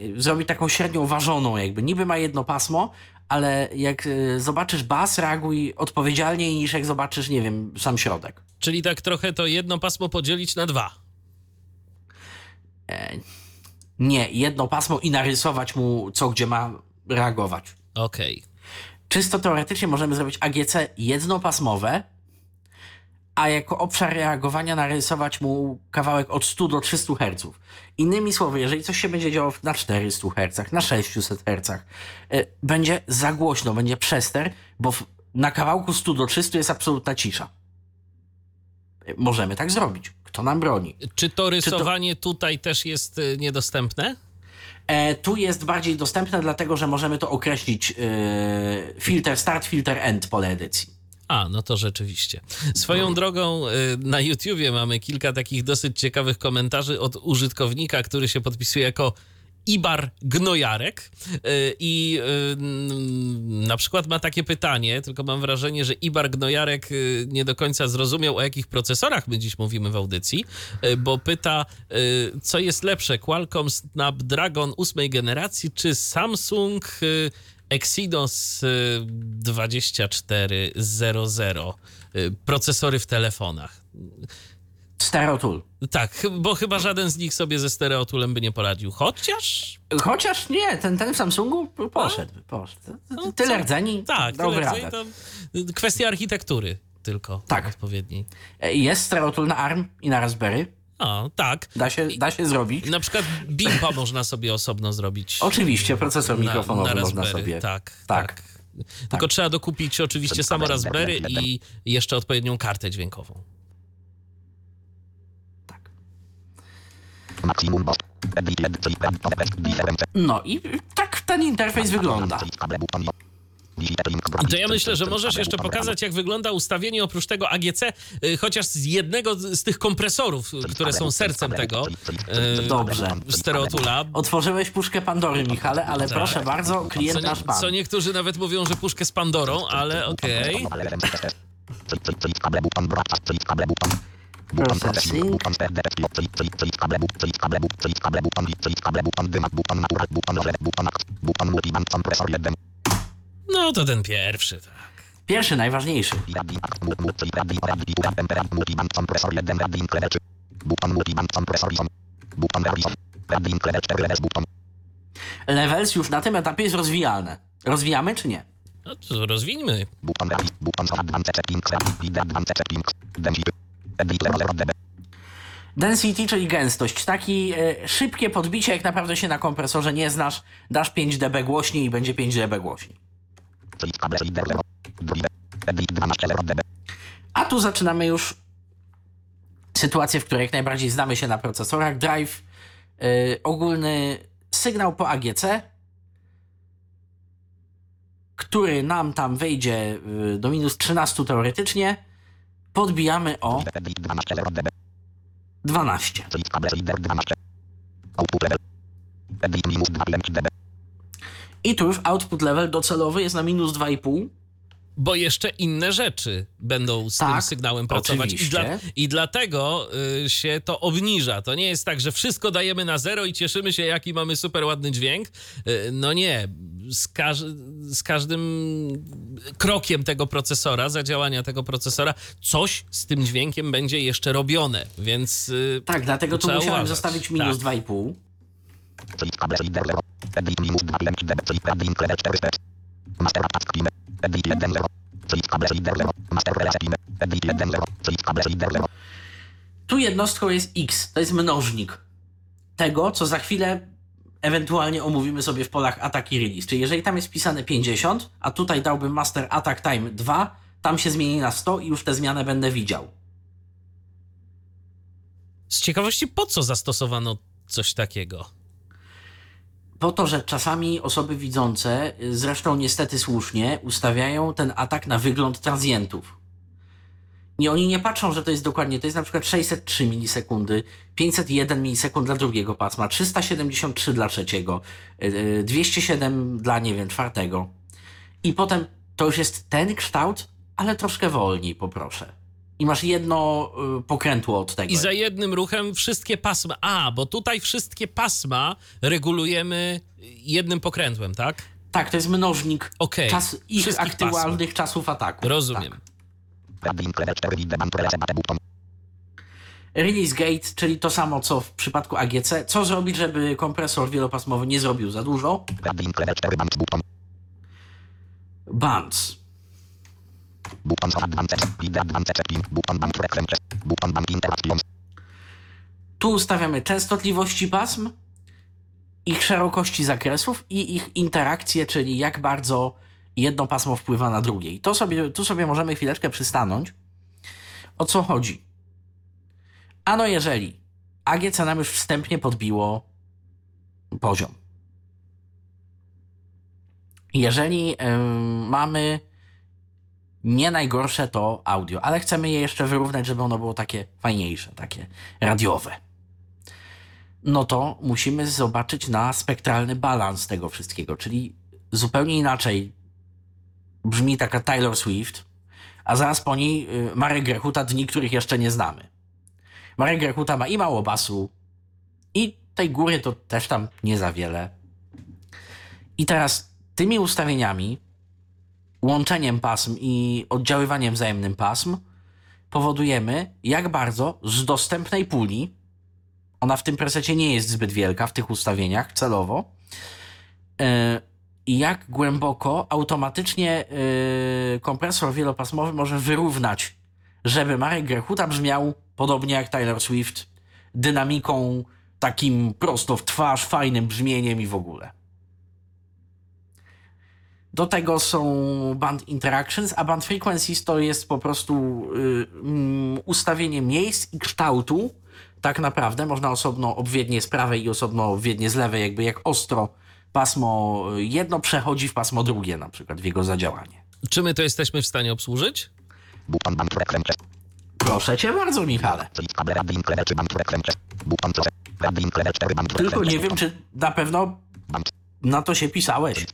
y, zrobi taką średnią ważoną jakby. Niby ma jedno pasmo, ale jak y, zobaczysz bas, reaguj odpowiedzialniej niż jak zobaczysz, nie wiem, sam środek. Czyli tak trochę to jedno pasmo podzielić na dwa. Nie, jedno pasmo i narysować mu co gdzie ma reagować. Okej. Czysto teoretycznie możemy zrobić AGC jednopasmowe, a jako obszar reagowania narysować mu kawałek od 100 do 300 Hz. Innymi słowy, jeżeli coś się będzie działo na 400 Hz, na 600 Hz, y, będzie za głośno, będzie przester, bo w, na kawałku 100 do 300 jest absolutna cisza. Y, Możemy tak zrobić. Kto nam broni? Czy to rysowanie tutaj też jest y, niedostępne? E, tu jest bardziej dostępne, dlatego że możemy to określić y, filter start, filter end pole edycji. A, no to rzeczywiście. Swoją drogą y, na YouTubie mamy kilka takich dosyć ciekawych komentarzy od użytkownika, który się podpisuje jako Ibar Gnojarek Y, i y, na przykład ma takie pytanie, tylko mam wrażenie, że Ibar Gnojarek nie do końca zrozumiał, o jakich procesorach my dziś mówimy w audycji, bo pyta, co jest lepsze, Qualcomm Snapdragon 8 generacji czy Samsung Exynos y, 2400 y, procesory w telefonach. Stereotool. Tak, bo chyba żaden z nich sobie ze stereotulem by nie poradził. Chociaż. Chociaż nie, ten, ten w Samsungu poszedł. poszedł. No, Tyle rdzeni, Tak, tyle radę. to kwestia architektury tylko. Tak. Odpowiedniej. Jest Stereotool na ARM i na Raspberry. O, tak. Da się, da się zrobić. Na przykład BIMPA można sobie osobno zrobić. Oczywiście, procesor na, mikrofonowy na można Raspberry. sobie. Tak, Tak. tak. Tylko trzeba dokupić oczywiście samo Raspberry i jeszcze odpowiednią kartę dźwiękową. tak. No i tak ten interfejs wygląda. To ja myślę, że możesz jeszcze pokazać, jak wygląda ustawienie oprócz tego AGC, y, chociaż z jednego z tych kompresorów, y, które są sercem tego y, Dobrze. stereotula. Otworzyłeś puszkę Pandory, Michale, ale proszę bardzo, klient Tak. Co, nasz pan. co niektórzy nawet mówią, że puszkę z Pandorą, ale okej. Processing, No to ten pierwszy, tak. Pierwszy, najważniejszy. Radin act, mu, mu, czyli radin, radin, pura, temperament, multiband, kompresor 1, radin, clever 3. Buton multiband, kompresor ISO. Buton radin, radin, clever 4, levels, już na tym etapie jest rozwijalne. Rozwijamy czy nie? No to rozwijmy. Buton radin, buton so advanced settings, radin, lead advanced settings, density. Edit level 0 dB. Density, czyli gęstość. Taki e, szybkie podbicie, jak naprawdę się na kompresorze nie znasz, dasz 5 dB głośniej i będzie 5 dB głośniej. A tu zaczynamy już sytuację, w której jak najbardziej znamy się na procesorach. Drive, y, ogólny sygnał po AGC, który nam tam wejdzie y, do minus 13 teoretycznie, podbijamy o Edit 12 I tu już output level docelowy jest na minus 2,5. Bo jeszcze inne rzeczy będą z tym Tak, sygnałem pracować. I, dla, I dlatego y, się to obniża. To nie jest tak, że wszystko dajemy na zero i cieszymy się, jaki mamy super ładny dźwięk. Y, no nie. Z, każ z każdym krokiem tego procesora, zadziałania tego procesora, coś z tym dźwiękiem będzie jeszcze robione. Więc y, Tak, dlatego tu musiałem uważać. zostawić minus Tak. 2,5. Tu jednostką jest x, to jest mnożnik tego, co za chwilę ewentualnie omówimy sobie w polach attack i release. Czyli jeżeli tam jest wpisane 50, a tutaj dałbym master attack time 2, tam się zmieni na 100 i już tę zmianę będę widział. z ciekawości, po co zastosowano coś takiego? Po to, że czasami osoby widzące, y, zresztą niestety słusznie, ustawiają ten atak na wygląd transientów. I oni nie patrzą, że to jest dokładnie, to jest na przykład 603 milisekundy, 501 milisekund dla drugiego pasma, 373 dla trzeciego, y, y, 207 dla, nie wiem, czwartego. I potem to już jest ten kształt, ale troszkę wolniej, poproszę. I masz jedno y, pokrętło od tego. I za jednym ruchem wszystkie pasma. A, bo tutaj wszystkie pasma regulujemy jednym pokrętłem, tak? Tak, to jest mnożnik Okej, czas, ich wszystkich aktualnych czasów ataku. Rozumiem. Tak. Radin clever 4 dB. Relay buton. Release gate, czyli to samo co w przypadku AGC. Co zrobić, żeby kompresor wielopasmowy nie zrobił za dużo? Radin clever 4 band buton. Bands. Tu ustawiamy częstotliwości pasm, ich szerokości zakresów i ich interakcje, czyli jak bardzo jedno pasmo wpływa na drugie. I to sobie, tu sobie możemy chwileczkę przystanąć. O co chodzi? Ano jeżeli AGC nam już wstępnie podbiło poziom. Jeżeli ym, mamy nie najgorsze to audio, ale chcemy je jeszcze wyrównać, żeby ono było takie fajniejsze, takie radiowe. No to musimy zobaczyć na spektralny balans tego wszystkiego, czyli zupełnie inaczej brzmi taka Taylor Swift, a zaraz po niej y, Marek Grechuta, dni, których jeszcze nie znamy. Marek Grechuta ma i mało basu, i tej góry to też tam nie za wiele. I teraz tymi ustawieniami, łączeniem pasm i oddziaływaniem wzajemnym pasm, powodujemy, jak bardzo z dostępnej puli, ona w tym presecie nie jest zbyt wielka w tych ustawieniach celowo, e, i jak głęboko automatycznie e, kompresor wielopasmowy może wyrównać, żeby Marek Grechuta brzmiał podobnie jak Taylor Swift, dynamiką, takim prosto w twarz, fajnym brzmieniem i w ogóle. Do tego są band interactions, a band frequencies to jest po prostu y, mm, ustawienie miejsc i kształtu. Tak naprawdę można osobno obwiednie z prawej i osobno obwiednie z lewej, jakby jak ostro pasmo jedno przechodzi w pasmo drugie, na przykład w jego zadziałanie. Czy my to jesteśmy w stanie obsłużyć? Proszę cię bardzo, Michale. Czyli kable radio incleve czy band frequency. Button trochę. Radio incleve 4 band Tylko nie wiem, czy na pewno na to się pisałeś.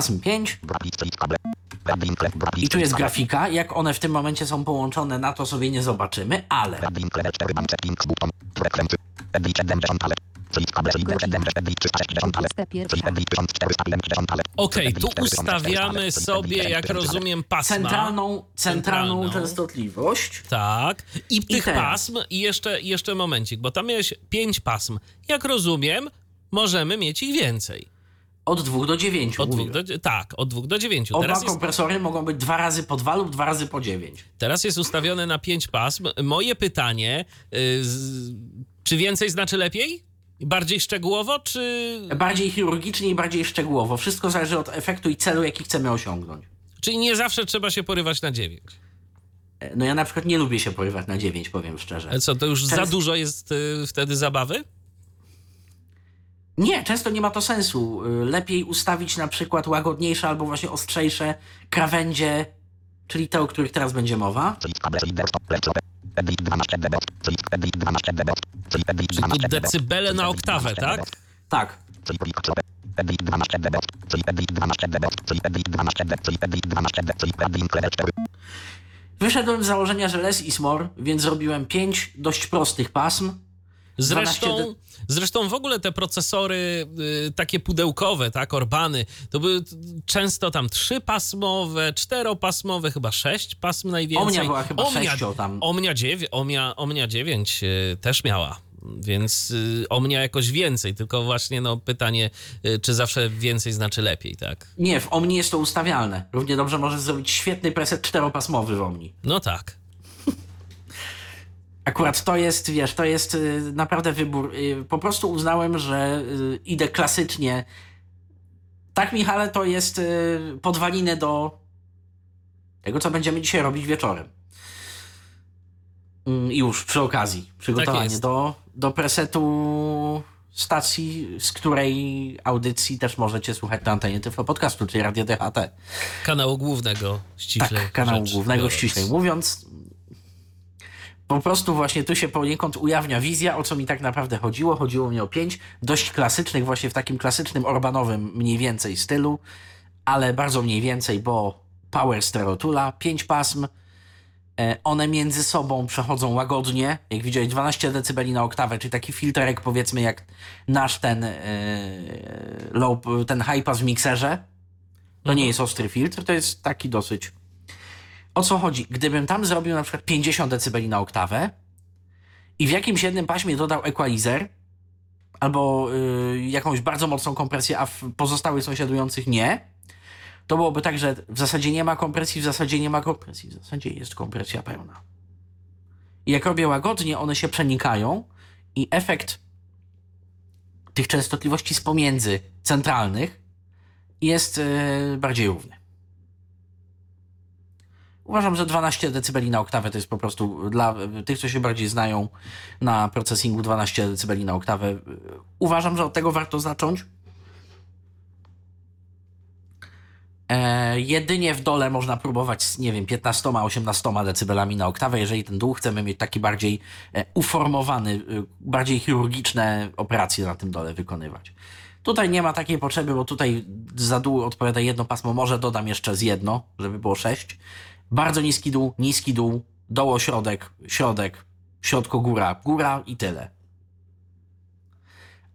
Czyli kable 5. Pasm 5 Brapic, czyli kable. Radio incleve, brapic, i tu jest grafika. Jak one w tym momencie są połączone, na to sobie nie zobaczymy, ale Radio incleve 4 band settings button. Frequency. Edit 70 ale. Czyli kable, czyli 70 edit 360 ale. Czyli edit 1450 ale. Okej, Edit tu 4400 ale. ustawiamy sobie, jak 4000 ale. rozumiem, pasma. centralną, centralną Centralną. częstotliwość. Tak. I tych teraz. pasm, i jeszcze, jeszcze momencik, bo tam miałeś pięć pasm. Jak rozumiem, możemy mieć ich więcej. Od 2 do 9. Od dwóch do, tak, od dwóch do dziewięciu. Oba Teraz jest, kompresory mogą być dwa razy po 2 lub dwa razy po 9. teraz jest ustawione na pięć pasm. Moje pytanie, y, z, czy więcej znaczy lepiej? Bardziej szczegółowo, czy... Bardziej chirurgicznie i bardziej szczegółowo. Wszystko zależy od efektu i celu, jaki chcemy osiągnąć. Czyli nie zawsze trzeba się porywać na dziewięć. E, No ja na przykład nie lubię się porywać na 9, powiem szczerze. Ale co, to już za dużo jest y, wtedy zabawy? Nie, często nie ma to sensu. Y, Lepiej ustawić na przykład łagodniejsze albo właśnie ostrzejsze krawędzie, czyli te, o których teraz będzie mowa. Czyli kable, czyli desktop, leczowe. Edit 12 dB. Czyli edit 12 dB. Czyli edit Czyli tu 12 dB. decybele na oktawę, 12 tak? Tak. Czyli plikczowe. Edit 12 dB. Czyli edit 12 dB. Czyli edit 12 dB. Czyli edit 12 dB. Czyli edit incleve 4. Wyszedłem z założenia, że less is more, więc zrobiłem 5 dość prostych pasm. Zresztą, 12 zresztą w ogóle te procesory y, takie pudełkowe, tak, Orbany, to były często tam trzypasmowe, czteropasmowe, chyba sześć pasm najwięcej. Omnia była chyba sześcio tam. Omnia, dziewię, Omnia, Omnia 9 y, też miała. Więc y, Omnia jakoś więcej, tylko właśnie no pytanie, y, czy zawsze więcej znaczy lepiej, tak? Nie, w Omni jest to ustawialne. Równie dobrze możesz zrobić świetny preset czteropasmowy w Omni. No tak. Akurat to jest, wiesz, to jest y, naprawdę wybór. Y, Po prostu uznałem, że y, idę klasycznie. Tak, Michale, to jest podwaliny do tego, co będziemy dzisiaj robić wieczorem. Mm, I już przy okazji przygotowanie jest. do, do presetu stacji, z której audycji też możecie słuchać na antenie Tyflo Podcastu, czyli Radio DHT. Kanału głównego ściślej. Tak, kanału głównego biorąc. ściślej mówiąc. Po prostu właśnie tu się poniekąd ujawnia wizja, o co mi tak naprawdę chodziło. Chodziło mi o pięć dość klasycznych, właśnie w takim klasycznym Orbanowym mniej więcej stylu, ale bardzo mniej więcej, bo Power Stereo Tula, pięć pasm, e, one między sobą przechodzą łagodnie, jak widziałeś 12 dB na oktawę, czyli taki filterek powiedzmy jak nasz ten e, low, ten high pass w mikserze. To nie jest ostry filtr, to jest taki dosyć o co chodzi? Gdybym tam zrobił na przykład 50 dB na oktawę i w jakimś jednym paśmie dodał equalizer albo y, jakąś bardzo mocną kompresję, a w pozostałych sąsiadujących nie, to byłoby tak, że w zasadzie nie ma kompresji, w zasadzie nie ma kompresji, w zasadzie jest kompresja pełna. I jak robię łagodnie, one się przenikają i efekt tych częstotliwości z pomiędzy centralnych jest y, bardziej równy. Uważam, że 12 dB na oktawę to jest po prostu dla tych, co się bardziej znają na procesingu 12 dB na oktawę. Uważam, że od tego warto zacząć. E, jedynie w dole można próbować z, nie wiem, 15-18 dB na oktawę, jeżeli ten dół chcemy mieć taki bardziej e, uformowany, e, bardziej chirurgiczne operacje na tym dole wykonywać. Tutaj nie ma takiej potrzeby, bo tutaj za dół odpowiada jedno pasmo, może dodam jeszcze z jedno, żeby było 6. Bardzo niski dół, niski dół, doło środek, środek, środko góra, góra i tyle.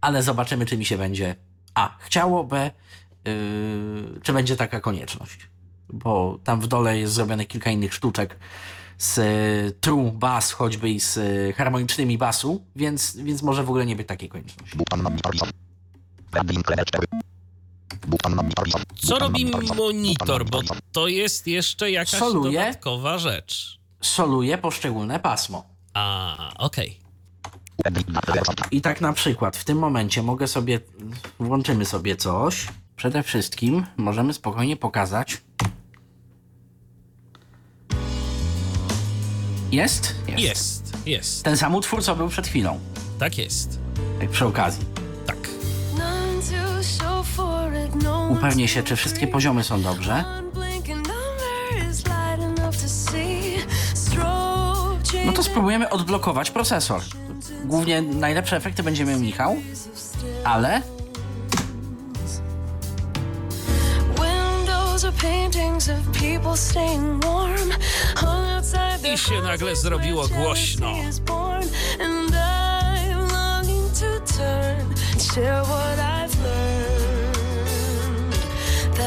Ale zobaczymy, czy mi się będzie A. Chciało, B. Yy, czy będzie taka konieczność. Bo tam w dole jest zrobione kilka innych sztuczek, z y, true bass, choćby i z y, harmonicznymi basu, więc, więc może w ogóle nie być takiej konieczności. Co robi monitor? Bo to jest jeszcze jakaś Soluje. dodatkowa rzecz. Soluje poszczególne pasmo. A, okej. I tak na przykład w tym momencie mogę sobie, włączymy sobie coś. Przede wszystkim możemy spokojnie pokazać. Jest? Jest, jest. Ten sam utwór, co był przed chwilą. Tak jest. Tak przy okazji. Tak. Upewnię się, czy wszystkie poziomy są dobrze. No to spróbujemy odblokować procesor. Głównie najlepsze efekty będzie miał Michał, ale I się nagle zrobiło głośno. Seldom preserved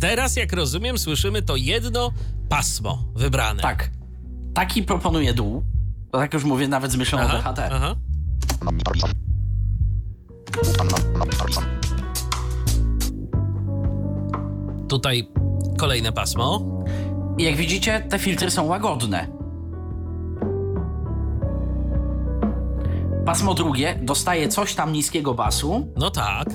teraz jak rozumiem, słyszymy to jedno pasmo wybrane. Tak. Taki proponuję dół. Tak już mówię nawet z myślą o Aha, DHT. aha. Tutaj kolejne pasmo. I jak widzicie, te filtry są łagodne. Pasmo drugie dostaje coś tam niskiego basu, No tak.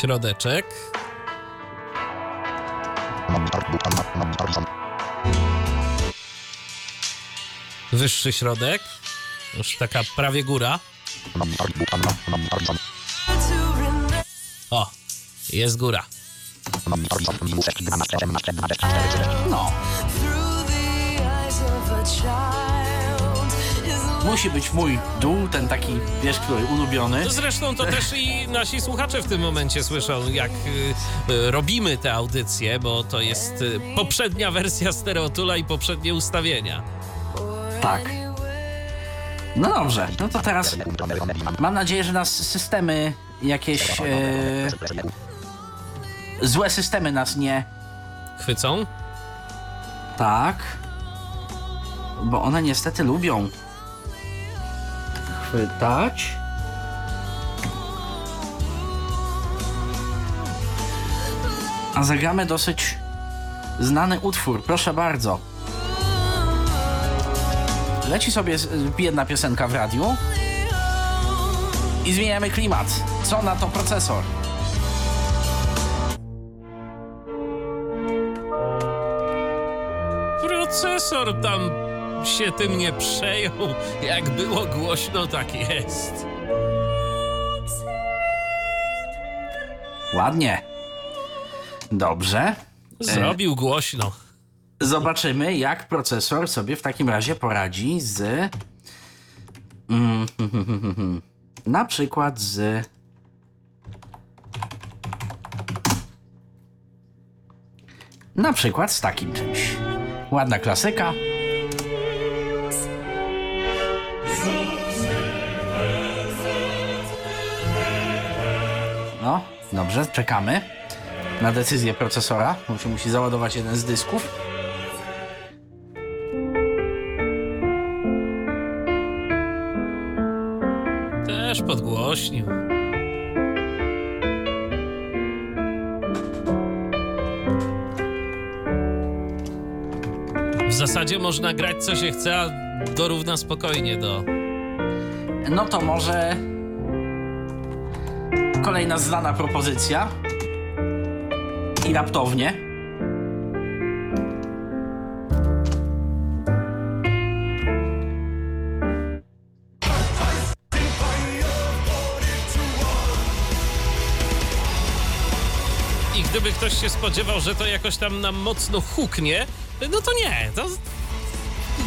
Środeczek. Wyższy środek. Już taka prawie góra. O, jest góra. Monitor is on. Minus 6 12 18 24 no, musi być mój dół, ten taki, wiesz, który ulubiony. Zresztą to też i nasi słuchacze w tym momencie słyszą, jak y, y, robimy te audycje, bo to jest y, poprzednia wersja stereotula i poprzednie ustawienia. Tak. No dobrze, no to teraz mam nadzieję, że nas systemy jakieś e, złe systemy nas nie Chwycą? tak, bo one niestety lubią chwytać. A zagramy dosyć znany utwór, proszę bardzo. Leci sobie jedna piosenka w radiu i zmieniamy klimat. Co na to procesor? Procesor tam się tym nie przejął. Jak było głośno, tak jest. Ładnie. Dobrze. Zrobił głośno. Zobaczymy, jak procesor sobie w takim razie poradzi z. Mm, na przykład z. Na przykład z takim czymś. Ładna klasyka. No, dobrze, czekamy na decyzję procesora, bo się musi załadować jeden z dysków. Też podgłośnił. W zasadzie można grać co się chce, a dorówna spokojnie do. No to może kolejna znana propozycja. I raptownie. I gdyby ktoś się spodziewał, że to jakoś tam nam mocno huknie, no to nie. To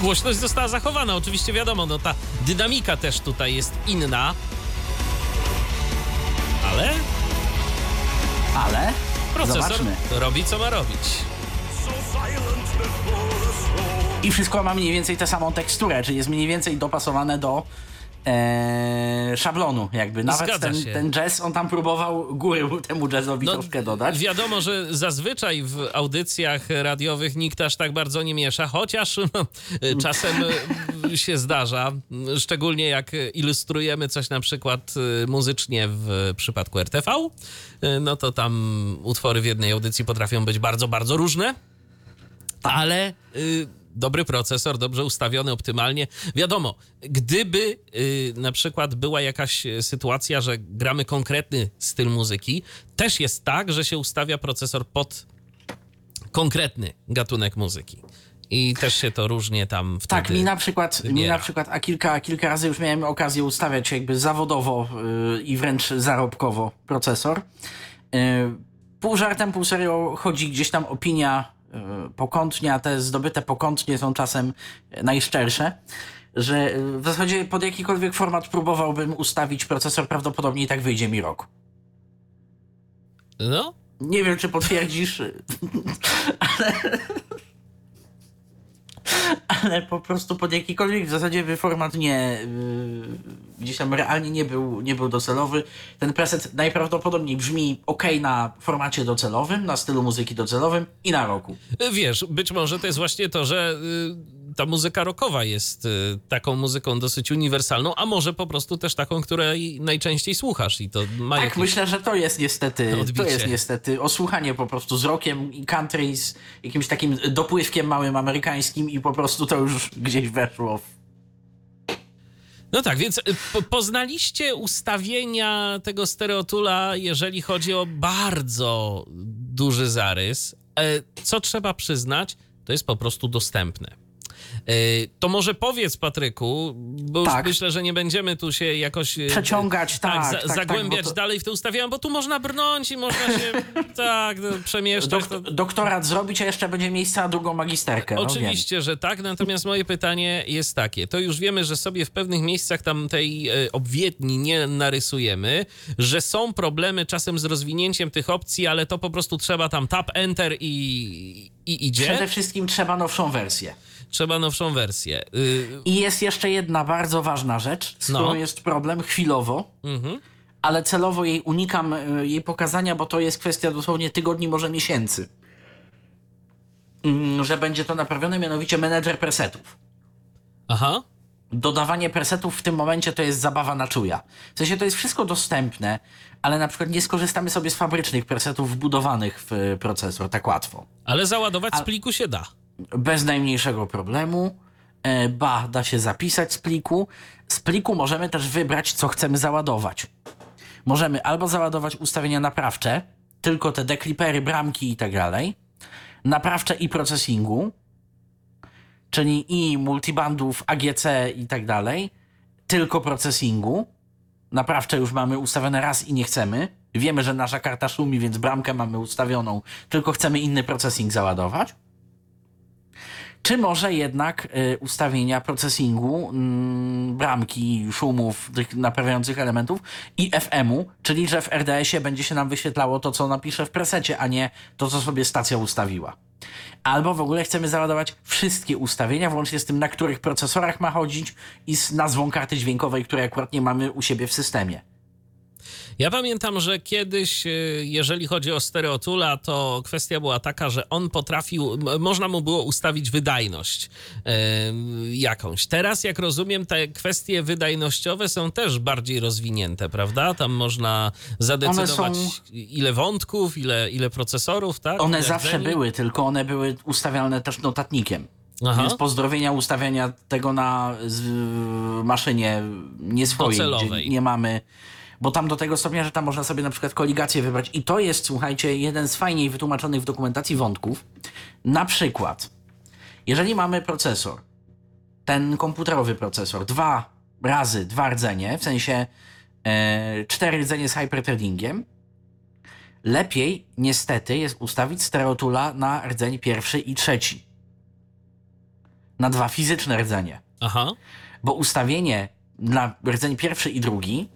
głośność została zachowana. Oczywiście wiadomo, no ta dynamika też tutaj jest inna. Ale Ale procesor zobaczmy. robi co ma robić. I wszystko ma mniej więcej tę samą teksturę, czyli jest mniej więcej dopasowane do e, szablonu jakby. Nawet Zgadza ten, się. ten jazz, on tam próbował góry temu jazzowi troszkę dodać. Wiadomo, że zazwyczaj w audycjach radiowych nikt aż tak bardzo nie miesza, chociaż no, czasem y, się zdarza, szczególnie jak ilustrujemy coś na przykład y, muzycznie w przypadku RTV, y, no to tam utwory w jednej audycji potrafią być bardzo, bardzo różne, ale y, dobry procesor, dobrze ustawiony optymalnie. Wiadomo, gdyby y, na przykład była jakaś y, sytuacja, że gramy konkretny styl muzyki, też jest tak, że się ustawia procesor pod konkretny gatunek muzyki. I też się to różnie tam wtedy... Tak, mi na przykład, mi na przykład, a kilka, kilka razy już miałem okazję ustawiać jakby zawodowo yy, i wręcz zarobkowo procesor. Yy, pół żartem, pół serio chodzi gdzieś tam opinia pokątnie, a te zdobyte pokątnie są czasem najszczersze, że w zasadzie pod jakikolwiek format próbowałbym ustawić procesor, prawdopodobnie i tak wyjdzie mi rok. No, Nie wiem, czy potwierdzisz, ale, ale po prostu pod jakikolwiek w zasadzie format nie, yy, gdzieś tam realnie nie był, nie był docelowy. Ten preset najprawdopodobniej brzmi ok na formacie docelowym, na stylu muzyki docelowym i na roku. Wiesz, być może to jest właśnie to, że y, ta muzyka rockowa jest y, taką muzyką dosyć uniwersalną, a może po prostu też taką, której najczęściej słuchasz i to ma Tak, myślę, że to jest niestety, to Odbicie. jest niestety osłuchanie po prostu z rockiem i country z jakimś takim dopływkiem małym amerykańskim i po prostu to już gdzieś weszło w No tak, więc y, po, poznaliście ustawienia tego stereotula, jeżeli chodzi o bardzo duży zarys. E, Co trzeba przyznać, to jest po prostu dostępne. E, To może powiedz, Patryku, bo już Tak. myślę, że nie będziemy tu się jakoś e, Przeciągać, tak, za, tak, tak, zagłębiać to- dalej w te ustawienia, bo tu można brnąć i można się tak no, przemieszczać. Dok- to... doktorat zrobić, a jeszcze będzie miejsce na drugą magisterkę. No. Oczywiście, że tak, natomiast moje pytanie jest takie. To już wiemy, że sobie w pewnych miejscach tam tej e, obwiedni nie narysujemy, że są problemy czasem z rozwinięciem tych opcji, ale to po prostu trzeba tam tap, enter i, i idzie. Przede wszystkim trzeba nowszą wersję. Trzeba nowszą wersję. Y, I jest jeszcze jedna bardzo ważna rzecz, z No. którą jest problem chwilowo, mhm. ale celowo jej unikam y, jej pokazania, bo to jest kwestia dosłownie tygodni, może miesięcy. Mm, Że będzie to naprawione, mianowicie menedżer presetów. Aha. Dodawanie presetów w tym momencie to jest zabawa na czuja. W sensie to jest wszystko dostępne, ale na przykład nie skorzystamy sobie z fabrycznych presetów wbudowanych w y, procesor tak łatwo. Ale załadować z pliku się da. bez najmniejszego problemu. E, Ba, da się zapisać z pliku. Z pliku możemy też wybrać, co chcemy załadować. Możemy albo załadować ustawienia naprawcze, tylko te deklipery, bramki i tak dalej, naprawcze i processingu, czyli i multibandów, AGC i tak dalej, tylko processingu. Naprawcze już mamy ustawione raz i nie chcemy. Wiemy, że nasza karta szumi, więc bramkę mamy ustawioną, tylko chcemy inny processing załadować. Czy może jednak y, ustawienia processingu, mm, bramki, szumów, tych naprawiających elementów i FM-u, czyli że w RDS-ie będzie się nam wyświetlało to, co napisze w presecie, a nie to, co sobie stacja ustawiła. Albo w ogóle chcemy załadować wszystkie ustawienia, włącznie z tym, na których procesorach ma chodzić i z nazwą karty dźwiękowej, której akurat nie mamy u siebie w systemie. Ja pamiętam, że kiedyś, e, jeżeli chodzi o stereotula, to kwestia była taka, że on potrafił, można mu było ustawić wydajność e, jakąś. Teraz, jak rozumiem, te kwestie wydajnościowe są też bardziej rozwinięte, prawda? Tam można zadecydować, One ile wątków, ile, ile procesorów, tak? One zawsze były, tylko one były ustawialne też notatnikiem. Aha. Więc pozdrowienia ustawiania tego na z, maszynie nie swojej, nie mamy. Bo tam do tego stopnia, że tam można sobie na przykład koligację wybrać. I to jest, słuchajcie, jeden z fajniej wytłumaczonych w dokumentacji wątków. Na przykład, jeżeli mamy procesor, ten komputerowy procesor, dwa razy dwa rdzenie, w sensie e, cztery rdzenie z hyperthreadingiem, lepiej niestety jest ustawić stereotula na rdzeń pierwszy i trzeci. Na dwa fizyczne rdzenie. Aha. Bo ustawienie na rdzeń pierwszy i drugi,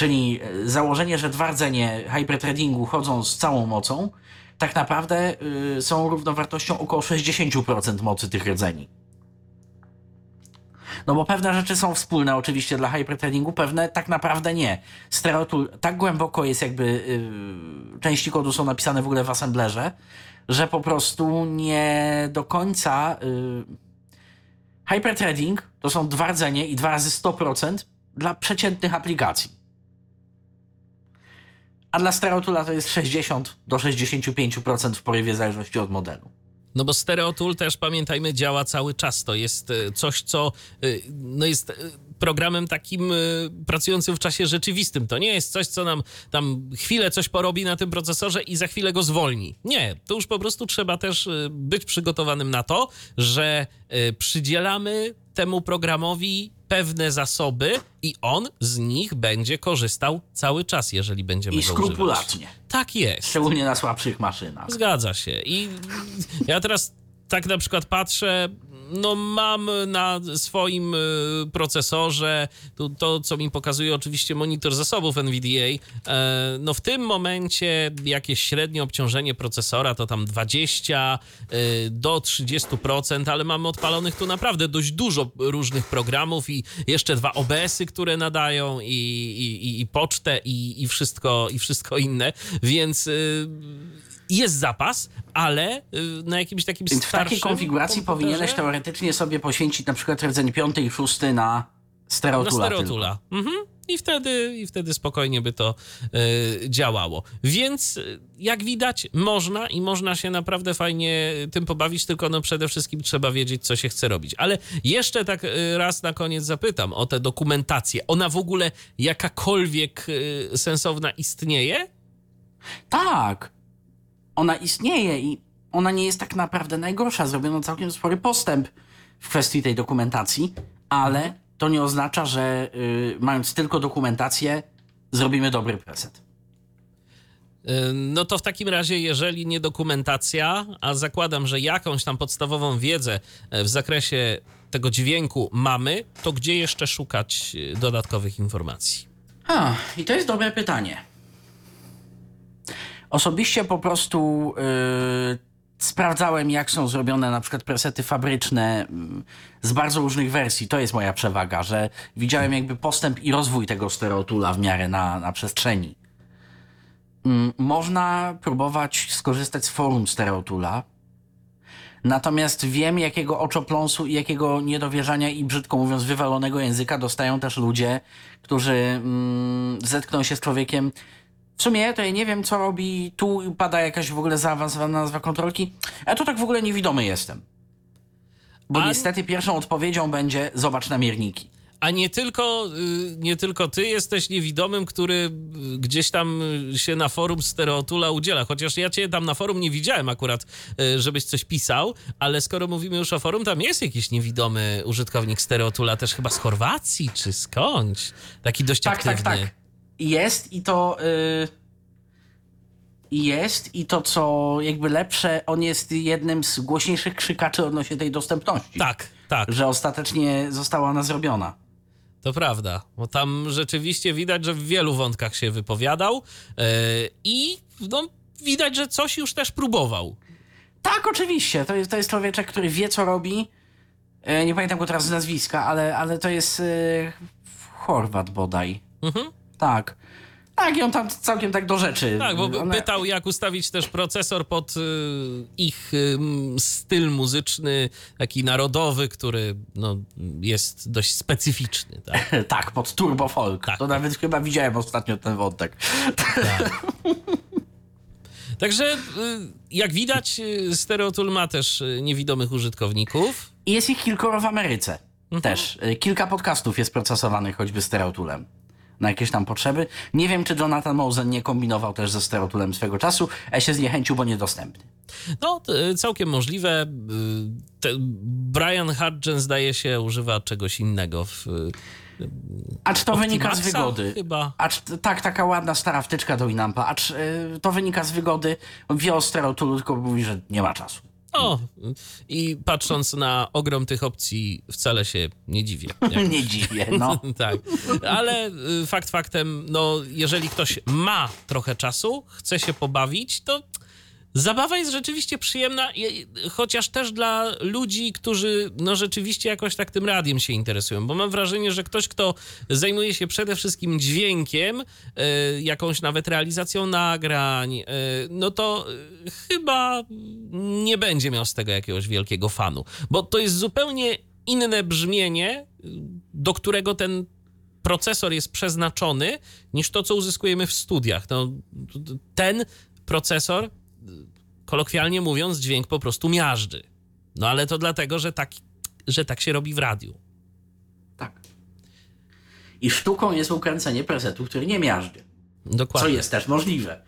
czyli e, założenie, że dwa rdzenie hyperthreadingu chodzą z całą mocą, tak naprawdę y, są równowartością około 60% mocy tych rdzeni. No bo pewne rzeczy są wspólne oczywiście dla hyperthreadingu, pewne tak naprawdę nie. Stereotul tak głęboko jest jakby, y, części kodu są napisane w ogóle w assemblerze, że po prostu nie do końca... Y, Hyperthreading to są dwa rdzenie i dwa razy 100% dla przeciętnych aplikacji. A dla Stereotula to jest 60 do 65% w porywie w zależności od modelu. No bo Stereotool też, pamiętajmy, działa cały czas. To jest e, coś, co e, no jest e, programem takim pracującym w czasie rzeczywistym. To nie jest coś, co nam tam chwilę coś porobi na tym procesorze i za chwilę go zwolni. Nie, to już po prostu trzeba też być przygotowanym na to, że przydzielamy temu programowi pewne zasoby i on z nich będzie korzystał cały czas, jeżeli będziemy I go używać. skrupulatnie. Tak jest. Szczególnie na słabszych maszynach. Zgadza się. I ja teraz tak na przykład patrzę, no mam na swoim y, procesorze to, to, co mi pokazuje oczywiście monitor zasobów NVDA. E, no w tym momencie jakieś średnie obciążenie procesora to tam 20 y, do 30%, ale mamy odpalonych tu naprawdę dość dużo różnych programów i jeszcze dwa OBS-y, które nadają i, i, i, i pocztę i, i, wszystko, i wszystko inne, więc y, jest zapas, ale y, na jakimś takim Więc w takiej starszym konfiguracji komputerze powinieneś teoretycznie sobie poświęcić na przykład rdzeń piąty i szósty na na stereotula. stereotula. Mhm. I wtedy, I wtedy spokojnie by to y, działało. Więc y, jak widać, można i można się naprawdę fajnie tym pobawić, tylko no przede wszystkim trzeba wiedzieć, co się chce robić. Ale jeszcze tak y, raz na koniec zapytam o tę dokumentację. Ona w ogóle jakakolwiek y, sensowna istnieje? Tak. Ona istnieje i ona nie jest tak naprawdę najgorsza. Zrobiono całkiem spory postęp w kwestii tej dokumentacji, ale to nie oznacza, że y, mając tylko dokumentację, zrobimy dobry preset. Y, No to w takim razie, jeżeli nie dokumentacja, a zakładam, że jakąś tam podstawową wiedzę e, w zakresie tego dźwięku mamy, to gdzie jeszcze szukać y, dodatkowych informacji? A, i to jest dobre pytanie. Osobiście po prostu yy, sprawdzałem, jak są zrobione na przykład presety fabryczne mm, z bardzo różnych wersji. To jest moja przewaga, że widziałem jakby postęp i rozwój tego stereotula w miarę na, na przestrzeni. Mm, Można próbować skorzystać z forum stereotula. Natomiast wiem, jakiego oczopląsu i jakiego niedowierzania i brzydko mówiąc wywalonego języka dostają też ludzie, którzy mm, zetkną się z człowiekiem. W sumie to ja nie wiem, co robi. Tu pada jakaś w ogóle zaawansowana nazwa kontrolki. A to tak w ogóle niewidomy jestem. Bo A- niestety pierwszą odpowiedzią będzie zobacz na mierniki. A nie tylko, y, nie tylko ty jesteś niewidomym, który y, gdzieś tam się na forum Stereotula udziela. Chociaż ja cię tam na forum nie widziałem akurat, y, żebyś coś pisał, ale skoro mówimy już o forum, tam jest jakiś niewidomy użytkownik Stereotula, też chyba z Chorwacji czy skądś. Taki dość Tak, tak, aktywny. tak. Jest i to. y, jest i to, co jakby lepsze, on jest jednym z głośniejszych krzykaczy odnośnie tej dostępności. Tak, tak. Że ostatecznie została ona zrobiona. To prawda, bo tam rzeczywiście widać, że w wielu wątkach się wypowiadał yy, i no, widać, że coś już też próbował. Tak, oczywiście. To jest, to jest człowieczek, który wie, co robi. E, nie pamiętam go teraz z nazwiska, ale, ale to jest e, Chorwat bodaj. Mhm. Tak. Tak, i on tam całkiem tak do rzeczy. Tak, bo One- pytał, jak ustawić też procesor pod y, ich styl muzyczny, taki narodowy, który no, jest dość specyficzny. Tak? Tak, pod Turbo Folk. Tak. To nawet chyba widziałem ostatnio ten wątek. Także y, jak widać, y, Stereotool ma też niewidomych użytkowników. I jest ich kilkoro w Ameryce też. Y, Kilka podcastów jest procesowanych choćby stereotulem na jakieś tam potrzeby. Nie wiem, czy Jonathan Mosen nie kombinował też ze stereotulem swego czasu, a się zniechęcił, bo niedostępny. No, t- całkiem możliwe. Y, Brian Hudgens zdaje się używa czegoś innego w, Acz to wynika z wygody. chyba. Acz, tak, taka ładna stara wtyczka do Inampa. Acz y, to wynika z wygody. On wie o stereotulu, tylko mówi, że nie ma czasu. O, i patrząc na ogrom tych opcji, wcale się nie dziwię. Nie dziwię, no. tak. Ale y, fakt faktem, no, jeżeli ktoś ma trochę czasu, chce się pobawić, to zabawa jest rzeczywiście przyjemna, chociaż też dla ludzi, którzy no rzeczywiście jakoś tak tym radiem się interesują, bo mam wrażenie, że ktoś, kto zajmuje się przede wszystkim dźwiękiem, y, jakąś nawet realizacją nagrań, y, no to y, chyba nie będzie miał z tego jakiegoś wielkiego fanu, bo to jest zupełnie inne brzmienie, do którego ten procesor jest przeznaczony, niż to, co uzyskujemy w studiach. No, ten procesor, kolokwialnie mówiąc, dźwięk po prostu miażdży. No ale to dlatego, że tak, że tak się robi w radiu. Tak. I sztuką jest ukręcenie presetu, który nie miażdży. Co Dokładnie. jest też możliwe.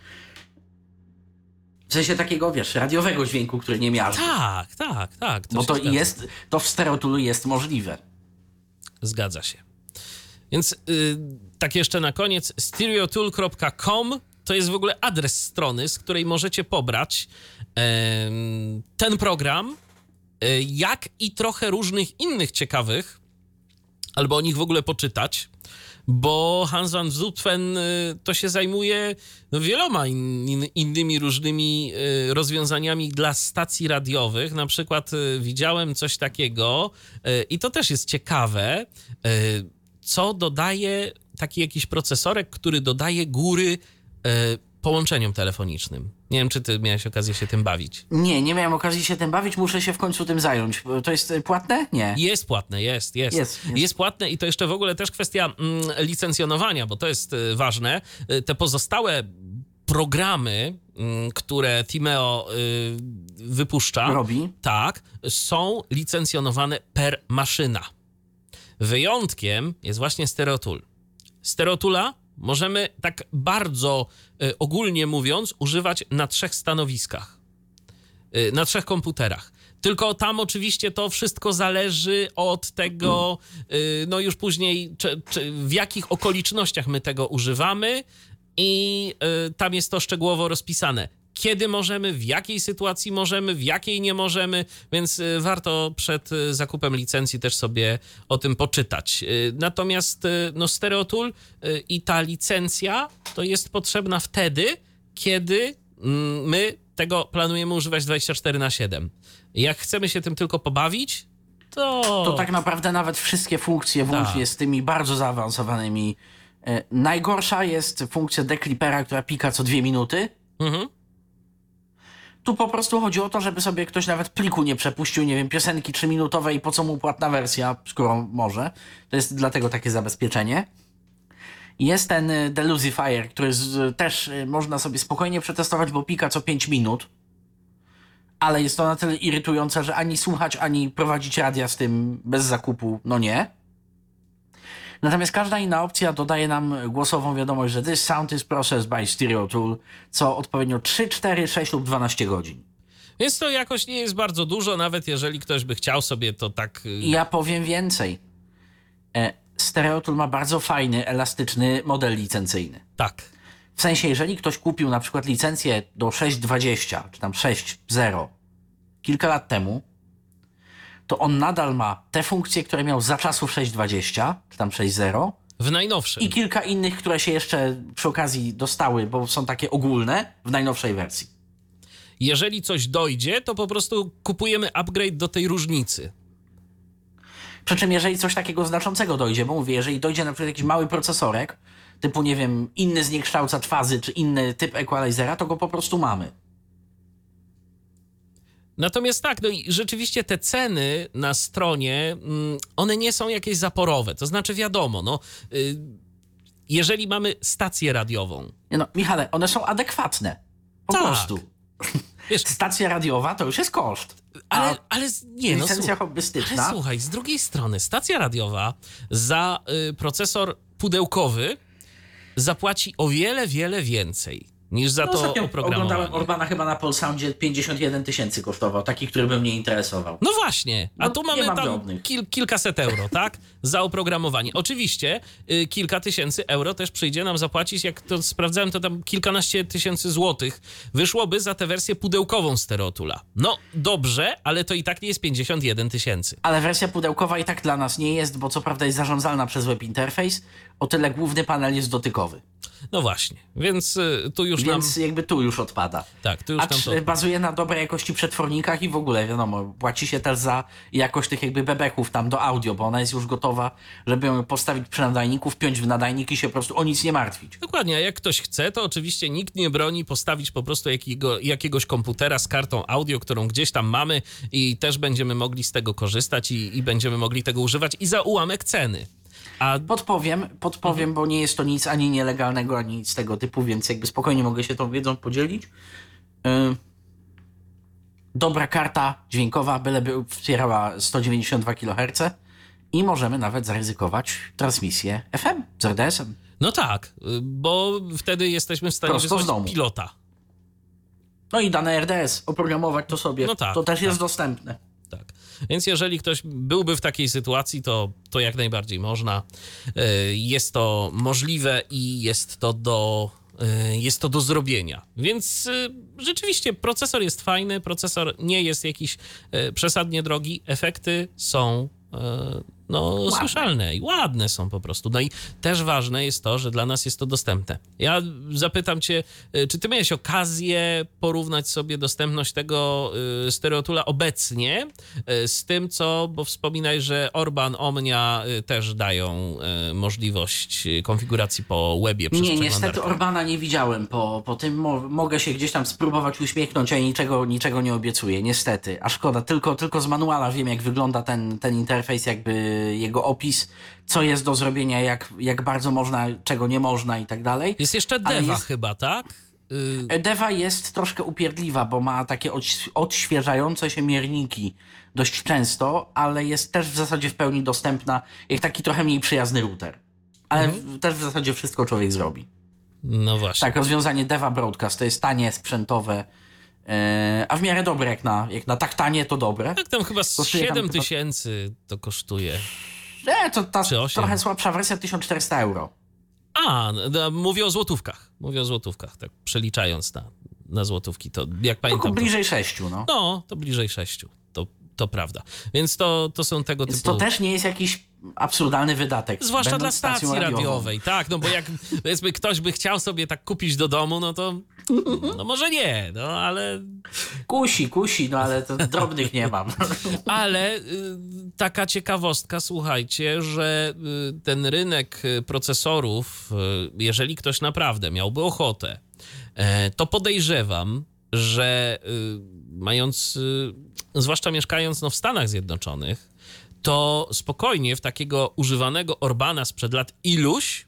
W sensie takiego, wiesz, radiowego dźwięku, który nie miażdży. Tak, tak, tak. Bo się to zgadza. jest, to w stereotulu jest możliwe. Zgadza się. Więc y, tak jeszcze na koniec, stereotool.com to jest w ogóle adres strony, z której możecie pobrać ten program, y, jak i trochę różnych innych ciekawych, albo o nich w ogóle poczytać, bo Hans van Zutphen y, to się zajmuje no, wieloma in, in, innymi różnymi y, rozwiązaniami dla stacji radiowych. Na przykład widziałem coś takiego i to też jest ciekawe, co dodaje taki jakiś procesorek, który dodaje góry y, połączeniom telefonicznym. Nie wiem, czy ty miałeś okazję się tym bawić. Nie, nie miałem okazji się tym bawić, muszę się w końcu tym zająć. To jest y, płatne? Nie. Jest płatne, jest, jest, Jest, jest. jest. płatne i to jeszcze w ogóle też kwestia mm, licencjonowania, bo to jest y, ważne. Te pozostałe programy, mm, które Timeo wypuszcza, Robi. tak, są licencjonowane per maszyna. Wyjątkiem jest właśnie Stereotool. Stereotula możemy tak bardzo y, ogólnie mówiąc używać na trzech stanowiskach y, na trzech komputerach. Tylko tam oczywiście to wszystko zależy od tego, y, no już później, czy, czy w jakich okolicznościach my tego używamy i tam jest to szczegółowo rozpisane. Kiedy możemy, w jakiej sytuacji możemy, w jakiej nie możemy, więc y, warto przed y, zakupem licencji też sobie o tym poczytać. Y, Natomiast no, Stereotool i ta licencja to jest potrzebna wtedy, kiedy mm, my tego planujemy używać 24 na 7. Jak chcemy się tym tylko pobawić, to... To tak naprawdę nawet wszystkie funkcje, włącznie Tak. z tymi bardzo zaawansowanymi. Najgorsza jest funkcja deklipera, która pika co dwie minuty. Mhm. Tu po prostu chodzi o to, żeby sobie ktoś nawet pliku nie przepuścił, nie wiem, piosenki trzyminutowej, po co mu płatna wersja, skoro może. To jest dlatego takie zabezpieczenie. Jest ten y, Delusifier, który z, też y, można sobie spokojnie przetestować, bo pika co 5 minut. Ale jest to na tyle irytujące, że ani słuchać, ani prowadzić radia z tym bez zakupu, no nie. Natomiast każda inna opcja dodaje nam głosową wiadomość, że this sound is processed by Stereo Tool, co odpowiednio 3, 4, 6 lub 12 godzin. Więc to jakoś nie jest bardzo dużo, nawet jeżeli ktoś by chciał sobie to tak... y, ja powiem więcej. E, Stereo Tool ma bardzo fajny, elastyczny model licencyjny. Tak. W sensie, jeżeli ktoś kupił na przykład licencję do 6.20, czy tam 6.0 kilka lat temu, to on nadal ma te funkcje, które miał za czasów 6.20, czy tam 6.0 W najnowszym. i kilka innych, które się jeszcze przy okazji dostały, bo są takie ogólne w najnowszej wersji. Jeżeli coś dojdzie, to po prostu kupujemy upgrade do tej różnicy. Przy czym jeżeli coś takiego znaczącego dojdzie, bo mówię, jeżeli dojdzie na przykład jakiś mały procesorek, typu nie wiem, inny zniekształcacz fazy, czy inny typ equalizera, to go po prostu mamy. Natomiast tak, no i rzeczywiście te ceny na stronie, mm, one nie są jakieś zaporowe. To znaczy, wiadomo, no, y, jeżeli mamy stację radiową, Nie No, Michale, one są adekwatne. Po Tak. prostu. Wiesz, Stacja radiowa to już jest koszt. Ale, ale nie, no licencja hobbystyczna? ale słuchaj, z drugiej strony stacja radiowa za y, procesor pudełkowy zapłaci o wiele, wiele więcej niż za No, to oprogramowanie. oglądałem Orbana chyba na Polsoundzie 51 tysięcy kosztował, taki, który by mnie interesował. No właśnie, a No, tu mamy mam tam kil, kilkaset euro, tak? Za oprogramowanie. Oczywiście y, kilka tysięcy euro też przyjdzie nam zapłacić, jak to sprawdzałem, to tam kilkanaście tysięcy złotych wyszłoby za tę wersję pudełkową Stereotula. No dobrze, ale to i tak nie jest 51 tysięcy. Ale wersja pudełkowa i tak dla nas nie jest, bo co prawda jest zarządzalna przez web interface, o tyle główny panel jest dotykowy. No właśnie, więc y, tu już Więc nam... jakby tu już odpada. Tak, tu już nam Acz to... bazuje na dobrej jakości przetwornikach i w ogóle wiadomo, płaci się też za jakość tych jakby bebeków tam do audio, bo ona jest już gotowa, żeby ją postawić przy nadajniku, wpiąć w nadajnik i się po prostu o nic nie martwić. Dokładnie, a jak ktoś chce, to oczywiście nikt nie broni postawić po prostu jakiego, jakiegoś komputera z kartą audio, którą gdzieś tam mamy i też będziemy mogli z tego korzystać i, i będziemy mogli tego używać i za ułamek ceny. A Podpowiem, podpowiem, Mhm. bo nie jest to nic ani nielegalnego, ani nic tego typu, więc jakby spokojnie mogę się tą wiedzą podzielić. Yy, dobra karta dźwiękowa, byleby wspierała 192 kHz i możemy nawet zaryzykować transmisję FM z RDS-em. no tak, y, bo wtedy jesteśmy w stanie Prosto wysłać pilota. No i dane RDS, oprogramować to sobie, No tak, to też jest tak. dostępne. Tak. Więc jeżeli ktoś byłby w takiej sytuacji, to, to jak najbardziej można. Y, Jest to możliwe i jest to do, y, jest to do zrobienia. Więc y, rzeczywiście procesor jest fajny, procesor nie jest jakiś przesadnie drogi, efekty są no, słyszalne i ładne są po prostu. No i też ważne jest to, że dla nas jest to dostępne. Ja zapytam cię, y, czy ty miałeś okazję porównać sobie dostępność tego y, stereotula obecnie y, z tym, co, bo wspominaj, że Orban, Omnia też dają możliwość konfiguracji po webie przez Nie, niestety. Orbana nie widziałem po, po tym. Mo mogę się gdzieś tam spróbować uśmiechnąć, a niczego, niczego nie obiecuję, niestety. A szkoda, tylko, tylko z manuala wiem, jak wygląda ten, ten interfejs, jakby jego opis, co jest do zrobienia, jak, jak bardzo można, czego nie można i tak dalej. Jest jeszcze Deva jest- chyba, tak? Y, Deva jest troszkę upierdliwa, bo ma takie odś- odświeżające się mierniki dość często, ale jest też w zasadzie w pełni dostępna, jak taki trochę mniej przyjazny router. Ale w- też w zasadzie wszystko człowiek zrobi. no właśnie. Tak, rozwiązanie Deva Broadcast to jest tanie, sprzętowe, e, a w miarę dobre, jak na, jak na tak tanie, to dobre. Tak, tam chyba z Kosztuje tam 7 chyba- tysięcy to kosztuje. E, to ta trochę słabsza wersja 1400 euro. A, no, mówię o złotówkach. Mówię o złotówkach, tak przeliczając na, na złotówki. To jak pamiętam. To, bliżej 6, no. no, to bliżej sześciu. To, to prawda. Więc to, to są tego Więc typu. to też nie jest jakiś absurdalny wydatek. Zwłaszcza dla będąc stacji radiową. radiowej, tak, no bo jak powiedzmy ktoś by chciał sobie tak kupić do domu, no to no może nie, no ale Kusi, kusi, no ale to drobnych nie mam. Ale y, taka ciekawostka, słuchajcie, że y, ten rynek y, procesorów, jeżeli ktoś naprawdę miałby ochotę, e, to podejrzewam, że mając, zwłaszcza mieszkając no, w Stanach Zjednoczonych, to spokojnie w takiego używanego Orbana sprzed lat iluś.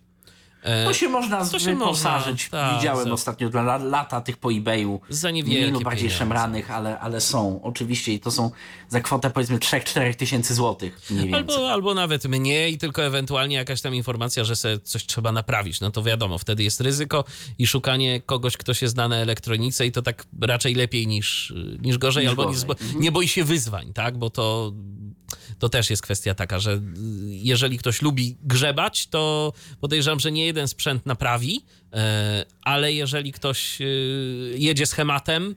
e, To się można To się wyposażyć. można, tak, Widziałem za- ostatnio dla la- lata tych po eBayu. Za Mniej niewielkie lub bardziej pieniądze. szemranych, ale, ale są. Oczywiście i to są za kwotę powiedzmy 3-4 tysięcy złotych. Mniej. Albo, albo nawet mniej, tylko ewentualnie jakaś tam informacja, że se coś trzeba naprawić. No to wiadomo, wtedy jest ryzyko i szukanie kogoś, kto się zna na elektronice i to tak raczej lepiej niż, niż gorzej, Niż albo gorzej. Nie, nie boi się wyzwań, tak? Bo to, to też jest kwestia taka, że jeżeli ktoś lubi grzebać, to podejrzewam, że nie jeden sprzęt naprawi, e, ale jeżeli ktoś e, jedzie schematem,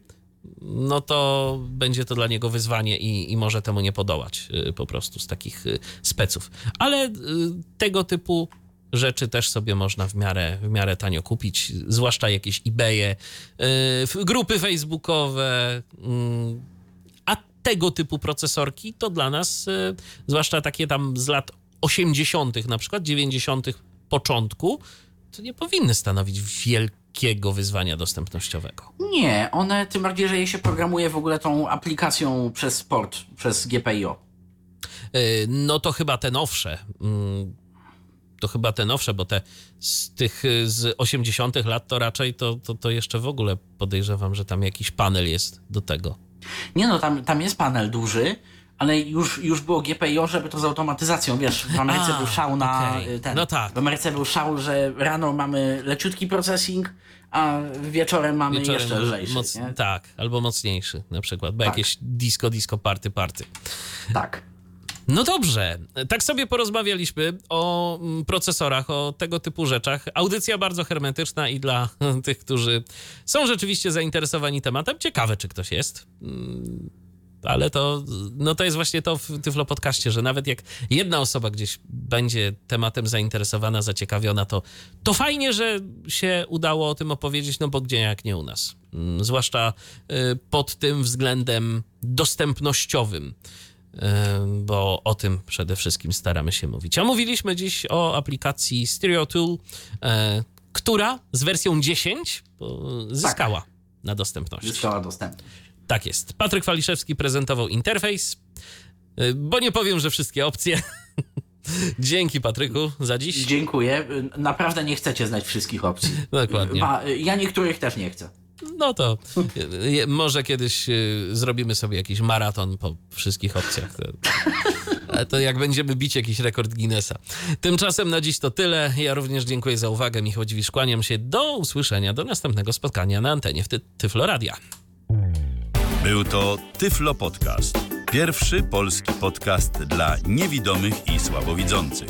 no to będzie to dla niego wyzwanie i, i może temu nie podołać y, po prostu z takich y, speców. Ale y, tego typu rzeczy też sobie można w miarę, w miarę tanio kupić, zwłaszcza jakieś eBaye, y, grupy facebookowe, mm, tego typu procesorki to dla nas, y, zwłaszcza takie tam z lat 80., na przykład 90. początku, to nie powinny stanowić wielkiego wyzwania dostępnościowego. Nie, one tym bardziej, że je się programuje w ogóle tą aplikacją przez port, przez GPIO. Y, No to chyba te nowsze. mm, to chyba te nowsze, bo te z tych y, z 80 lat to raczej to, to, to jeszcze w ogóle podejrzewam, że tam jakiś panel jest do tego. Nie no, tam, tam jest panel duży, ale już, już było GPIO, żeby to z automatyzacją, wiesz, w Ameryce A, był szał na okej. y, ten. No tak. W Ameryce był szał, że rano mamy leciutki processing, a wieczorem mamy Wieczorem jeszcze lżejszy, moc? Tak, albo mocniejszy na przykład, bo Tak. jakieś disco, disco, party, party. Tak. No dobrze, tak sobie porozmawialiśmy o mm, procesorach, o tego typu rzeczach. Audycja bardzo hermetyczna i dla tych, którzy są rzeczywiście zainteresowani tematem. Ciekawe, czy ktoś jest. Mm, Ale to, no to jest właśnie to w Tyflo Podcaście, że nawet jak jedna osoba gdzieś będzie tematem zainteresowana, zaciekawiona, to, to fajnie, że się udało o tym opowiedzieć, no bo gdzie jak nie u nas. Mm, Zwłaszcza y, pod tym względem dostępnościowym bo o tym przede wszystkim staramy się mówić. A mówiliśmy dziś o aplikacji Stereo Tool, y, która z wersją 10 y, zyskała na dostępności. Zyskała dostęp. Tak jest. Patryk Waliszewski prezentował interfejs, y, bo nie powiem, że wszystkie opcje. Dzięki Patryku za dziś. Dziękuję. Naprawdę nie chcecie znać wszystkich opcji. Dokładnie. Ja niektórych też nie chcę. No to y, y, może kiedyś y, zrobimy sobie jakiś maraton po wszystkich opcjach. To, to jak będziemy bić jakiś rekord Guinnessa. Tymczasem na dziś to tyle. Ja również dziękuję za uwagę. Michał Dziwisz, kłaniam się. Do usłyszenia, do następnego spotkania na antenie w Ty- Tyflo Radia. Był to Tyflo Podcast. Pierwszy polski podcast dla niewidomych i słabowidzących.